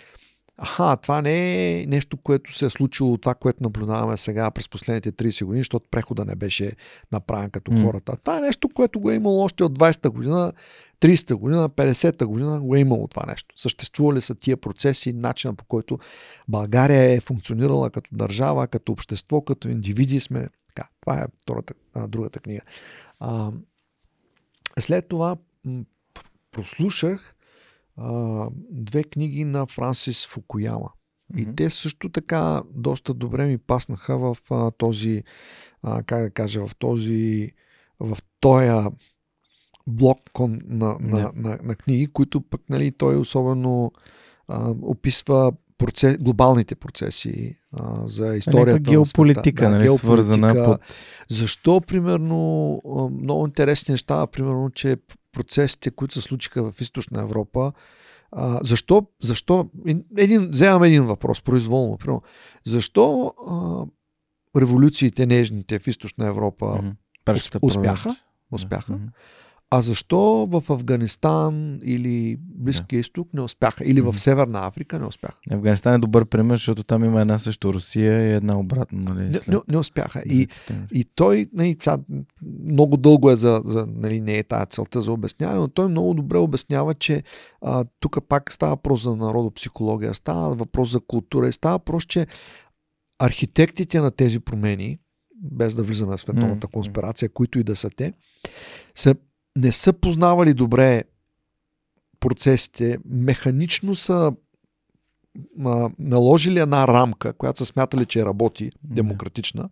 Аха, това не е нещо, което се е случило, това, което наблюдаваме сега през последните 30 години, защото прехода не беше направен като mm. хората. Това е нещо, което го е имало още от 20-та година, 30-та година, 50-та година го е имало това нещо. Съществували са тия процеси, начина по който България е функционирала като държава, като общество, като индивиди сме. Така, това е втората, а, другата книга. А, след това прослушах а, две книги на Франсис Фукуяма. Mm-hmm. И те също така доста добре ми паснаха в а, този, а, как да кажа, в този, в този блок на, на, yeah. на, на, на книги, които пък нали, той особено а, описва процес, глобалните процеси а, за историята. Нека геополитика, да, нали, геополитика. свързана под... Защо, примерно, много интересни неща, примерно, че процесите, които се случиха в Източна Европа, а, защо, защо, един, вземам един въпрос, произволно, примерно, защо а, революциите нежните в Източна Европа mm-hmm. успяха? Успяха. Mm-hmm. А защо в Афганистан или Близкия yeah. изток не успяха? Или в Северна Африка не успяха? Афганистан е добър пример, защото там има една също Русия и една обратно. Нали, след... не, не, успяха. И, и той, нали, това, много дълго е за, за нали, не е тази целта за обясняване, но той много добре обяснява, че тук пак става въпрос за народопсихология, става въпрос за култура и става въпрос, че архитектите на тези промени, без да влизаме в световната конспирация, които и да са те, са не са познавали добре процесите, механично са а, наложили една рамка, която са смятали, че работи демократична.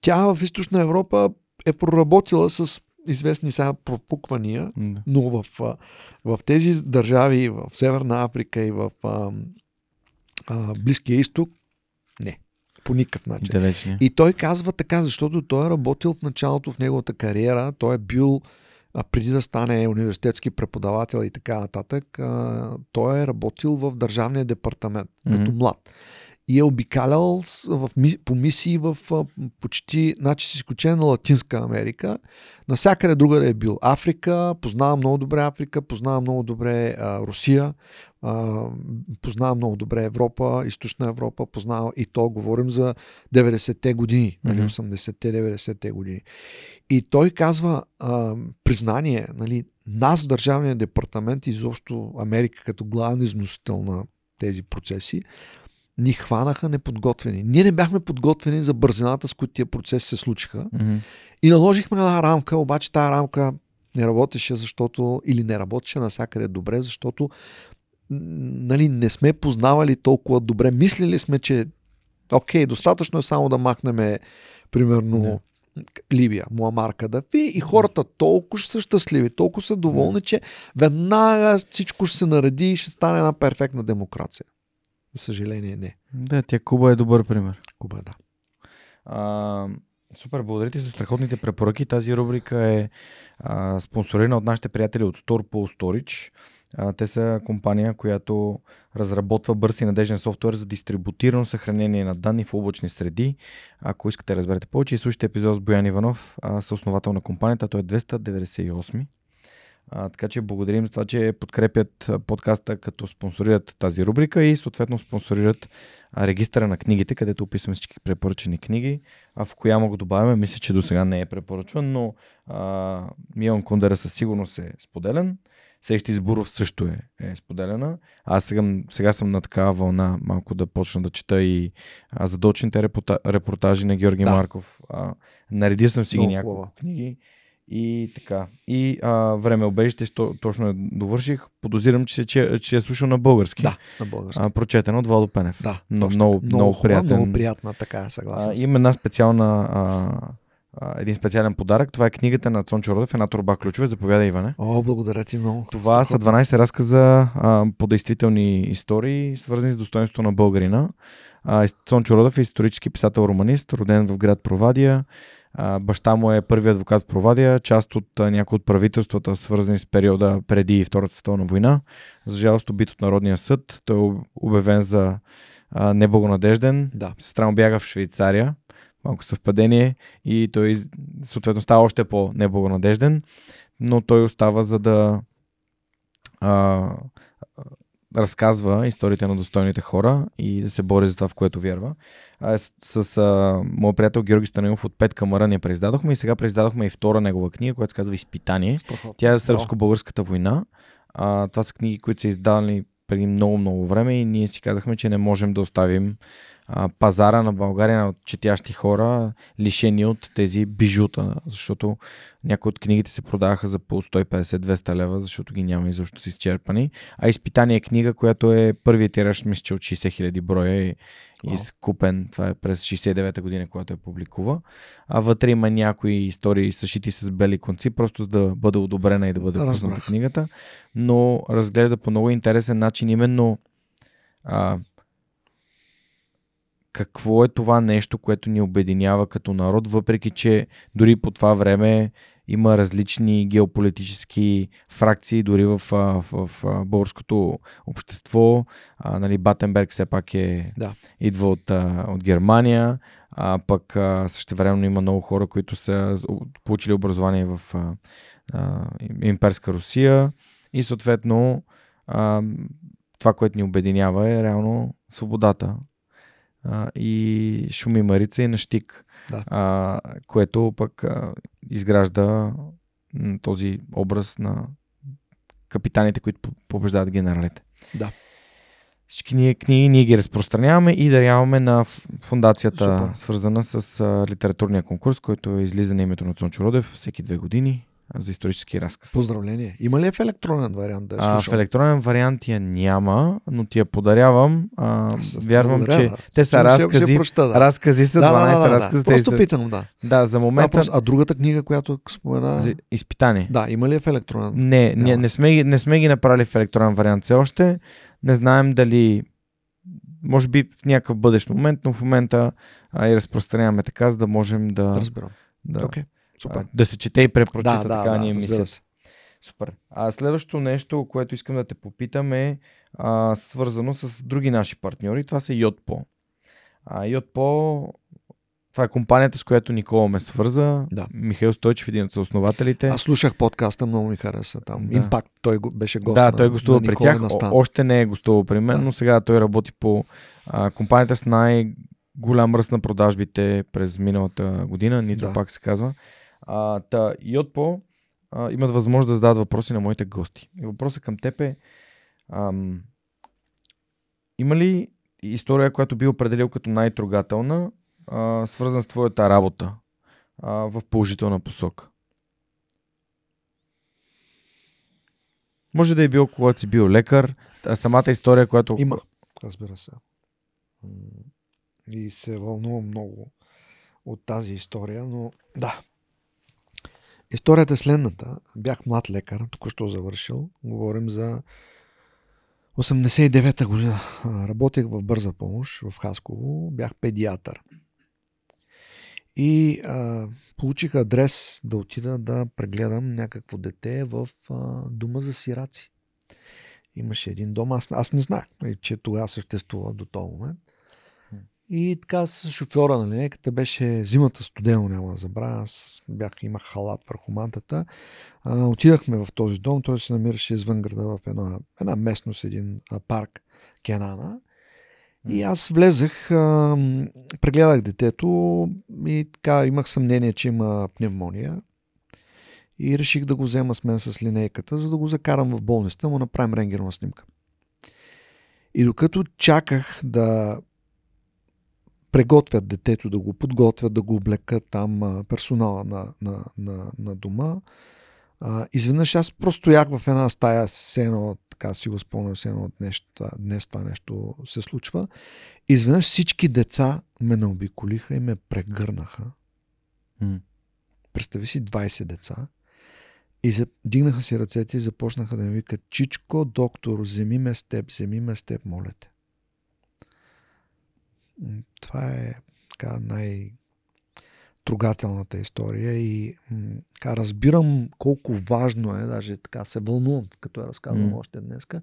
Тя в Източна Европа е проработила с известни сега пропуквания, да. но в, в тези държави, в Северна Африка и в а, а, Близкия изток, не. По никакъв начин. Далечни. И той казва така, защото той е работил в началото в неговата кариера, той е бил а преди да стане университетски преподавател и така нататък, а, той е работил в Държавния департамент mm-hmm. като млад. И е обикалял в, по мисии в почти, значи с изключение на Латинска Америка, навсякъде друга е бил. Африка, познава много добре Африка, познава много добре а, Русия, а, познава много добре Европа, Източна Европа, познава и то говорим за 90-те години, mm-hmm. 80-те, 90-те години. И той казва а, признание, нали, нас, Държавния департамент, изобщо Америка като главен износител на тези процеси, ни хванаха неподготвени. Ние не бяхме подготвени за бързината, с които тия процеси се случиха. Мгм. И наложихме една рамка, обаче тази рамка не работеше, защото, или не работеше навсякъде добре, защото нали, не сме познавали толкова добре. Мислили сме, че окей, достатъчно е само да махнем, примерно, Да. Либия, Муамар Кадафи и хората толкова ще са щастливи, толкова са доволни, че веднага всичко ще се нареди и ще стане една перфектна демокрация. За съжаление не. Да, тя Куба е добър пример. Куба, да. А, супер, благодаря ти за страхотните препоръки. Тази рубрика е а, спонсорирана от нашите приятели от Store Storage. А, те са компания, която разработва бърз и надежден софтуер за дистрибутирано съхранение на данни в облачни среди. Ако искате да разберете повече, изслушайте епизод с Боян Иванов, съосновател на компанията. Той е 298. А, така че благодарим за това, че подкрепят подкаста, като спонсорират тази рубрика и съответно спонсорират регистъра на книгите, където описваме всички препоръчени книги. А в коя мога добавяме, мисля, че до сега не е препоръчван, но а, Милан Кундера със сигурност е споделен. Сещи Избуров също е, е споделена. Аз сега, сега съм на такава вълна малко да почна да чета и а, задочните репорта, репортажи на Георги Да. Марков. А, наредил съм си ги Много няколко книги. И така. И а, време обежище, що, точно я довърших. Подозирам, че, че, че е слушал на български. Да, на български. А, прочетен от Владо Пенев. да, много, така. много, хубава, приятен. Много приятна, така е, съгласен. А, има една специална, а, а, един специален подарък. Това е книгата на Цончо Родев, една турба ключове. Заповядай, Иване. О, благодаря ти много. Това са 12 разказа а, по действителни истории, свързани с достоинството на българина. А, Цончо Родев е исторически писател-романист, роден в град Провадия. А, баща му е първи адвокат в Провадия, част от някои от правителствата, свързани с периода преди Втората световна война. За жалост, убит от Народния съд. Той е об- обявен за а, неблагонадежден. Да. Сестра му бяга в Швейцария. Малко съвпадение. И той съответно става още по-неблагонадежден. Но той остава за да а, разказва историите на достойните хора и да се бори за това, в което вярва. А, с с а, моят приятел Георги Станилов от Пет камара ние преиздадохме и сега преиздадохме и втора негова книга, която се казва Изпитание. Страхотно. Тя е за сръбско-българската война. А, това са книги, които са издавани преди много-много време и ние си казахме, че не можем да оставим а, пазара на България на четящи хора лишени от тези бижута, защото някои от книгите се продаваха за по 150-200 лева, защото ги няма изобщо са изчерпани. А изпитание е книга, която е първият тираж, мисля, че от 60 хиляди броя и изкупен. Това е през 69-та година, когато я публикува. А вътре има някои истории съшити с бели конци, просто за да бъде одобрена и да бъде пусната книгата. Но разглежда по много интересен начин именно а, какво е това нещо, което ни обединява като народ, въпреки че дори по това време има различни геополитически фракции, дори в, в, в а, българското общество. А, нали, Батенберг все пак е, Да. идва от, от Германия, а пък същевременно има много хора, които са получили образование в а, а, имперска Русия и съответно а, това, което ни обединява е реално свободата а, и шуми Марица и на щик, Да. а, което пък а, изгражда този образ на капитаните, които по- побеждават генералите. Да. Всички ние книги ние ги разпространяваме и даряваме на фундацията, Супер. свързана с а, литературния конкурс, който е излиза на името на Цончо Родев всеки две години за исторически разказ. Поздравление. Има ли е в електронен вариант да я А, в електронен вариант я няма, но ти я подарявам. А, вярвам, благодаря, че да. те са ще- разкази. прочета, да. Разкази са да, 12 да, да, да, разказа. да. Просто са- питам, да. Да, за Да, момента. просто, а другата книга, която спомена... за изпитание. Да, има ли е в електронен? Не, Няма. не сме, не сме ги направили в електронен вариант все още. Не знаем дали може би в някакъв бъдещ момент, но в момента а, и разпространяваме така, за да можем да, Разбирам. да, Окей, супер. а, да се чете и препрочита Да, да, така да, ни разбира мисля. се. Супер. А следващото нещо, което искам да те попитам е а, свързано с други наши партньори. Това са Йотпо. А, Йотпо, това е компанията, с която Никола ме свърза. Да. Михаил Стойчев, един от съоснователите. Аз слушах подкаста, много ми хареса там. Да. Импакт, той беше гост да, на, той гостува при тях. О, още не е гостувал при мен, Да. но сега той работи по а, компанията с най-голям ръст на продажбите през миналата година, нито Да. пак се казва. А, та, Йотпо а, имат възможност да зададат въпроси на моите гости. И въпросът към теб е ам, има ли история, която би определил като най-трогателна, а, свързан с твоята работа а, в положителна посока? Може да е било, когато си бил лекар, а самата история, която... Има, разбира се. И се вълнувам много от тази история, но да. Историята е следната. Бях млад лекар, току-що завършил. Говорим за 89-та година. Работех в бърза помощ в Хасково. Бях педиатър. И а, получих адрес да отида да прегледам някакво дете в а, дома за сираци. Имаше един дом, аз, аз не знах, нали, че тогава съществува до този момент. И така с шофьора на линейката беше зимата студено, няма да забравя. Аз бях, имах халат върху мантата. А, отидахме в този дом. Той се намираше извън града в една, една местност, един а, парк Кенана. И аз влезах, а, прегледах детето и така имах съмнение, че има пневмония. И реших да го взема с мен с линейката, за да го закарам в болницата, му направим рентгенова снимка. И докато чаках да преготвят детето, да го подготвят, да го облекат там персонала на, на, на, на дома. А, изведнъж аз просто стоях в една стая, с едно, така си го спомням, с едно днес, днес това нещо се случва. Изведнъж всички деца ме наобиколиха и ме прегърнаха. Mm. Представи си 20 деца. И дигнаха си ръцете и започнаха да ми викат, Чичко, доктор, вземи ме с теб, вземи ме с теб, моля те. Това е така най- трогателната история и така, разбирам колко важно е, даже така се вълнувам, като я разказвам mm. още днеска,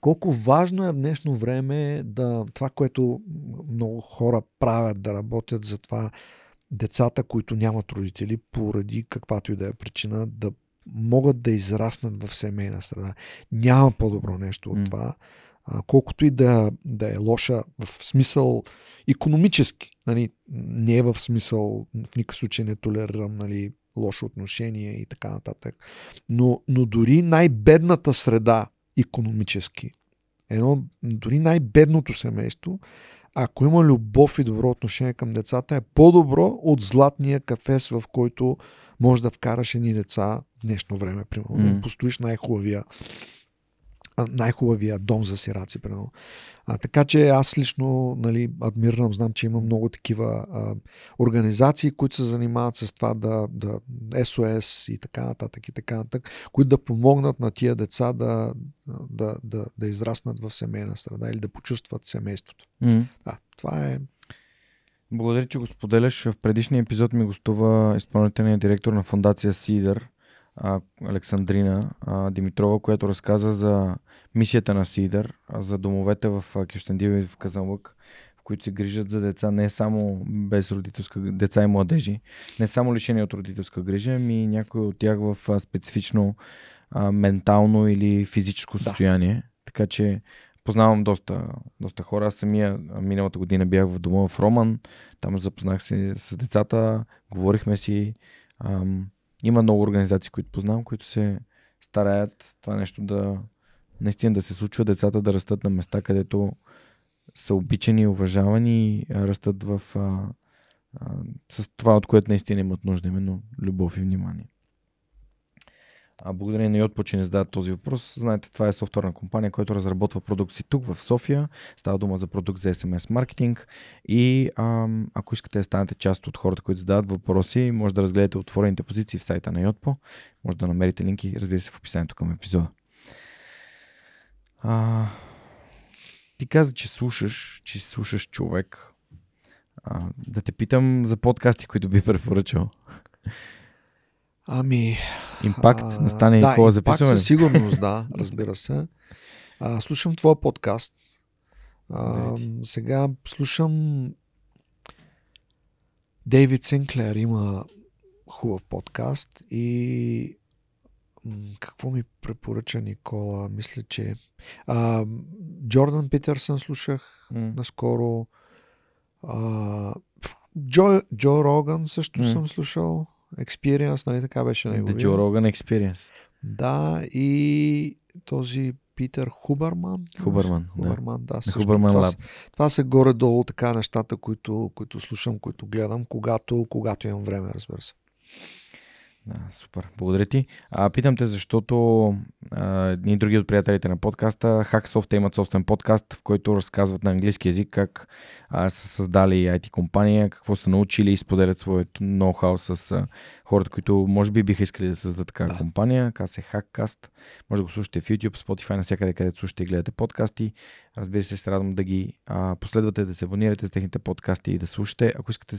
колко важно е в днешно време да това, което много хора правят, да работят за това децата, които нямат родители, поради каквато и да е причина, да могат да израснат в семейна среда. Няма по-добро нещо от mm. това. А, колкото и да, да е лоша в смисъл економически. Нали, не е в смисъл, в никакъв случай не толерирам нали, лошо отношение и така нататък. Но, но дори най-бедната среда економически, едно, дори най-бедното семейство, ако има любов и добро отношение към децата, е по-добро от златния кафес, в който може да вкараш едни деца в днешно време, примерно. Mm. Построиш най-хубавия най-хубавия дом за сираци, примерно. А, така че аз лично нали, адмирам, знам, че има много такива а, организации, които се занимават с това да, да СОС и така нататък и така нататък, които да помогнат на тия деца да, да, да, да израснат в семейна среда или да почувстват семейството. Mm. Да, това е благодаря, че го споделяш. В предишния епизод ми гостува изпълнителният директор на фундация Сидър, Александрина Димитрова, която разказа за мисията на Сидър, за домовете в Кюстендил и в Казанлък, в които се грижат за деца не само без родителска деца и младежи, не само лишени от родителска грижа, ами някои от тях в специфично а, ментално или физическо състояние. Да. Така че познавам доста, доста хора. Аз самия миналата година бях в дома в Роман, там запознах се с децата, говорихме си. Ам, има много организации, които познавам, които се стараят това нещо да наистина да се случва, децата да растат на места, където са обичани, уважавани и растат в, а, а, с това, от което наистина имат нужда, именно любов и внимание. А благодарение на Йотпо, че не задават този въпрос. Знаете, това е софтуерна компания, която разработва продукции тук в София. Става дума за продукт за SMS маркетинг. И ам, ако искате да станете част от хората, които задават въпроси, може да разгледате отворените позиции в сайта на Йотпо. Може да намерите линки, разбира се, в описанието към епизода. А, ти каза, че слушаш, че слушаш човек. А, да те питам за подкасти, които би [laughs] препоръчал. Ами. Импакт а, не стане да, какво записваме. Със сигурност, [laughs] да, разбира се. А, слушам твоя подкаст. А, сега слушам Дейвид Синклер има хубав подкаст и какво ми препоръча Никола? Мисля, че а, Джордан Питърсън слушах mm. наскоро. А, Джо, Джо Роган също mm. съм слушал. Experience, нали така беше неговия. The Joe Rogan Experience. Да, и този Питър Хубърман. Хубърман, да. Хубърман, да. На също. Хубърман това, са- това са горе-долу така нещата, които, които слушам, които гледам, когато, когато имам време, разбира се. Да, супер. Благодаря ти. А, питам те, защото а, едни други от приятелите на подкаста, Hacksoft, имат собствен подкаст, в който разказват на английски язик как а, са създали IT компания, какво са научили и споделят своето ноу-хау с а, хората, които може би биха искали да създадат такава Да. компания. Казва се Hackcast. Може да го слушате в YouTube, Spotify, навсякъде, където слушате и гледате подкасти. Разбира се, се радвам да ги а, последвате, да се абонирате с техните подкасти и да слушате. Ако искате,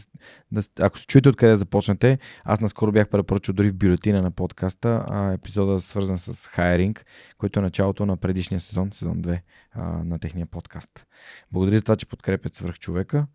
да, ако се чуете откъде да започнете, аз наскоро бях препоръчал дори в бюлетина на подкаста а, епизода свързан с хайринг, който е началото на предишния сезон, сезон 2 а, на техния подкаст. Благодаря за това, че подкрепят свръхчовека.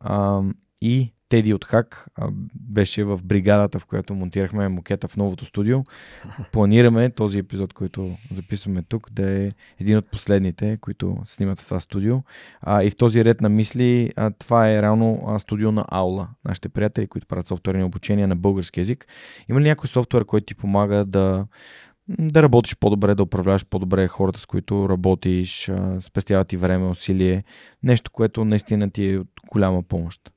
А, и Теди от Хак беше в бригадата, в която монтирахме мокета в новото студио. [laughs] Планираме този епизод, който записваме тук, да е един от последните, които снимат в това студио. А, и в този ред на мисли, а, това е реално а, студио на Аула, нашите приятели, които правят софтуерни обучения на български язик. Има ли някой софтуер, който ти помага да, да работиш по-добре, да управляваш по-добре хората, с които работиш, а, спестява ти време, усилие, нещо, което наистина ти е от голяма помощ?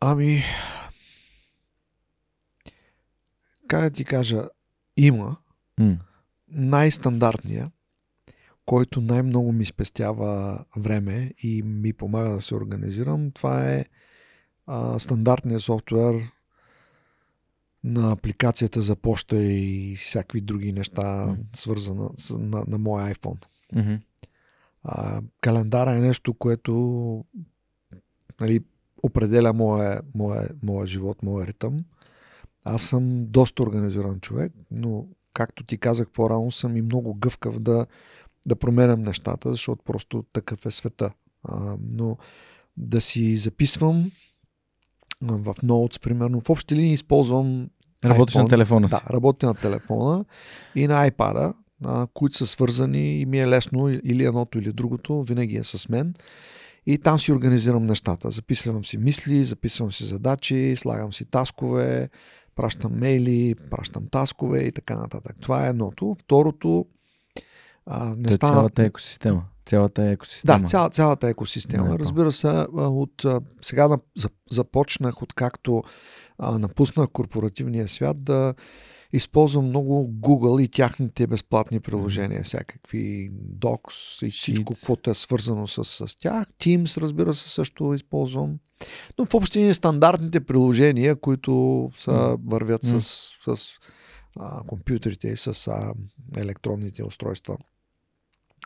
Ами, как да ти кажа, има М, най-стандартния, който най-много ми спестява време и ми помага да се организирам. Това е а, стандартният софтуер на апликацията за почта и всякакви други неща, Мгм. свързана с, на, на моя iPhone. мгм. А, календара е нещо, което нали, определя моя, моя, моя живот, моя ритъм. Аз съм доста организиран човек, но както ти казах по-рано, съм и много гъвкав да, да променям нещата, защото просто такъв е света. А, но да си записвам в Notes, примерно, в общи линии използвам Работиш на iPhone. телефона си. Да, работя на телефона и на iPad, а, които са свързани и ми е лесно или едното или другото, винаги е с мен. И там си организирам нещата. Записвам си мисли, записвам си задачи, слагам си таскове, пращам мейли, пращам таскове и така нататък. Това е едното. Второто, а, не Та е стана... Цялата екосистема. Цялата екосистема. Да, цяла, цялата екосистема. Да, Разбира се, от, сега на- за- започнах, откакто напуснах корпоративния свят, да използвам много Google и тяхните безплатни приложения, всякакви Docs и всичко, каквото е свързано с, с тях. Teams, разбира се, също използвам. Но в общи линии стандартните приложения, които са, вървят с, с а, компютрите и с а, електронните устройства.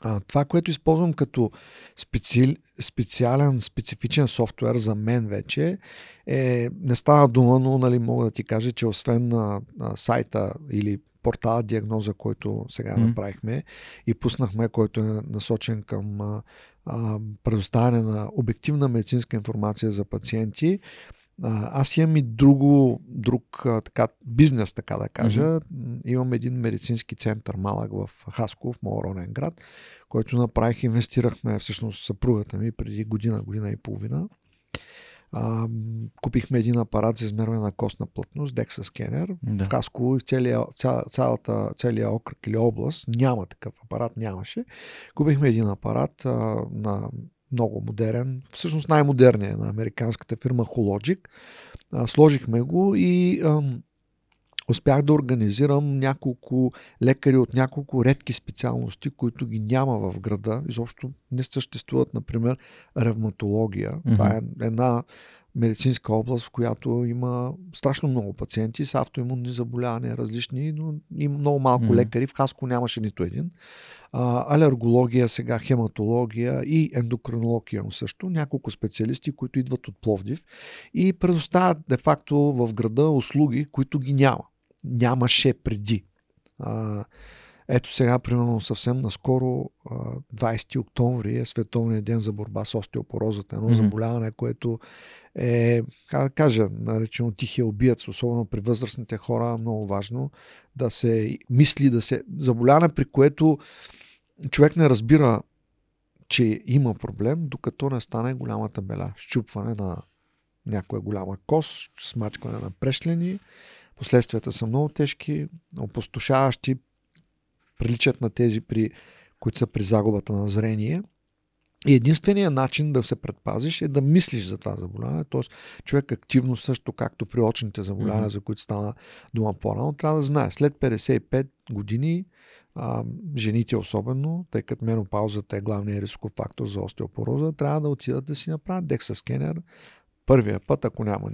А, това, което използвам като специ... специален, специфичен софтуер за мен вече е, не става дума, но нали, мога да ти кажа, че освен на, на сайта или портала диагноза, който сега М. направихме и пуснахме, който е насочен към а, предоставяне на обективна медицинска информация за пациенти, аз имам и друго, друг така, бизнес, така да кажа. Mm-hmm. Имам един медицински център малък в Хаско, в моя роден град, който направих, инвестирахме всъщност съпругата ми преди година, година и половина. А, купихме един апарат за измерване на костна плътност, DEXA скенер. Да. В Хаско и в целия, ця, цялата, целия окръг или област няма такъв апарат, нямаше. Купихме един апарат а, на много модерен, всъщност най-модерният на американската фирма Hologic. Сложихме го и ам, успях да организирам няколко лекари от няколко редки специалности, които ги няма в града. Изобщо не съществуват, например, ревматология. Mm-hmm. Това е една медицинска област, в която има страшно много пациенти с автоимунни заболявания различни, но има много малко mm-hmm. лекари. В Хаско нямаше нито един. А, алергология, сега хематология и ендокринолог имам също. Няколко специалисти, които идват от Пловдив и предоставят де-факто в града услуги, които ги няма. Нямаше преди. А, ето сега, примерно съвсем наскоро, 20 октомври е Световният ден за борба с остеопорозата. Едно mm-hmm. заболяване, което е, как да кажа, наречено тихия убиец, особено при възрастните хора, много важно да се мисли, да се... Заболяване, при което човек не разбира, че има проблем, докато не стане голямата беля. Щупване на някоя голяма кост, смачкване на прешлени. Последствията са много тежки, опустошаващи приличат на тези, при, които са при загубата на зрение. И единственият начин да се предпазиш е да мислиш за това заболяване. Т.е. човек активно също, както при очните заболявания, mm-hmm. за които стана дума по-рано, трябва да знае. След 55 години, а, жените особено, тъй като менопаузата е главният рисков фактор за остеопороза, трябва да отидат да си направят декса скенер, първия път, ако няма,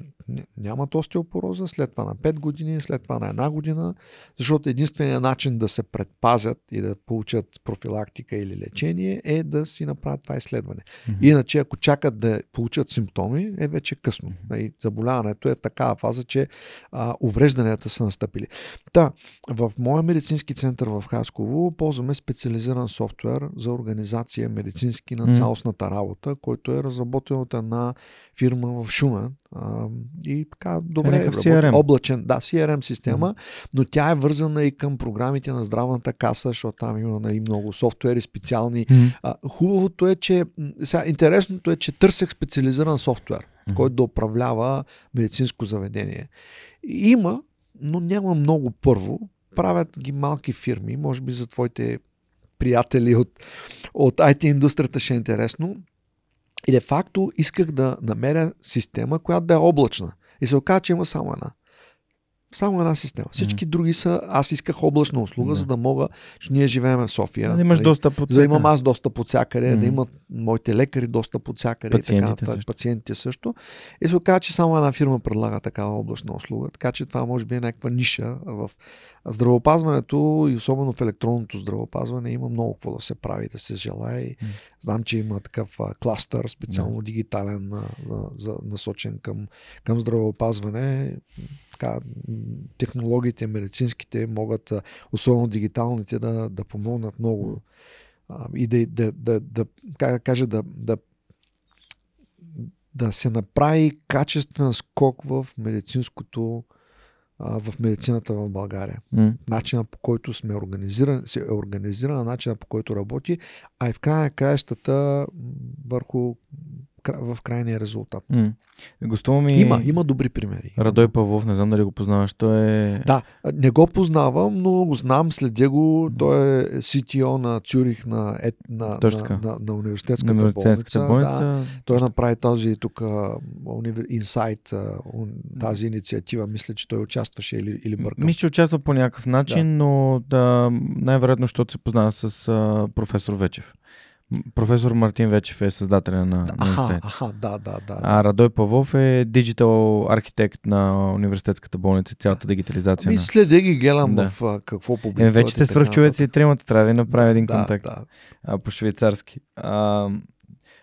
нямат остеопороза, след това на 5 години, след това на една година, защото единственият начин да се предпазят и да получат профилактика или лечение е да си направят това изследване. Mm-hmm. Иначе, ако чакат да получат симптоми, е вече късно. Mm-hmm. Заболяването е в такава фаза, че а, уврежданията са настъпили. Та, в моя медицински център в Хасково ползваме специализиран софтуер за организация медицински на цялостната работа, който е разработен от една фирма в Шумен. А, и така, добре, е, CRM. облачен, да, CRM система, mm-hmm. но тя е вързана и към програмите на здравната каса, защото там има нали, много софтуери специални. Mm-hmm. А, хубавото е, че сега, интересното е, че търсех специализиран софтуер, mm-hmm. който да управлява медицинско заведение. Има, но няма много първо. Правят ги малки фирми, може би за твоите приятели от, от IT индустрията ще е интересно. И де факто исках да намеря система, която да е облачна. И се оказа, че има само една. Само една система. Всички mm-hmm. други са. Аз исках облачна услуга, mm-hmm. за да мога. Защото ние живеем в София. Да имаш нали, достъп от да имам аз достъп от всякъде, mm-hmm. да имат моите лекари достъп от всякъде. Пациентите, и така, също. пациентите също. И се оказа, че само една фирма предлага такава облачна услуга. Така че това може би е някаква ниша в здравеопазването и особено в електронното здравеопазване има много какво да се прави, да се желая. Mm. Знам, че има такъв кластър, специално yeah. дигитален, насочен към, към здравеопазване така, технологиите, медицинските могат, особено дигиталните, да, да помогнат много и да, да, да, да, как да кажа, да, да, да се направи качествен скок в медицинското в медицината в България. Mm. Начина по който сме организирани, се е организирана, начина по който работи, а и в края на краищата върху в крайния резултат. Mm. Гостува ми... Има, има добри примери. Радой Павлов, не знам дали го познаваш, той е... Да, не го познавам, но го знам, следя го. Той е CTO на Цюрих на, е, на, на, на, на университетската, на университетската болница. болница. Да, той направи този тук инсайт, тази инициатива. Мисля, че той участваше или, или бъркам. Мисля, че участва по някакъв начин, да. но да, най-вероятно, защото се познава с а, професор Вечев. Професор Мартин Вечев е създателя на, да, аха, аха, да, да, да. А Радой Павлов е диджитал архитект на университетската болница, цялата дигитализация. Ами на... следя ги, гледам да. в какво публикуват. Е, вече сте свръхчовеци и тримата, трябва да направя един да, контакт да. А, по швейцарски. А,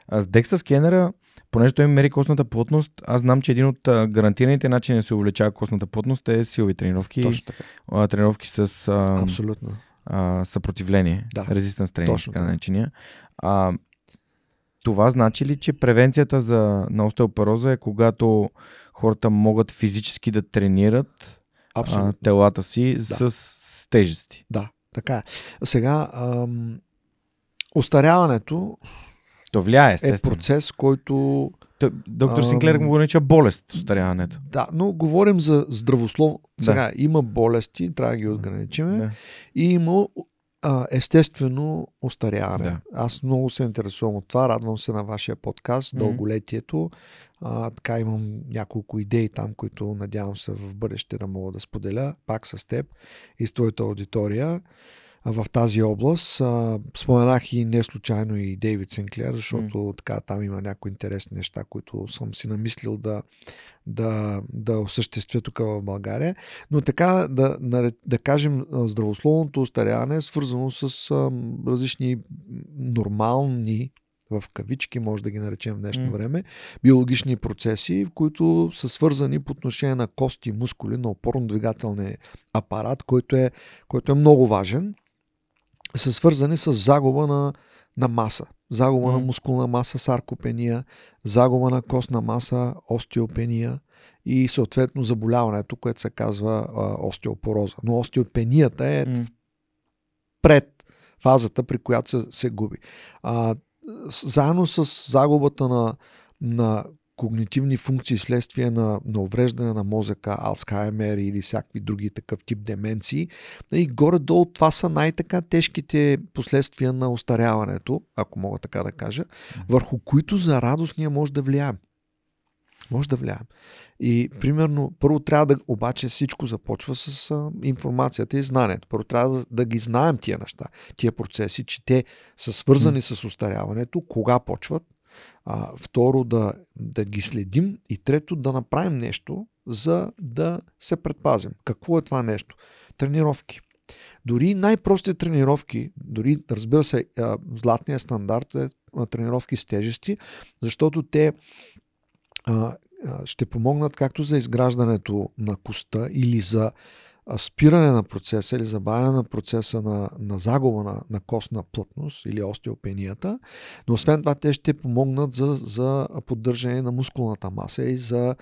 а с Dexa скенера, понеже той мери костната плътност, аз знам, че един от а, гарантираните начини да се увеличава костната плътност е силови тренировки. Точно така. А, тренировки с... А, Абсолютно а, съпротивление, да. резистенс тренинг, така наречения. А, това значи ли, че превенцията за, на остеопороза е когато хората могат физически да тренират а, телата си да. с, с тежести? Да, така е. Сега, ам, остаряването то влияе, естествено. е процес, който Доктор Синклер му го нарича болест, остаряването. Да, но говорим за здравословно. Сега да. има болести, трябва да ги отграничиме. Да. И има а, естествено остаряване. Да. Аз много се интересувам от това, радвам се на вашия подкаст, mm-hmm. дълголетието. А, така имам няколко идеи там, които надявам се в бъдеще да мога да споделя пак с теб и с твоята аудитория в тази област. Споменах и не случайно и Дейвид Сенклер, защото mm. така там има някои интересни неща, които съм си намислил да, да, да осъществя тук в България. Но така да, да кажем, здравословното устаряване е свързано с различни нормални в кавички, може да ги наречем в днешно mm. време, биологични процеси, в които са свързани по отношение на кости и мускули, на опорно-двигателния апарат, който е, който е много важен са свързани с загуба на, на маса. Загуба mm. на мускулна маса, саркопения, загуба на костна маса, остеопения и съответно заболяването, което се казва а, остеопороза. Но остеопенията е mm. пред фазата, при която се, се губи. А, заедно с загубата на, на когнитивни функции следствие на, на увреждане на мозъка, Алцхаймер или всякакви други такъв тип деменции. И горе-долу това са най-така тежките последствия на устаряването, ако мога така да кажа, върху които за радост ние може да влияем. Може да влияем. И примерно, първо трябва да, обаче всичко започва с а, информацията и знанието. Първо трябва да, да ги знаем тия неща, тия процеси, че те са свързани с устаряването, кога почват, а, второ да, да ги следим и трето да направим нещо, за да се предпазим. Какво е това нещо? Тренировки. Дори най-прости тренировки, дори разбира се, златният стандарт е на тренировки с тежести, защото те ще помогнат както за изграждането на коста или за спиране на процеса или забавяне на процеса на, на загуба на, на костна плътност или остеопенията, но освен това те ще помогнат за, за поддържане на мускулната маса и за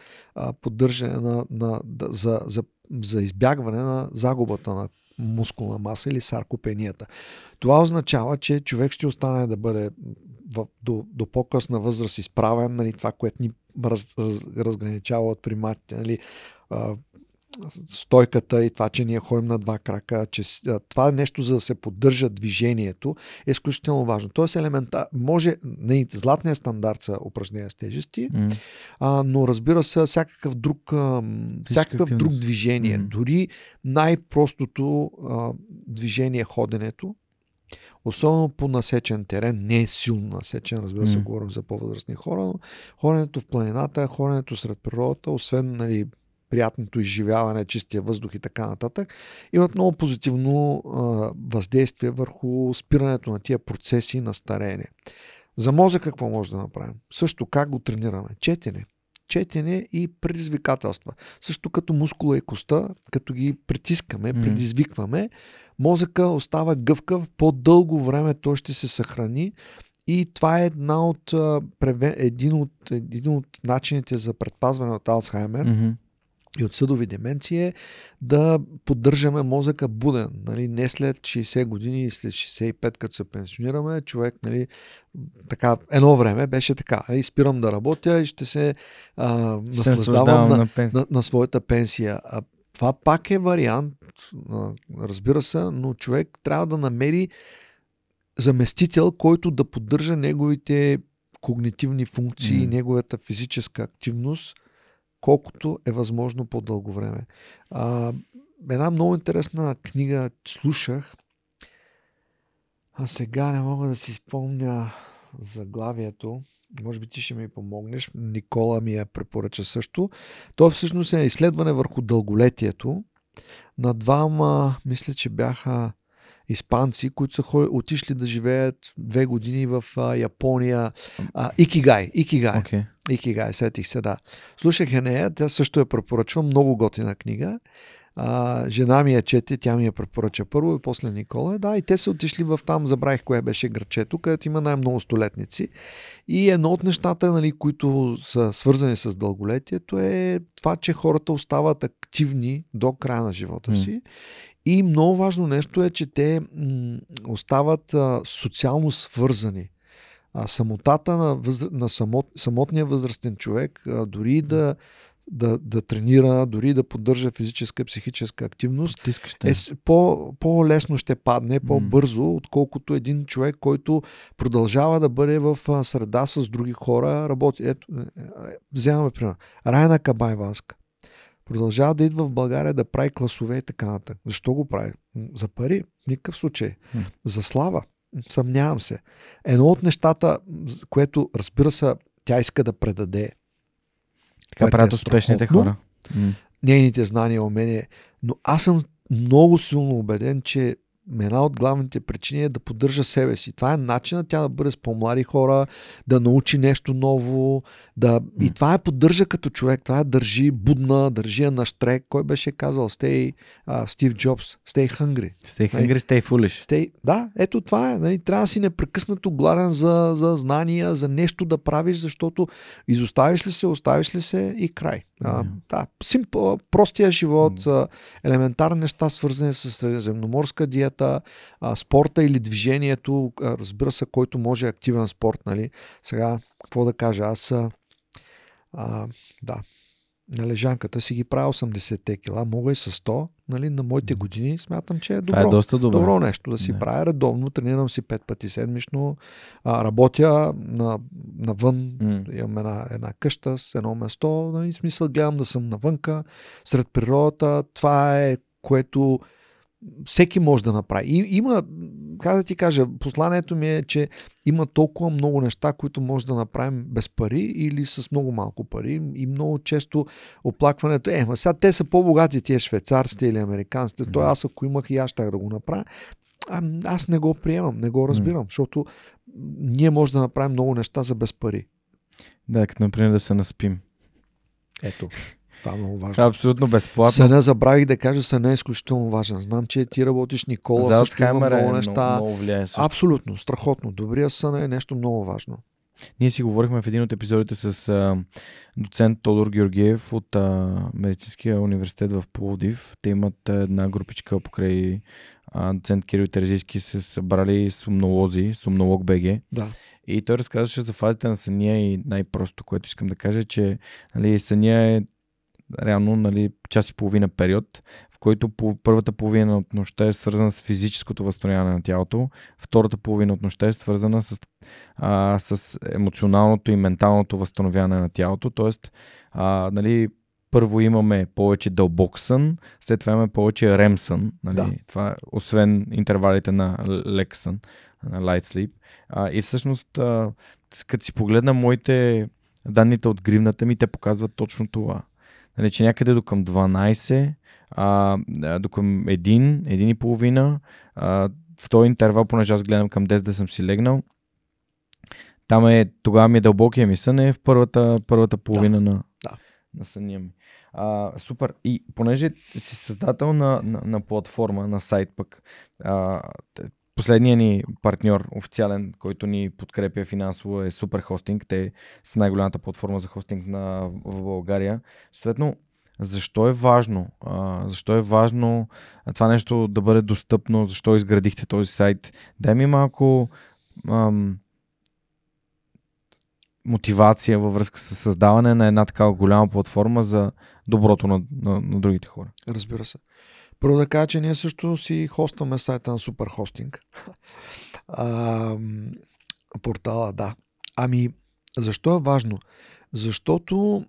поддържане на, на, за, за, за избягване на загубата на мускулна маса или саркопенията. Това означава, че човек ще остане да бъде в, до, до по-късна възраст изправен, нали, това, което ни раз, раз, разграничава от приматите, нали, стойката и това, че ние ходим на два крака, че това е нещо за да се поддържа движението е изключително важно. Тоест елемента, може, не, златният стандарт са упражнения с тежести, mm. а, но разбира се, всякакъв друг, а, всякакъв друг движение, mm. дори най-простото а, движение ходенето, Особено по насечен терен, не е силно насечен, разбира се, mm. говорим за по-възрастни хора, но ходенето в планината, ходенето сред природата, освен нали, приятното изживяване, чистия въздух и така нататък, имат много позитивно а, въздействие върху спирането на тия процеси на стареене. За мозък какво може да направим? Също как го тренираме? Четене. Четене и предизвикателства. Също като мускула и коста, като ги притискаме, предизвикваме, мозъка остава гъвкав, по-дълго време той ще се съхрани и това е една от, един, от, един от начините за предпазване от Алцхаймер. Mm-hmm и от съдови деменции е да поддържаме мозъка буден. Нали? Не след 60 години и след 65, като се пенсионираме, човек, нали, така, едно време беше така. Нали? Спирам да работя и ще се а, наслаждавам на, на, на, на своята пенсия. А, това пак е вариант, разбира се, но човек трябва да намери заместител, който да поддържа неговите когнитивни функции, mm. неговата физическа активност – колкото е възможно по-дълго време. А, една много интересна книга слушах, а сега не мога да си спомня заглавието. Може би ти ще ми помогнеш. Никола ми я препоръча също. То всъщност е изследване върху дълголетието на двама, мисля, че бяха испанци, които са отишли да живеят две години в а, Япония. А, Икигай. Икигай. Okay. Икигай, сетих се, да. Слушах я нея, тя също я препоръчва, много готина книга. А, жена ми я чете, тя ми я препоръча първо и после Никола. Да, и те са отишли в там, забравих кое беше грачето, където има най-много столетници. И едно от нещата, нали, които са свързани с дълголетието е това, че хората остават активни до края на живота си. Mm. И много важно нещо е, че те м- остават а, социално свързани. А самотата на, възр... на самот... самотния възрастен човек, а, дори да, да, да тренира, дори да поддържа физическа и психическа активност, е, по, по-лесно ще падне, по-бързо, отколкото един човек, който продължава да бъде в среда с други хора, работи. Ето, е, е, вземаме пример. Райна Кабайванска продължава да идва в България да прави класове и така нататък. Защо го прави? За пари? Никакъв случай. За слава? Съмнявам се. Едно от нещата, което разбира се, тя иска да предаде. Така правят е успешните хора. Нейните знания, умения. Но аз съм много силно убеден, че една от главните причини е да поддържа себе си. Това е начинът тя да бъде с по-млади хора, да научи нещо ново. Да... И това е поддържа като човек. Това е държи будна, държи я на штрек. Кой беше казал? Stay, uh, Стив Джобс. Stay hungry. Stay нали? hungry, stay foolish. Stay... Да, ето това е. Нали? Трябва да си непрекъснато гладен за, за знания, за нещо да правиш, защото изоставиш ли се, оставиш ли се и край. А, да, симпл, простия живот, mm. елементарни неща, свързани с средиземноморска диета, а, спорта или движението, а, разбира се, който може активен спорт. Нали? Сега, какво да кажа, аз А, да. На лежанката си ги правя 80 кила, мога и с 100. Нали, на моите години смятам, че е добро. Това е доста добро. добро нещо да си Не. правя редовно. Тренирам си 5 пъти седмично. А, работя на, навън. М. Имам една, една къща с едно место. Нали, смисъл гледам да съм навънка, сред природата. Това е което всеки може да направи. И, има, как да ти кажа, посланието ми е, че има толкова много неща, които може да направим без пари или с много малко пари. И много често оплакването е, ма сега те са по-богати тия швейцарците или американците. Мгм. Той аз ако имах и аз щях да го направя. А, аз не го приемам, не го разбирам, защото ние може да направим много неща за без пари. Да, като например да се наспим. Ето, това е много важно. Е абсолютно безплатно. Съня забравих да кажа, съня е изключително важен. Знам, че ти работиш Никола, За също има Алцхаймер е много много, неща. много влияе също. Абсолютно, страхотно. Добрия сън е нещо много важно. Ние си говорихме в един от епизодите с а, доцент Тодор Георгиев от а, Медицинския университет в Пловдив. Те имат една групичка покрай а, доцент Кирил Терезийски се събрали сумнолози, сумнолог БГ. Да. И той разказваше за фазите на съня и най-просто, което искам да кажа, че нали, съня е реално нали, час и половина период, в който по първата половина от нощта е свързана с физическото възстановяване на тялото, втората половина от нощта е свързана с, а, с емоционалното и менталното възстановяване на тялото, т.е. Нали, първо имаме повече дълбок сън, след това имаме повече REM сън, нали? Да. това освен интервалите на лек сън, на light sleep. А, и всъщност, а, като си погледна моите данните от гривната ми, те показват точно това. Нали, че някъде до към 12, а, до към 1, 1,5, а, в този интервал, понеже аз гледам към 10 да съм си легнал, там е, тогава ми е дълбокия ми сън е в първата, първата половина на, да. на съня ми. А, супер. И понеже си създател на, на, на платформа, на сайт пък, а, последният ни партньор, официален, който ни подкрепя финансово е Супер Хостинг. Те са най-голямата платформа за хостинг на, в България. Съответно, защо е важно? А, защо е важно това нещо да бъде достъпно? Защо изградихте този сайт? Дай ми малко ам, мотивация във връзка с създаване на една такава голяма платформа за доброто на, на, на другите хора. Разбира се. Първо да кажа, че ние също си хостваме сайта на Супер Хостинг. [laughs] А, портала, да. Ами, защо е важно? Защото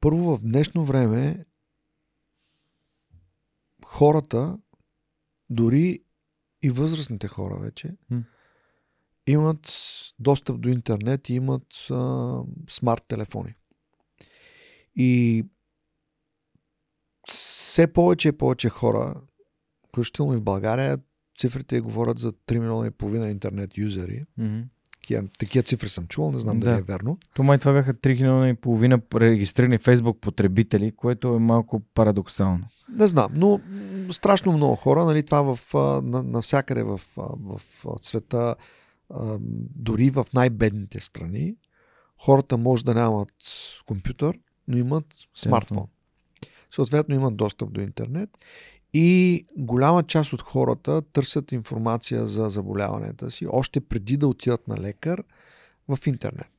първо в днешно време хората, дори и възрастните хора вече, имат достъп до интернет и имат а, смарт телефони. И все повече и повече хора, включително и в България, цифрите говорят за 3 милиона и половина интернет юзери. Mm-hmm. Такива, такива цифри съм чувал, не знам Да. дали е верно. То май това бяха 3 милиона и половина регистрирани Facebook потребители, което е малко парадоксално. Не знам, но страшно много хора, нали, това в, навсякъде в, в а, света, дори в най-бедните страни, хората може да нямат компютър, но имат смартфон. Съответно имат достъп до интернет и голяма част от хората търсят информация за заболяванията си още преди да отидат на лекар в интернет.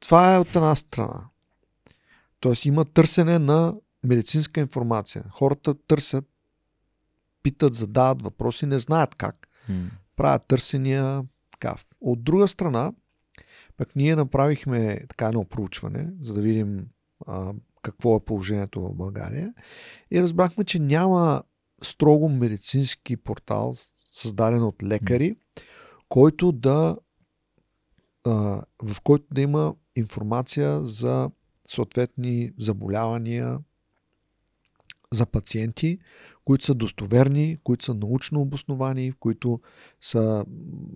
Това е от една страна. Тоест има търсене на медицинска информация. Хората търсят, питат, задават въпроси, не знаят как. Mm. Правят търсения. Така. От друга страна, пък ние направихме така едно проучване, за да видим а, какво е положението в България. И разбрахме, че няма строго медицински портал, създаден от лекари, който да а, в който да има информация за съответни заболявания за пациенти, които са достоверни, които са научно обосновани, които са,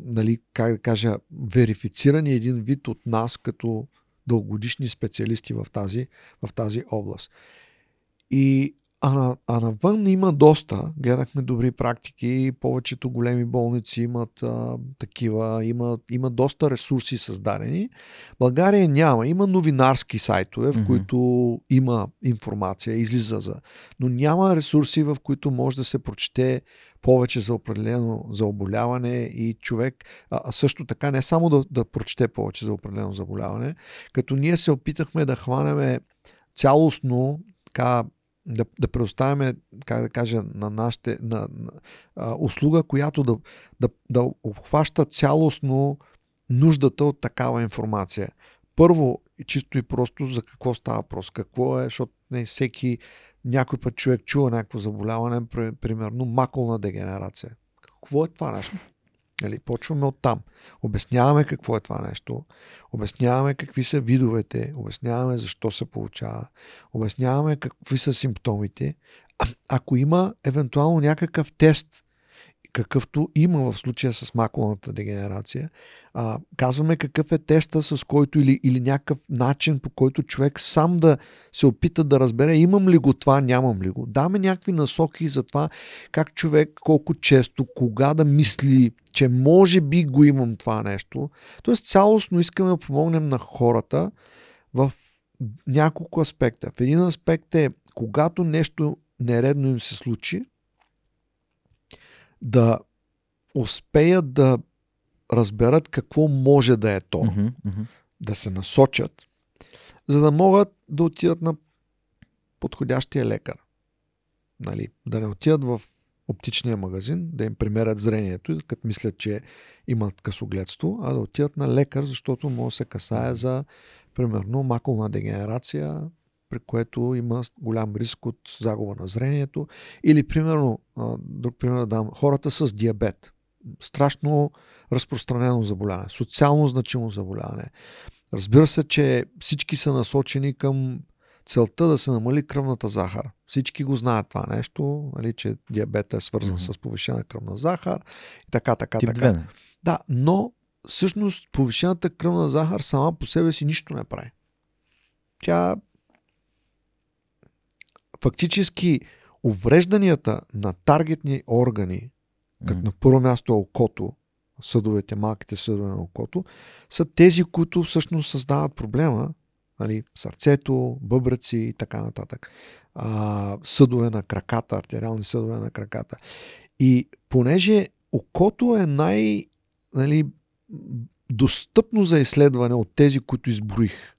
нали, как да кажа, верифицирани един вид от нас като дългогодишни специалисти в тази, в тази област. И а, на, а навън има доста. Гледахме добри практики. Повечето големи болници имат а, такива. Има, има доста ресурси създадени. България няма. Има новинарски сайтове, в mm-hmm. които има информация, излиза за. Но няма ресурси, в които може да се прочете повече за определено заболяване и човек, а също така не само да, да прочете повече за определено заболяване, като ние се опитахме да хванеме цялостно така да, да предоставяме, как да кажа, на нашите на, на, а, услуга, която да, да, да обхваща цялостно нуждата от такава информация. Първо, чисто и просто за какво става въпрос, какво е, защото не всеки някой път човек чува някакво заболяване, примерно макулна дегенерация. Какво е това нещо? Нали, почваме от там. Обясняваме какво е това нещо, обясняваме какви са видовете, обясняваме защо се получава, обясняваме какви са симптомите. А, ако има евентуално някакъв тест, какъвто има в случая с макулната дегенерация. А, казваме какъв е теста, с който или, или някакъв начин, по който човек сам да се опита да разбере имам ли го това, нямам ли го. Даме някакви насоки за това как човек колко често, кога да мисли, че може би го имам това нещо. Тоест цялостно искаме да помогнем на хората в няколко аспекта. В един аспект е, когато нещо нередно им се случи, да успеят да разберат какво може да е то, mm-hmm, mm-hmm. да се насочат, за да могат да отидат на подходящия лекар. Нали, да не отидат в оптичния магазин, да им премерят зрението, като мислят, че имат късогледство, а да отидат на лекар, защото може да се касае за, примерно, макулна дегенерация, при което има голям риск от загуба на зрението. Или, примерно, друг пример да дам, хората с диабет. Страшно разпространено заболяване, социално значимо заболяване. Разбира се, че всички са насочени към целта да се намали кръвната захар. Всички го знаят това нещо, нали, че диабета е свързан mm-hmm. с повишена кръвна захар и така, така, Тип така. 2. Да, но всъщност повишената кръвна захар сама по себе си нищо не прави. Тя фактически уврежданията на таргетни органи, като на първо място окото, съдовете, малките съдове на окото, са тези, които всъщност създават проблема. Нали, сърцето, бъбреци и така нататък. А, съдове на краката, артериални съдове на краката. И понеже окото е най- нали, достъпно за изследване от тези, които изброих.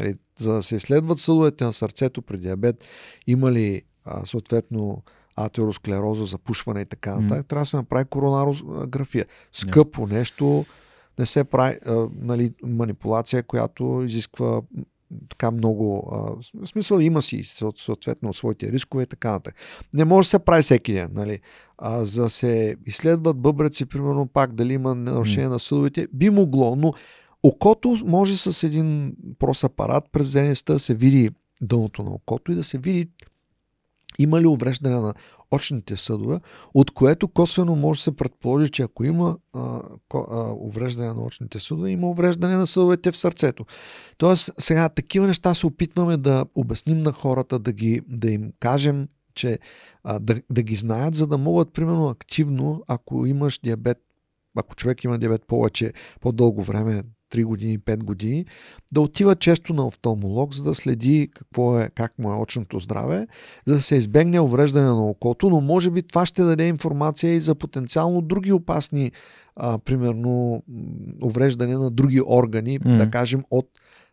Нали, за да се изследват съдовете на сърцето при диабет, има ли а, съответно атеросклероза, запушване и така нататък, mm. трябва да се направи коронарография. Скъпо yeah. нещо, не се прави а, нали, манипулация, която изисква така много. А, в смисъл има си съответно от своите рискове и така нататък. Не може да се прави всеки ден. Нали? А, за да се изследват бъбреци, примерно пак дали има нарушение mm. на съдовете, би могло, но Окото може с един прост апарат през зениста да се види дъното на окото и да се види има ли увреждане на очните съдове, от което косвено може да се предположи, че ако има а, а, увреждане на очните съдове, има увреждане на съдовете в сърцето. Тоест, сега такива неща се опитваме да обясним на хората, да, ги, да им кажем, че а, да, да ги знаят, за да могат, примерно, активно, ако имаш диабет, ако човек има диабет повече, по-дълго време, 3 години, 5 години, да отива често на офталмолог, за да следи какво е, как му е очното здраве, за да се избегне увреждане на окото, но може би това ще даде информация и за потенциално други опасни, а, примерно, увреждане на други органи, mm. да кажем, от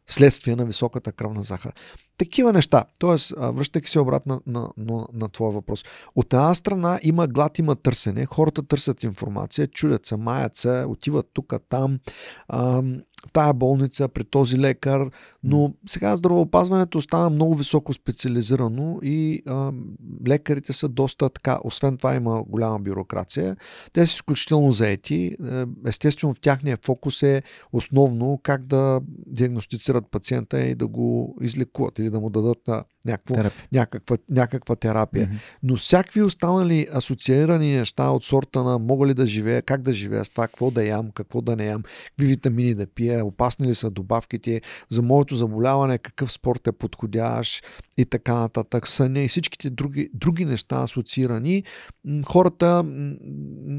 следствие на високата кръвна захар. Такива неща. Тоест, връщайки се обратно на, на, на, твоя въпрос. От една страна има глад, има търсене. Хората търсят информация, чудят се, маят се, отиват тук, там, а, в тая болница, при този лекар. Но сега здравеопазването стана много високо специализирано и а, лекарите са доста така. Освен това има голяма бюрокрация. Те са изключително заети. Е, естествено, в тяхния фокус е основно как да диагностицират пациента и да го излекуват или да му дадат на някакво, някаква, някаква терапия. Mm-hmm. Но всякакви останали асоциирани неща от сорта на мога ли да живея, как да живея с това, какво да ям, какво да не ям, какви витамини да пия, опасни ли са добавките, за моето заболяване какъв спорт е подходящ и така нататък, съня и всичките други, други неща асоциирани, хората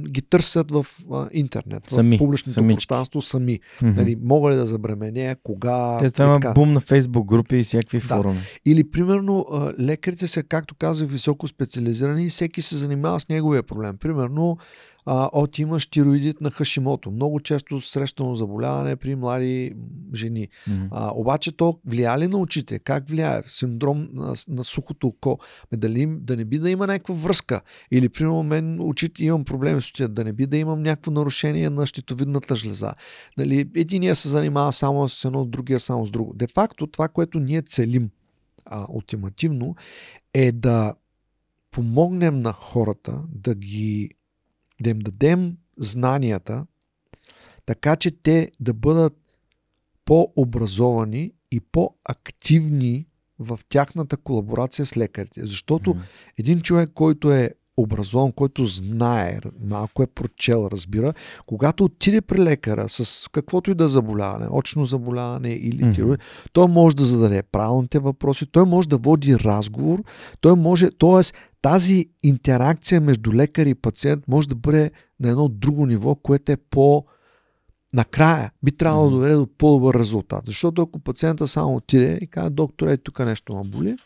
ги търсят в интернет, сами, в публичното самички. пространство сами. Мгм. Нали, мога ли да забременя, кога... Те така. бум на фейсбук групи и всякакви Да. форуми. Или, примерно, а, лекарите са, както казах, високо специализирани и всеки се занимава с неговия проблем. Примерно, от имаш тироидит на Хашимото. Много често срещано заболяване при млади жени. Мгм. А, обаче то влияе ли на очите? Как влияе? Синдром на, на сухото око. Ме дали, да не би да има някаква връзка? Или, примерно, мен очите имам проблеми с очите. Да не би да имам някакво нарушение на щитовидната жлеза. Нали, единия се занимава само с едно, другия само с друго. Де факто, това, което ние целим а, ултимативно, е да помогнем на хората да ги да им дадем знанията, така че те да бъдат по-образовани и по-активни в тяхната колаборация с лекарите. Защото един човек, който е образован, който знае, малко е прочел, разбира, когато отиде при лекара с каквото и да е заболяване, очно заболяване или Мгм. тироид, той може да зададе правилните въпроси, той може да води разговор, той може, т.е. тази интеракция между лекар и пациент може да бъде на едно друго ниво, което е по накрая би трябвало да доведе до по-добър резултат. Защото ако пациента само отиде и каже, доктор, е тук нещо ме боли,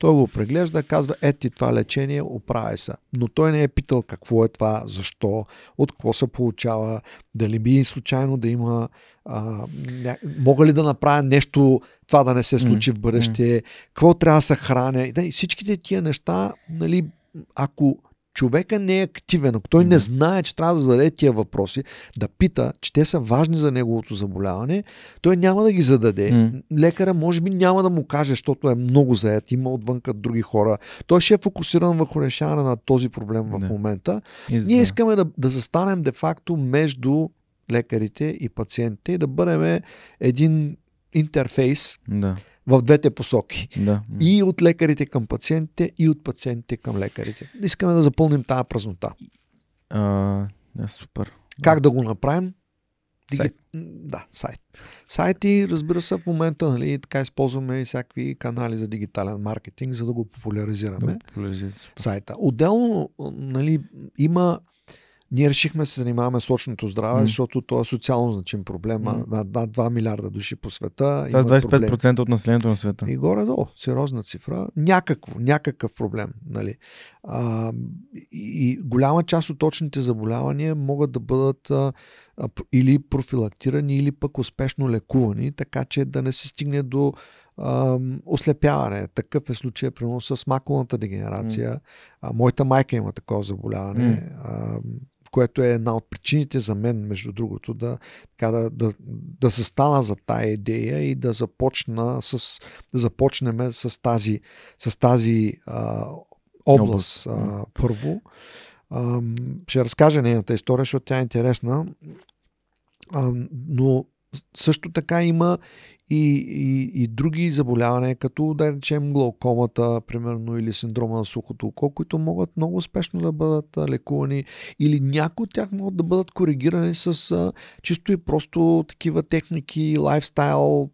той го преглежда, казва, е ти това лечение, оправя се. Но той не е питал какво е това, защо, от какво се получава, дали би случайно да има, а, ня... мога ли да направя нещо, това да не се случи в бъдеще, какво трябва да се храня. И да, и всичките тия неща, нали, ако човека не е активен, ако той не знае, че трябва да зададе тия въпроси, да пита, че те са важни за неговото заболяване, той няма да ги зададе. М. Лекара може би няма да му каже, защото е много заед, има отвънка други хора. Той ще е фокусиран върху решаване на този проблем в Да. момента. И за- Ние искаме да, да застанем де-факто между лекарите и пациентите и да бъдем един интерфейс Да, в двете посоки. да. И от лекарите към пациентите, и от пациентите към лекарите. Искаме да запълним тази празнота. А, да, супер. Как да го направим? Сайт. Да, сайт. Сайти, разбира се, в момента нали, така използваме и всякакви канали за дигитален маркетинг, за да го популяризираме. Да, сайта. Отделно, нали, има ние решихме да се занимаваме с очното здраве, М. защото то е социално значим проблем. М. Над, над 2 милиарда души по света. Е имат 25% от населението на света. И горе-долу, сериозна цифра. Някакво, някакъв проблем. Нали. А, и, голяма част от очните заболявания могат да бъдат а, а, или профилактирани, или пък успешно лекувани, така че да не се стигне до ослепяване. Такъв е случай, примерно, с макулната дегенерация. А, моята майка има такова заболяване. А, което е една от причините за мен, между другото, да, така, да, да, да се стана за тая идея и да започна с, да започнем с тази, с тази а, област а, първо. А, ще разкажа нейната история, защото тя е интересна. А, но също така има и, и, и други заболявания, като да речем глаукомата, примерно, или синдрома на сухото око, които могат много успешно да бъдат лекувани или някои от тях могат да бъдат коригирани с а, чисто и просто такива техники, лайфстайл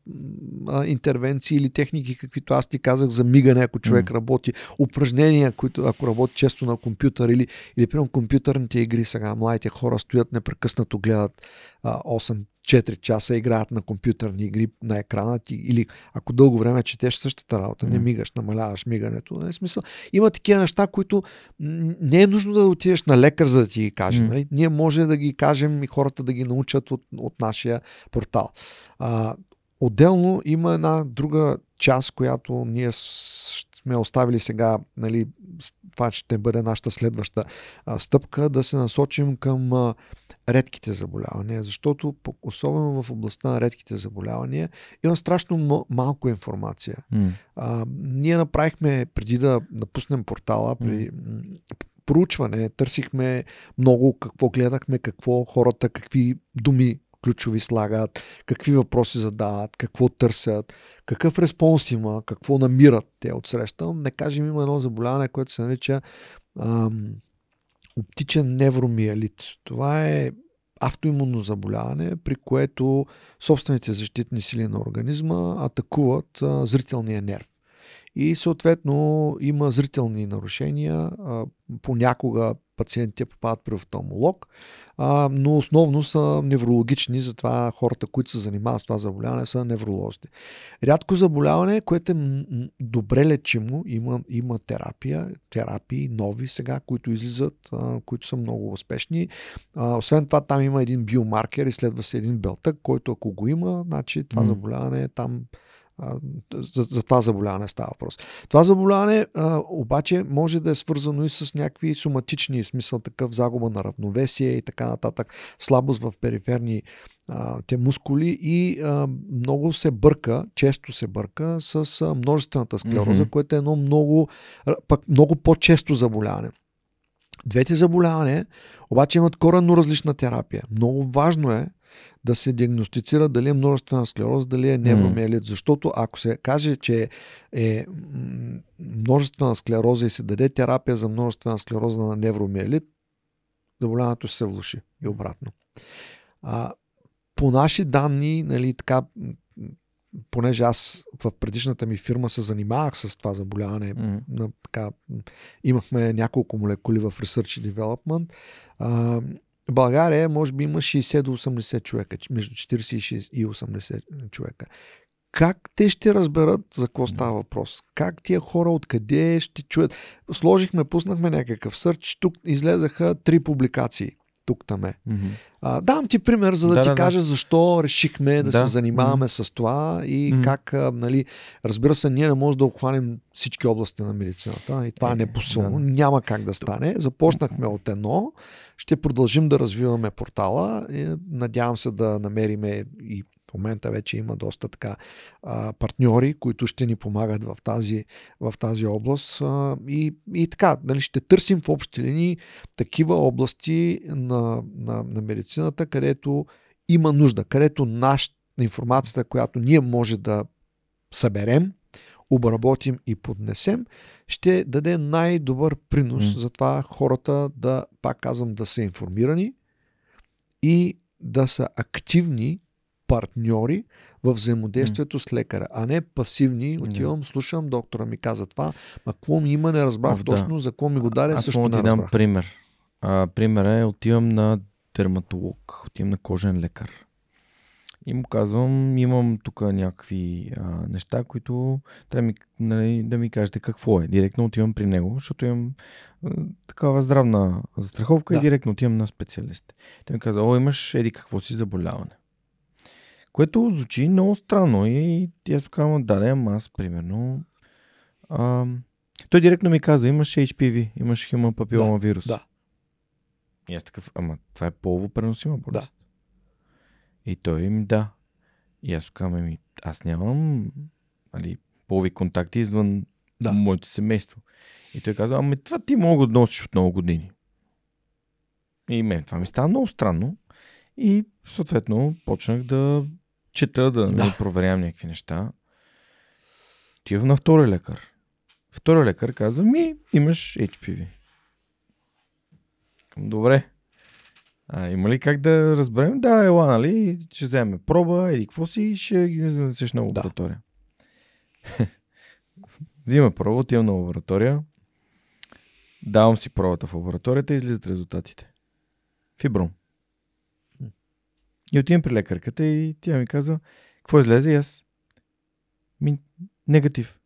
а, интервенции или техники, каквито аз ти казах за мигане, ако човек М. работи, упражнения, които ако работи често на компютър или, или примерно компютърните игри сега, младите хора стоят непрекъснато, гледат а, 8 4 часа играят на компютърни игри на екрана ти, или ако дълго време четеш същата работа, не мигаш, намаляваш мигането. Не, смисъл. Има такива неща, които не е нужно да отидеш на лекар, за да ти ги каже. М. Нали? Ние може да ги кажем и хората да ги научат от, от нашия портал. А, отделно има една друга част, която ние сме оставили сега, нали, това ще бъде нашата следваща а, стъпка, да се насочим към а, редките заболявания, защото особено в областта на редките заболявания има страшно малко информация. М. А, ние направихме, преди да напуснем портала, при м, проучване, търсихме много какво гледахме, какво хората, какви думи ключови слагат, какви въпроси задават, какво търсят, какъв респонс има, какво намират те от среща. Не кажем, има едно заболяване, което се нарича ам, оптичен невромиелит. Това е автоимунно заболяване, при което собствените защитни сили на организма атакуват а, зрителния нерв и съответно има зрителни нарушения. Понякога пациентите попадат при офталмолог, но основно са неврологични, затова хората, които се занимават с това заболяване, са невролозите. Рядко заболяване, което е добре лечимо, има, има терапия, терапии нови сега, които излизат, които са много успешни. Освен това, там има един биомаркер, изследва се един белтък, който ако го има, значи това mm. заболяване е там за, за това заболяване става въпрос. Това заболяване а, обаче може да е свързано и с някакви соматични, смисъл такъв загуба на равновесие и така нататък, слабост в периферни а, те мускули и а, много се бърка, често се бърка с а, множествената склероза, mm-hmm. което е едно много, пък много по-често заболяване. Двете заболявания обаче имат коренно различна терапия. Много важно е да се диагностицира дали е множествена склероза, дали е невромиелит. Защото ако се каже, че е множествена склероза и се даде терапия за множествена склероза на невромиелит, заболяването се влуши и обратно. А, по наши данни, нали, така, понеже аз в предишната ми фирма се занимавах с това заболяване, mm-hmm. на, така, имахме няколко молекули в Research и Development, а, България може би има 60 до 80 човека, между 40 и 80 човека. Как те ще разберат за какво става въпрос? Как тия хора откъде ще чуят? Сложихме, пуснахме някакъв сърч, тук излезаха три публикации. Тук там е. Mm-hmm. А, давам ти пример, за да, да ти да, кажа да. защо решихме да, да. се занимаваме mm-hmm. с това и mm-hmm. как, а, нали, разбира се, ние не можем да обхванем всички области на медицината и това е, е непосилно. Да. Няма как да стане. Започнахме от едно, ще продължим да развиваме портала. И надявам се да намериме и момента вече има доста така а, партньори, които ще ни помагат в тази, в тази област. А, и, и така, нали, ще търсим в общи линии такива области на, на, на медицината, където има нужда, където наш, информацията, която ние може да съберем, обработим и поднесем, ще даде най-добър принос mm. за това хората да, пак казвам, да са информирани и да са активни партньори в взаимодействието mm. с лекаря, а не пасивни. Отивам, слушам, доктора ми каза това, ма какво ми има, не разбрах О, точно, да. за какво ми го даде, Аз също не ти дам пример. А, пример е, отивам на дерматолог, отивам на кожен лекар. И му казвам, имам тук някакви а, неща, които трябва ми, нали, да ми кажете какво е. Директно отивам при него, защото имам а, такава здравна застраховка да. и директно отивам на специалист. Той ми каза, о, имаш еди какво си заболяване. Което звучи много странно и аз казвам, да, да, ама аз примерно... А, той директно ми каза, имаш HPV, имаш хима папилома да, вирус. Да. И аз такъв, ама това е полово преносима болест. Да. И той им да. И аз казвам, ми, аз нямам али, полови контакти извън да. моето семейство. И той каза, ами това ти мога да носиш от много години. И мен това ми става много странно. И съответно почнах да чета, да, да. проверявам някакви неща. Отивам на втори лекар. Втори лекар казва ми, имаш HPV. Добре. А, има ли как да разберем? Да, ела, нали? Ще вземе проба или какво си и ще ги занесеш на лаборатория. Да. [laughs] Взима проба, отивам на лаборатория. Давам си пробата в лабораторията и излизат резултатите. Фибром. И отивам при лекарката и тя ми казва, какво излезе и аз? Ми, негатив.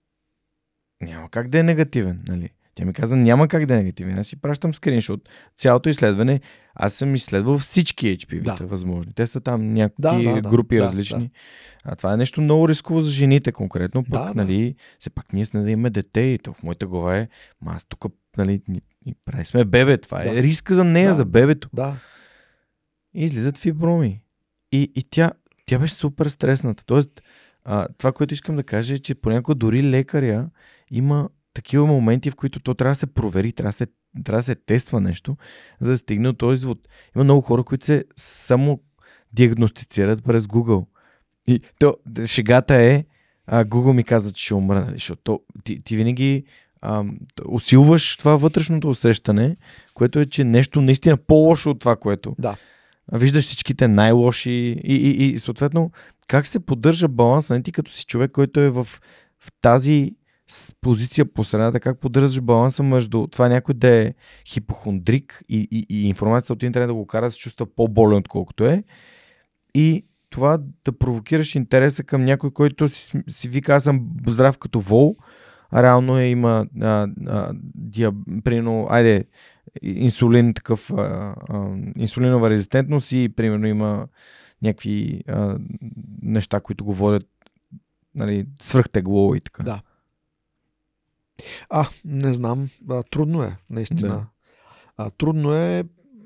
Няма как да е негативен, нали? Тя ми каза, няма как да е негативен. Аз си пращам скриншот. Цялото изследване, аз съм изследвал всички HPV-та да. възможни. Те са там някакви да, да, групи да, различни. Да. А това е нещо много рисково за жените конкретно. Пък, да, нали, все пак ние сме да имаме дете и то в моята глава е, ма аз тук, нали, ни, ни прави сме бебе. Това е да. риска за нея, да. за бебето. Да. И излизат фиброми. И, и тя, тя беше супер стресната. Тоест, а, това, което искам да кажа е, че понякога дори лекаря има такива моменти, в които то трябва да се провери, трябва да се, трябва да се тества нещо, за да стигне от този извод. Има много хора, които се само диагностицират през Google. И то, шегата е, а, Google ми каза, че ще умра, нали? защото ти, ти винаги а, усилваш това вътрешното усещане, което е, че нещо наистина по-лошо от това, което да. Виждаш всичките най-лоши и, и, и съответно как се поддържа баланс на ти като си човек, който е в, в тази позиция по средата, как поддържаш баланса между това някой да е хипохондрик и, и, и информацията от интернет да го кара да се чувства по-болен, отколкото е и това да провокираш интереса към някой, който си, си вика аз съм здрав като вол, реално е, има а, а, диаб, айде, инсулин такъв, а, а, инсулинова резистентност и примерно има някакви а, неща, които говорят нали, свръхтегло и така. Да. А, не знам. А, трудно е, наистина. Да. А, трудно е.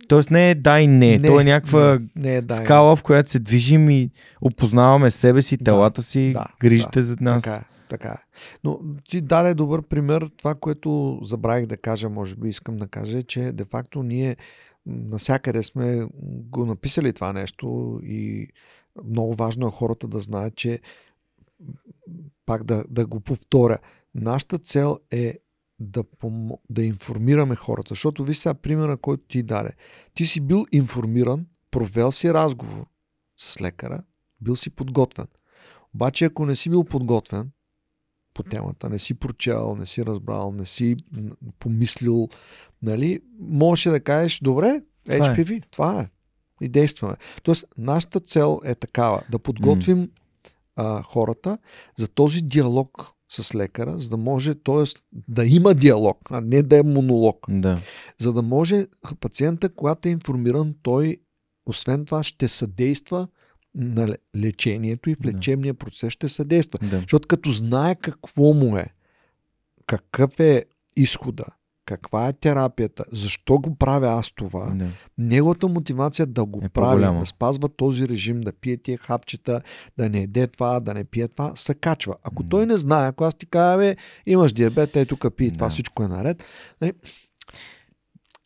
Тоест не е да и не. не То е някаква не, не е да скала, в която се движим и опознаваме себе си, телата си, да, грижите да, за нас. Така е. Така е. Но ти даде добър пример. Това, което забравих да кажа, може би искам да кажа, е, че де-факто ние насякъде сме го написали това нещо и много важно е хората да знаят, че пак да, да го повторя. Нашата цел е да, пом... да информираме хората, защото ви сега примера, който ти даде. Ти си бил информиран, провел си разговор с лекара, бил си подготвен. Обаче, ако не си бил подготвен по темата, не си прочел, не си разбрал, не си помислил, нали, можеше да кажеш, добре, това HPV, е. това е. И действаме. Тоест, нашата цел е такава, да подготвим mm. а, хората за този диалог с лекара, за да може, т.е. да има диалог, а не да е монолог. Да. За да може пациента, когато е информиран, той освен това ще съдейства на лечението и в лечебния процес ще съдейства. Да. Защото като знае какво му е, какъв е изхода, каква е терапията, защо го правя аз това, Да. неговата мотивация да го Е прави, по-голяма. да спазва този режим, да пие тия хапчета, да не еде това, да не пие това, се качва. Ако М. той не знае, ако аз ти кажа, бе, имаш диабет, ей тук пи, това Да. всичко е наред.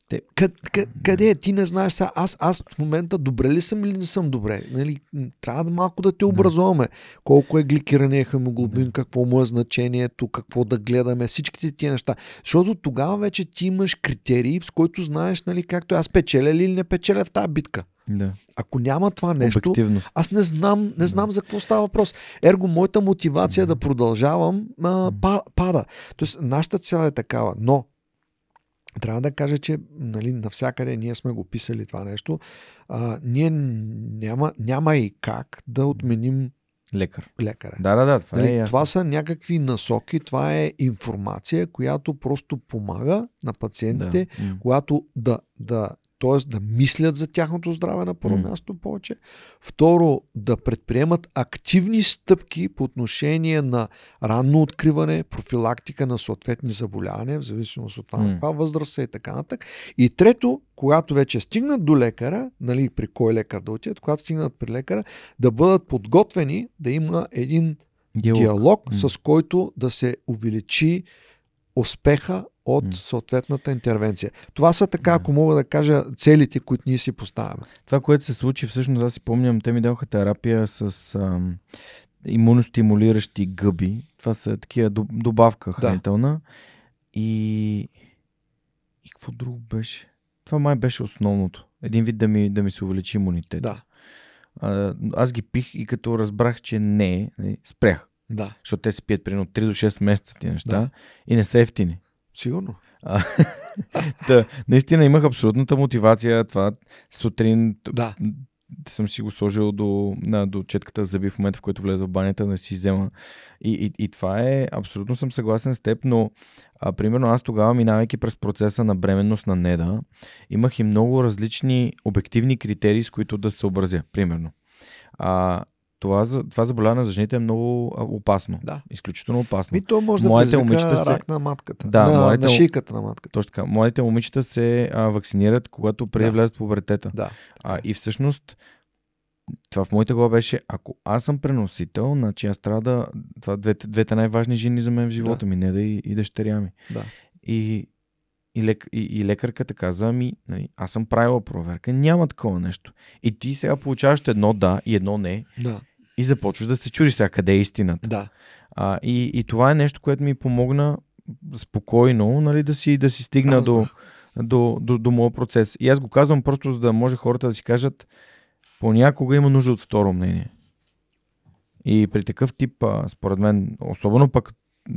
Те- Къде, къде, къде е? Ти не знаеш сега. Аз, аз в момента добре ли съм или не съм добре? Нали, трябва да малко да те образуваме. Колко е гликирания хемоглобин, Да. какво му е значението, какво да гледаме, всичките тия неща. Защото тогава вече ти имаш критерии, с които знаеш, нали, както аз печеля ли или не печеля в тази битка. Да. Ако няма това нещо, аз не знам, не знам за какво става въпрос. Ерго, моята мотивация да продължавам а, па, пада. Тоест, нашата цел е такава, но трябва да кажа, че нали, навсякъде ние сме го писали това нещо. А, ние няма, няма и как да отменим Лекар. лекаря. Да, да, да. Това Нали, е ясно. това са някакви насоки, това е информация, която просто помага на пациентите, да. М. когато да, да, т.е. да мислят за тяхното здраве на първо М. място повече. Второ, да предприемат активни стъпки по отношение на ранно откриване, профилактика на съответни заболявания, в зависимост от това на М. каква възраст са и така нататък. И трето, когато вече стигнат до лекара, нали, при кой лекар да отидат, когато стигнат при лекара, да бъдат подготвени да има един Диалог. диалог, М. с който да се увеличи успеха от съответната интервенция. Това са така, Да. ако мога да кажа, целите, които ние си поставяме. Това, което се случи, всъщност аз си помням, те ми даваха терапия с ам, имуностимулиращи гъби. Това са такива доб- добавка хранителна. И... И какво друго беше? Това май беше основното. Един вид да ми, да ми се увеличи имунитет. Да, А, аз ги пих и като разбрах, че не нали, спрях. да, Защото те се пият примерно 3 до 6 месеца ти неща Да. и не са ефтини. Сигурно. А, [laughs] да, наистина имах абсолютната мотивация. Това сутрин Да, съм си го сложил до, на, до четката зъби в момента, в който влеза в банята, да си взема. И, и, и това е, абсолютно съм съгласен с теб, но а, примерно аз тогава, минавайки през процеса на бременност на Неда, имах и много различни обективни критерии, с които да се съобразя. Примерно. А, това, това заболяване за жените е много опасно. да. Изключително опасно. Ми то може да Моите предизвика момичета се- рак на матката. Да, на, моите на шийката на матката. Точно така. Моите момичета се а, вакцинират, когато преди Да. да. влязат в пубертета. Да. А, и всъщност, това в моята глава беше, ако аз съм преносител, значи аз трябва да... Това двете, двете най-важни жени за мен в живота Да. ми, не да и, и дъщеря ми. Да. И, и, лек, и, и лекарката каза ми, нали, аз съм правила проверка, няма такова нещо. И ти сега получаваш едно да и едно не Да, и започваш да се чудиш сега къде е истината. да. А, и, и това е нещо, което ми помогна спокойно нали, да, си, да си стигна до, до, до, до моят процес. И аз го казвам просто, за да може хората да си кажат, понякога има нужда от второ мнение. И при такъв тип, според мен, особено пък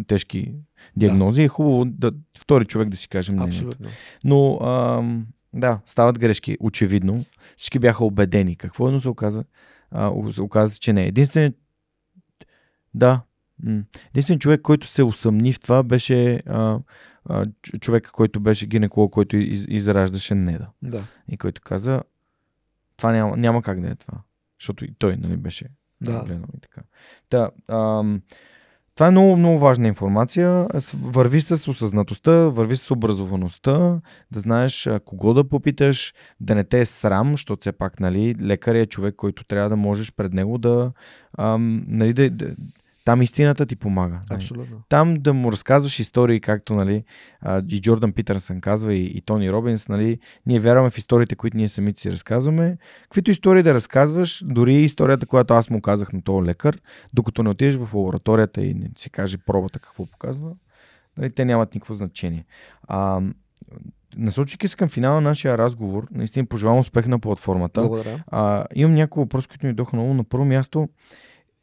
тежки диагнози, да. е хубаво да втори човек да си каже мнението. Абсолютно. Но ам, да, стават грешки, очевидно. Всички бяха убедени. Какво е, но се оказа, а, оказа, че не. Единственият да. Единствен човек, който се усъмни в това, беше а, а, човек, който беше гинеколог, който из, израждаше неда. Да. И който каза, това няма, няма как да е това. Защото и той нали, беше Да. и така. Та, ам, това е много, много важна информация. Върви с осъзнатостта, върви с образоваността, да знаеш кого да попиташ, да не те е срам, защото все пак нали, лекар е човек, който трябва да можеш пред него да, ам, нали, да, да там истината ти помага. нали. Абсолютно. Там да му разказваш истории, както нали, и Джордан Питърсън казва и, и Тони Робинс, нали, ние вярваме в историите, които ние самите си разказваме. Каквито истории да разказваш, дори историята, която аз му казах на този лекар, докато не отидеш в лабораторията и не си каже пробата какво показва, нали, те нямат никакво значение. А, насочвайки се към финала на нашия разговор, наистина пожелавам успех на платформата. Благодаря. А, имам няколко въпроси, които ми дойдоха много. На първо място,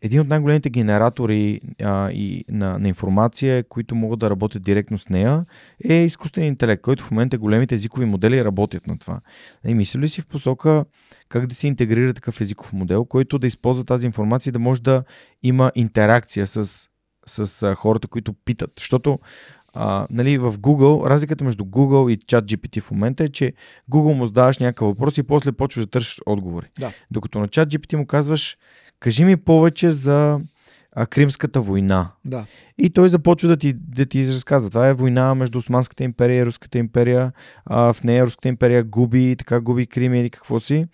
един от най-големите генератори а, и на, на информация, които могат да работят директно с нея, е изкуствен интелект, който в момента големите езикови модели работят на това. И мисля ли си в посока как да се интегрира такъв езиков модел, който да използва тази информация и да може да има интеракция с, с а, хората, които питат? Защото а, нали, в Google, разликата между Google и ChatGPT в момента е, че Google му задаваш някакъв въпрос и после почваш да търсиш отговори. Да. Докато на ChatGPT му казваш, кажи ми повече за а, Кримската война. Да. И той започва да ти, да ти разказва. Това е война между Османската империя и Руската империя. А, в нея Руската империя губи, така губи Крим или какво си.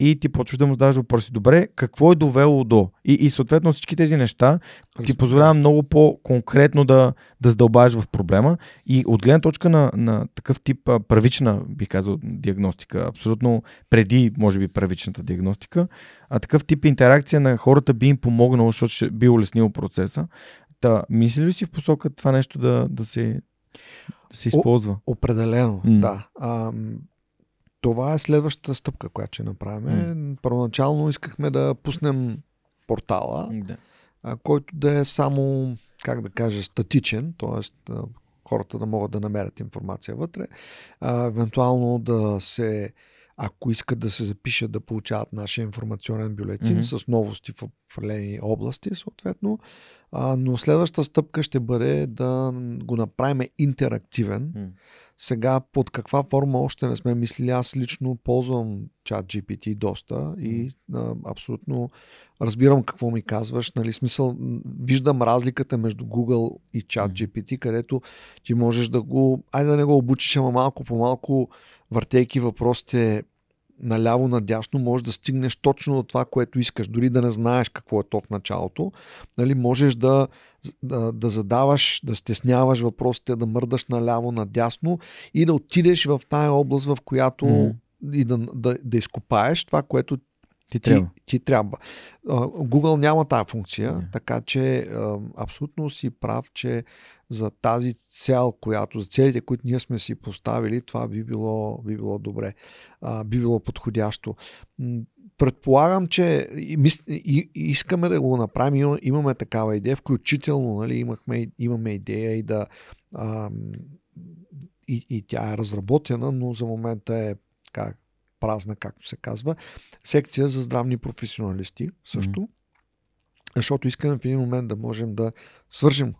И ти почваш да му задаваш въпроси. Добре, какво е довело до? И, и съответно всички тези неща ти позволява много по-конкретно да, да задълбаеш в проблема. И от гледна точка на, на такъв тип а, първична, бих казал, диагностика, абсолютно преди, може би, първичната диагностика, а такъв тип интеракция на хората би им помогнало, защото ще би улеснило процеса. Та, мисли ли си в посока това нещо да, да, се, да се О, използва? Определено, М. да. А, това е следващата стъпка, която ще направим. Първоначално искахме да пуснем портала, Да. а, който да е само, как да кажа, статичен, т.е. хората да могат да намерят информация вътре. А, евентуално да се, ако искат да се запишат, да получават нашия информационен бюлетин Мгм. с новости в определени области, съответно. А, но следващата стъпка ще бъде да го направим интерактивен. М. Сега под каква форма още не сме мислили. Аз лично ползвам чат GPT доста и а, абсолютно разбирам какво ми казваш. Нали, смисъл, виждам разликата между Google и чат GPT, където ти можеш да го, айде да не го обучиш, ама малко по малко, въртейки въпросите наляво, надясно, можеш да стигнеш точно до това, което искаш, дори да не знаеш какво е то в началото. Нали, можеш да, да, да задаваш, да стесняваш въпросите, да мърдаш наляво, надясно и да отидеш в тая област, в която Мгм. и да, да, да изкопаеш това, което Ти ти, трябва. ти трябва. А, Google няма тази функция, Не. така че абсолютно си прав, че за тази цел, която, за целите, които ние сме си поставили, това би било, би било добре, би било подходящо. Предполагам, че искаме да го направим, има- имаме такава идея, включително нали, имахме, имаме идея и да и, и тя е разработена, но за момента е така, празна, както се казва. Секция за здравни професионалисти също, защото искаме в един момент да можем да свържем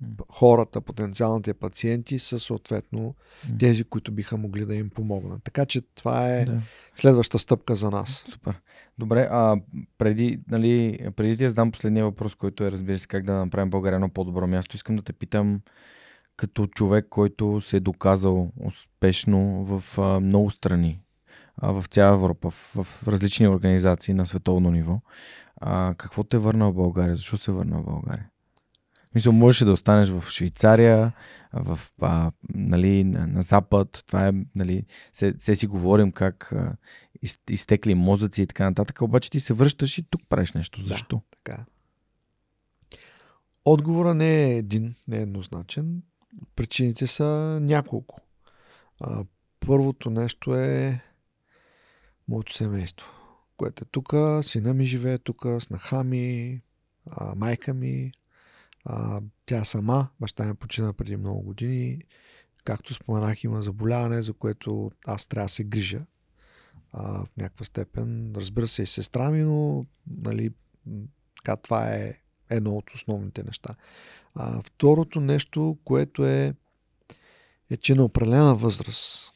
М. хората, потенциалните пациенти с съответно тези, които биха могли да им помогнат. Така че това е Да. следваща стъпка за нас. Супер. Добре, а преди, нали, преди да я задам последния въпрос, който е, разбира се, как да направим България едно по-добро място, искам да те питам като човек, който се е доказал успешно в а, много страни, в цяла Европа, в, в различни организации на световно ниво. А, какво те е върна в България? Защо се върна в България? Мисля, можеш да останеш в Швейцария, в, а, нали, на, на Запад. Това е, нали, се, се си говорим как а, из, изтекли мозъци и така нататък, обаче ти се връщаш и тук правиш нещо. Да. Защо? Така. Отговора не е един, не е еднозначен. Причините са няколко. А, първото нещо е моето семейство, което е тук, сина ми живее тук, снаха ми, а, майка ми, а, тя сама, баща ми почина преди много години. Както споменах, има заболяване, за което аз трябва да се грижа а, в някаква степен. Разбира се и сестра ми, но нали, така, това е едно от основните неща. А, второто нещо, което е, е, че на определена възраст,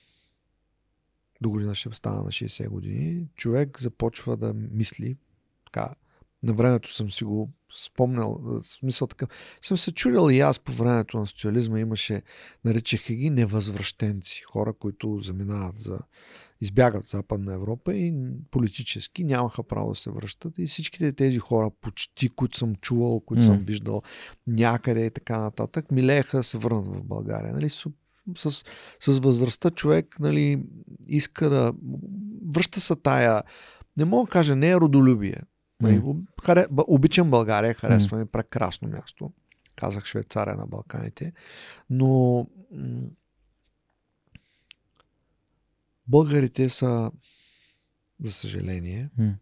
до година ще стана на 60 години, човек започва да мисли, така, на времето съм си го спомнял, в смисъл така, съм се чудил и аз по времето на социализма имаше, наричаха ги невъзвръщенци, хора, които заминават за, избягат в Западна Европа и политически нямаха право да се връщат. И всичките тези хора, почти, които съм чувал, които mm. съм виждал някъде и така нататък, милееха да се върнат в България. Нали? С, с, възрастта човек нали, иска да връща се тая, не мога да кажа, не е родолюбие. Mm. Харе, обичам България, харесва ми mm. прекрасно място. Казах Швейцария на Балканите. Но Българите са, за съжаление, mm.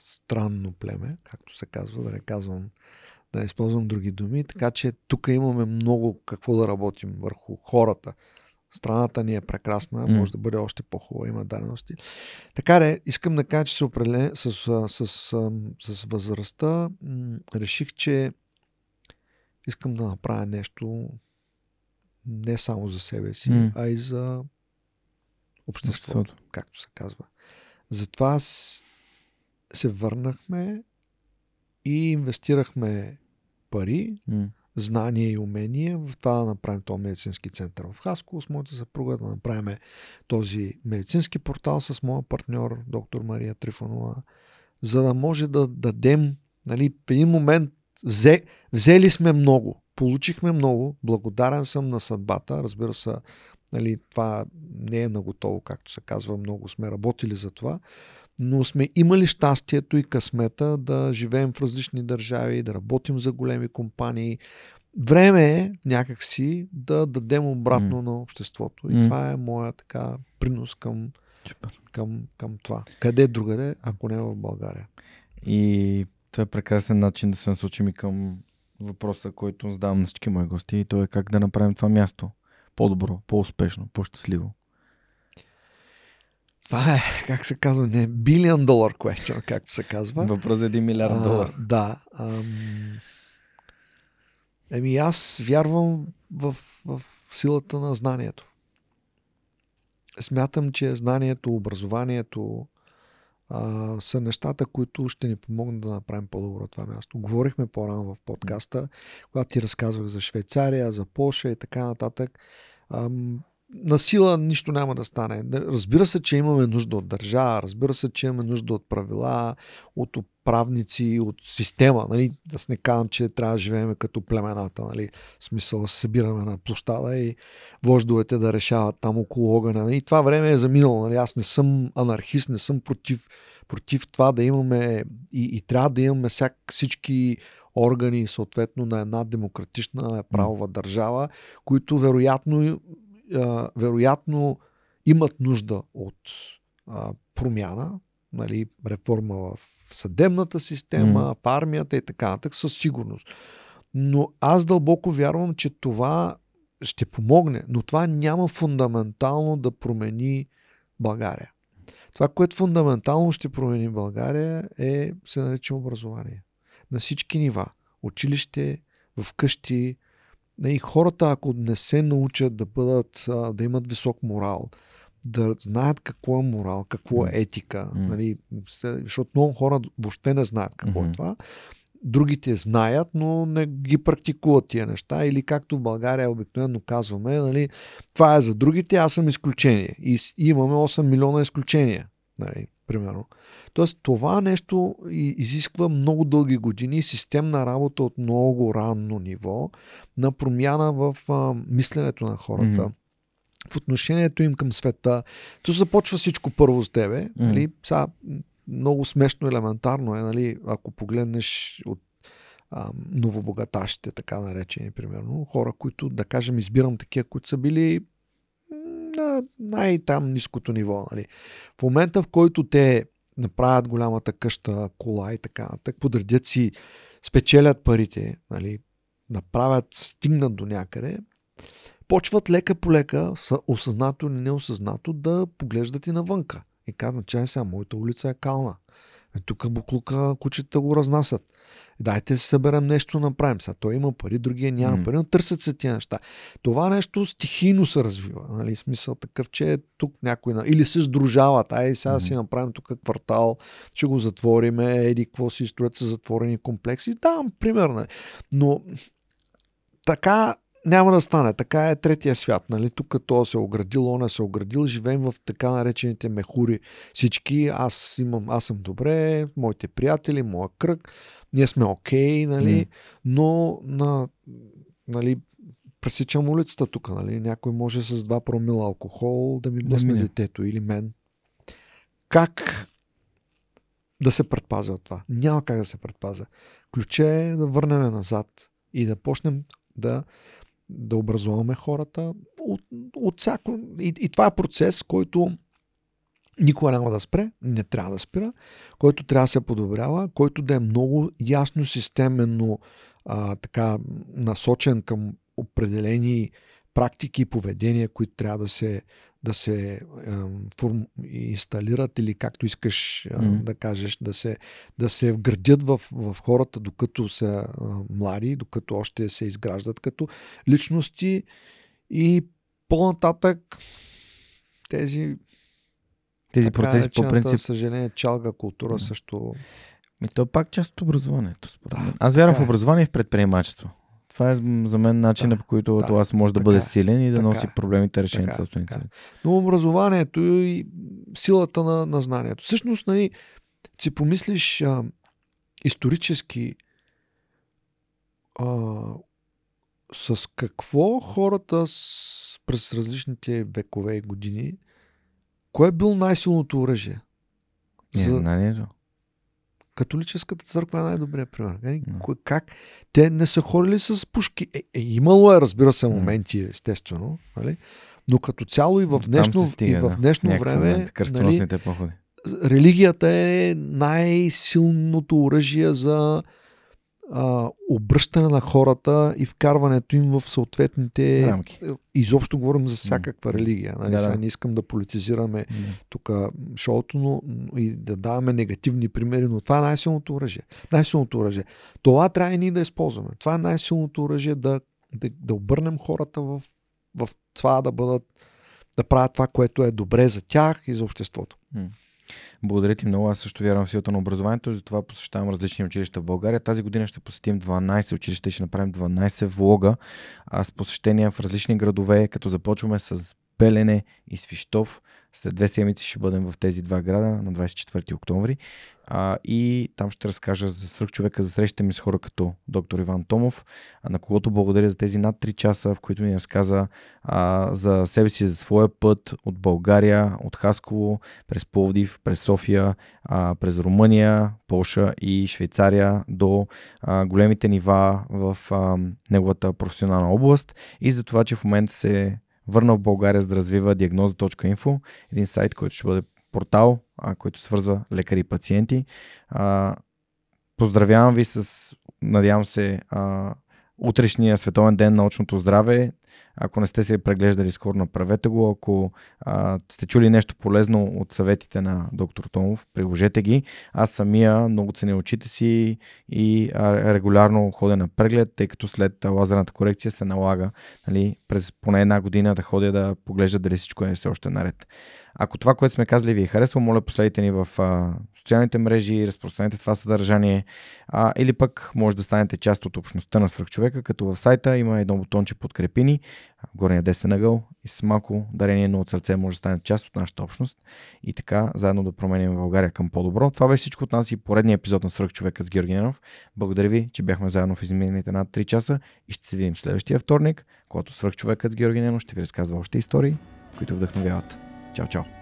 странно племе, както се казва, да не казвам, да използвам други думи. Така че тук имаме много какво да работим върху хората. Страната ни е прекрасна, mm. може да бъде още по-хубава, има дадености. Така де, искам да кажа, че се определен, с, с, с, с, с възрастта реших, че искам да направя нещо не само за себе си, mm. а и за обществото, обществото, както се казва. Затова се върнахме и инвестирахме пари, mm. знания и умения в това да направим този медицински център в Хаско с моята съпруга, да направим този медицински портал с моя партньор, доктор Мария Трифонова, за да може да дадем, нали, в един момент взе, взели сме много, получихме много, благодарен съм на съдбата, разбира се, Нали, това не е наготово, както се казва, много сме работили за това, но сме имали щастието и късмета да живеем в различни държави, да работим за големи компании. Време е някакси да дадем обратно mm. на обществото. И mm. това е моя така принос към, към, към това. Къде е другаде, ако не е в България? И това е прекрасен начин да се насочим и към въпроса, който задавам на всички мои гости и то е как да направим това място по-добро, по-успешно, по-щастливо? Това е, как се казва, не billion dollar question, както се казва. Въпрос за 1 милиард долар. Да. Ам... Еми аз вярвам в, в силата на знанието. Смятам, че знанието, образованието а, са нещата, които ще ни помогнат да направим по-добро това място. Говорихме по-рано в подкаста, когато ти разказвах за Швейцария, за Польша и така нататък ам, на сила нищо няма да стане. Разбира се, че имаме нужда от държава, разбира се, че имаме нужда от правила, от управници, от система. Нали? Аз не казвам, че трябва да живеем като племената. Нали? В смисъл да се събираме на площада и вождовете да решават там около огъня. Нали? Това време е заминало. Нали? Аз не съм анархист, не съм против, против това да имаме и, и трябва да имаме всяк, всички органи съответно на една демократична правова държава, които вероятно, вероятно имат нужда от промяна, нали, реформа в съдебната система, mm. в армията и така нататък, със сигурност. Но аз дълбоко вярвам, че това ще помогне, но това няма фундаментално да промени България. Това, което фундаментално ще промени България е, се нарича образование на всички нива. Училище, в къщи. И хората, ако не се научат да бъдат, да имат висок морал, да знаят какво е морал, какво е етика, mm. нали, защото много хора въобще не знаят какво mm-hmm. е това. Другите знаят, но не ги практикуват тия неща. Или както в България обикновено казваме, нали, това е за другите, аз съм изключение. И имаме 8 милиона изключения. Нали примерно. Тоест това нещо изисква много дълги години, системна работа от много ранно ниво на промяна в а, мисленето на хората. Mm-hmm в отношението им към света. То започва всичко първо с тебе. Mm. Нали? Сега, много смешно, елементарно е, нали? ако погледнеш от а, новобогаташите, така наречени, примерно, хора, които, да кажем, избирам такива, които са били на най-там ниското ниво. Нали. В момента, в който те направят голямата къща, кола и така нататък, подредят си, спечелят парите, нали, направят, стигнат до някъде, почват лека по лека, осъзнато или неосъзнато, да поглеждат и навънка. И казват, че сега моята улица е кална. Е, тук буклука кучета го разнасят. Дайте се съберем нещо направим. Сега той има пари, другия няма mm. пари, но търсят се тия неща. Това нещо стихийно се развива. Нали? Смисъл такъв, че е тук някой... Или се сдружават. Ай, сега mm. си направим тук квартал, ще го затвориме, еди, какво си строят се затворени комплекси. Да, примерно. Нали? Но така няма да стане. Така е третия свят. Нали? Тук то се е оградил, он е се оградил. Живеем в така наречените мехури. Всички, аз, имам, аз съм добре, моите приятели, моя кръг, ние сме окей, okay, нали? Mm. но на, нали, пресичам улицата тук. Нали? Някой може с 2 промила алкохол да ми блъсне да детето или мен. Как да се предпазя от това? Няма как да се предпазя. Ключе е да върнем назад и да почнем да да образуваме хората от, от всяко. И, и това е процес, който никога няма да спре, не трябва да спира, който трябва да се подобрява, който да е много ясно, системенно а, така насочен към определени практики и поведения, които трябва да се да се форм, инсталират или както искаш mm. да кажеш, да се, да се вградят в, в хората, докато са млади, докато още се изграждат като личности и по-нататък тези тези процеси по принцип. съжаление, чалга култура mm. също. И то е пак част от образованието. Според да, Аз вярвам в е. образование и в предприемачество. Това е за мен начинът, да, по който да, това може да бъде е, силен и да носи е. проблемите решения собствените. Е. Но образованието и силата на, на знанието. Всъщност, нали, си помислиш а, исторически а, с какво хората с, през различните векове и години, кое е бил най-силното оръжие? Не, за... знанието. Католическата църква е най-добрият пример. Mm. Как? Те не са ходили с пушки. Е, е, имало е, разбира се, моменти, естествено. Нали? Но като цяло и в днешно, стига, и в днешно да. време. нали, походи. Религията е най-силното оръжие за а, обръщане на хората и вкарването им в съответните рамки. Изобщо говорим за всякаква религия. Нали? Да. Сега не искам да политизираме тук шоуто, но и да даваме негативни примери, но това е най-силното оръжие. Най-силното оръжие. Това трябва и ние да използваме. Това е най-силното оръжие да, да, да обърнем хората в, в това да бъдат да правят това, което е добре за тях и за обществото. Mm. Благодаря ти много. Аз също вярвам в силата на образованието, затова посещавам различни училища в България. Тази година ще посетим 12 училища и ще направим 12 влога с посещения в различни градове, като започваме с Белене и Свищов. След две седмици ще бъдем в тези два града на 24 октомври. А, и там ще разкажа за свръхчовека, за срещите ми с хора като доктор Иван Томов, на когото благодаря за тези над 3 часа, в които ни разказа а, за себе си, за своя път от България, от Хасково, през Пловдив, през София, а, през Румъния, Полша и Швейцария до а, големите нива в а, неговата професионална област и за това, че в момента се върна в България за да развива диагноза.info, един сайт, който ще бъде портал, а, който свързва лекари и пациенти. А, поздравявам ви с, надявам се, а, утрешния световен ден на научното здраве. Ако не сте се преглеждали скоро, направете го. Ако а, сте чули нещо полезно от съветите на доктор Томов, приложете ги. Аз самия много ценя очите си и а, регулярно ходя на преглед, тъй като след лазерната корекция се налага нали, през поне една година да ходя да поглежда дали всичко е все още наред. Ако това, което сме казали ви е харесало, моля последите ни в а, социалните мрежи, разпространете това съдържание а, или пък може да станете част от общността на свръхчовека, като в сайта има едно бутонче подкрепи ни, горния десен ъгъл и с малко дарение но от сърце може да станете част от нашата общност и така заедно да променим България към по-добро. Това беше всичко от нас и поредния епизод на Свръхчовека с Георги Ненов. Благодаря ви, че бяхме заедно в изминалите над 3 часа и ще се видим следващия вторник, когато Свръхчовекът с Георги Ненов ще ви разказва още истории, които вдъхновяват. Чао, чао!